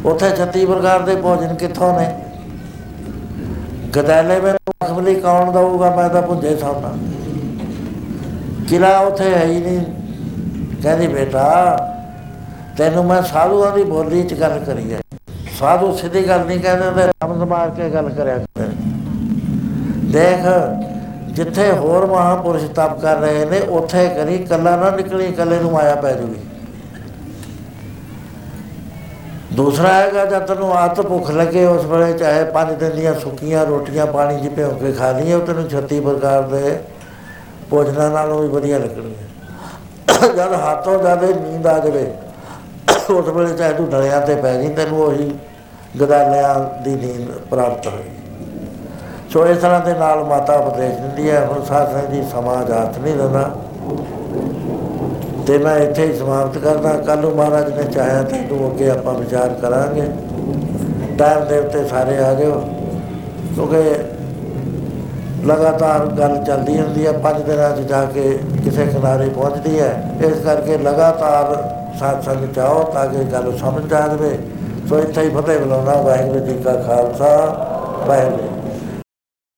ਉੱਥੇ 36 ਪ੍ਰਕਾਰ ਦੇ ਭੋਜਨ ਕਿੱਥੋਂ ਨੇ? ਗਦੈਲੇ ਮੈਨੂੰ ਅਖਮਲੀ ਕੌਣ ਦਊਗਾ? ਮੈਂ ਤਾਂ ਭੁੱਜੇ ਸੌਣਾ ਕਿਲਾ ਉੱਥੇ ਹੈ ਹੀ ਨਹੀਂ। ਕਹਿੰਦੀ, ਬੇਟਾ, ਤੈਨੂੰ ਮੈਂ ਸਾਧੂਆਂ ਦੀ ਬੋਲੀ 'ਚ ਗੱਲ ਕਰੀ ਹੈ। ਸਾਧੂ ਸਿੱਧੀ ਗੱਲ ਨਹੀਂ ਕਹਿੰਦੇ, ਤੇ ਰਮਜ਼ ਮਾਰ ਕੇ ਗੱਲ ਕਰਿਆ ਕਰਦੇ ਦੇਖ, ਜਿੱਥੇ ਹੋਰ ਮਹਾਪੁਰਸ਼ ਤਪ ਕਰ ਰਹੇ ਨੇ, ਉੱਥੇ ਕਰੀ, ਕੱਲਾ ਨਾ ਨਿਕਲੀ, ਕੱਲੇ ਨੂੰ ਮਾਇਆ ਪੈ ਜੂਗੀ। ਦੂਸਰਾ ਹੈਗਾ ਜਦ ਤੈਨੂੰ ਆਤ ਭੁੱਖ ਲੱਗੇ, ਉਸ ਵੇਲੇ ਚਾਹੇ ਪੰਜ ਦਿਨ ਦੀਆਂ ਸੁੱਕੀਆਂ ਰੋਟੀਆਂ ਪਾਣੀ 'ਚ ਭਿਓ ਕੇ ਖਾ ਲਈਏ, ਉਹ ਤੈਨੂੰ 36 ਪ੍ਰਕਾਰ ਦੇ ਭੋਜਨਾਂ ਨਾਲੋਂ ਵੀ ਵਧੀਆ ਲੱਗਣਗੇ ਜਦ ਹੱਥੋਂ ਜ਼ਿਆਦਾ ਨੀਂਦ ਆ ਜਾਵੇ, ਉਸ ਵੇਲੇ ਚਾਹੇ ਤੂੰ ਡਲਿਆਂ ਤੇ ਪੈ ਜੀ ਤੈਨੂੰ ਉਹੀ ਗਦਾਲਿਆਂ ਦੀ ਨੀਂਦ ਪ੍ਰਾਪਤ ਹੋਈ ਸੋ ਇਸ ਤਰ੍ਹਾਂ ਦੇ ਨਾਲ ਮਾਤਾ ਉਪਦੇਸ਼ ਦਿੰਦੀ ਹੈ, ਹੁਣ ਸਾਧ ਸੰਗਤ ਜੀ ਸਮਾਜ ਹੱਥ ਨਹੀਂ ਦਿੰਦਾ। ਤੇ ਮੈਂ ਇੱਥੇ ਹੀ ਸਮਾਪਤ ਕਰਦਾ। ਕੱਲ ਨੂੰ ਮਹਾਰਾਜ ਨੇ ਚਾਹਿਆ ਤੇ ਤੂੰ ਅੱਗੇ ਆਪਾਂ ਵਿਚਾਰ ਕਰਾਂਗੇ। ਟਾਈਮ ਦੇ ਉੱਤੇ ਸਾਰੇ ਆ ਜਾਓ ਕਿਉਂਕਿ ਲਗਾਤਾਰ ਗੱਲ ਚੱਲਦੀ ਹੁੰਦੀ ਹੈ ਪੰਜ ਦਿਨਾਂ 'ਚ ਜਾ ਕੇ ਕਿਸੇ ਕਿਨਾਰੇ ਪਹੁੰਚਦੀ ਹੈ। ਇਸ ਕਰਕੇ ਲਗਾਤਾਰ ਸਾਧ ਸੰਗਤ ਚਾਹੋ ਤਾਂ ਕਿ ਗੱਲ ਸਮਝ ਆ ਜਾਵੇ। ਸੋ ਇੱਥੇ ਹੀ ਫਤਿਹ ਬੁਲਾਉਣਾ ਵਾਹਿਗੁਰੂ ਜੀ ਕਾ ਖਾਲਸਾ। ਵਾਹਿਗੁਰੂ ਜੀ ਕੀ ਫਤਿਹ।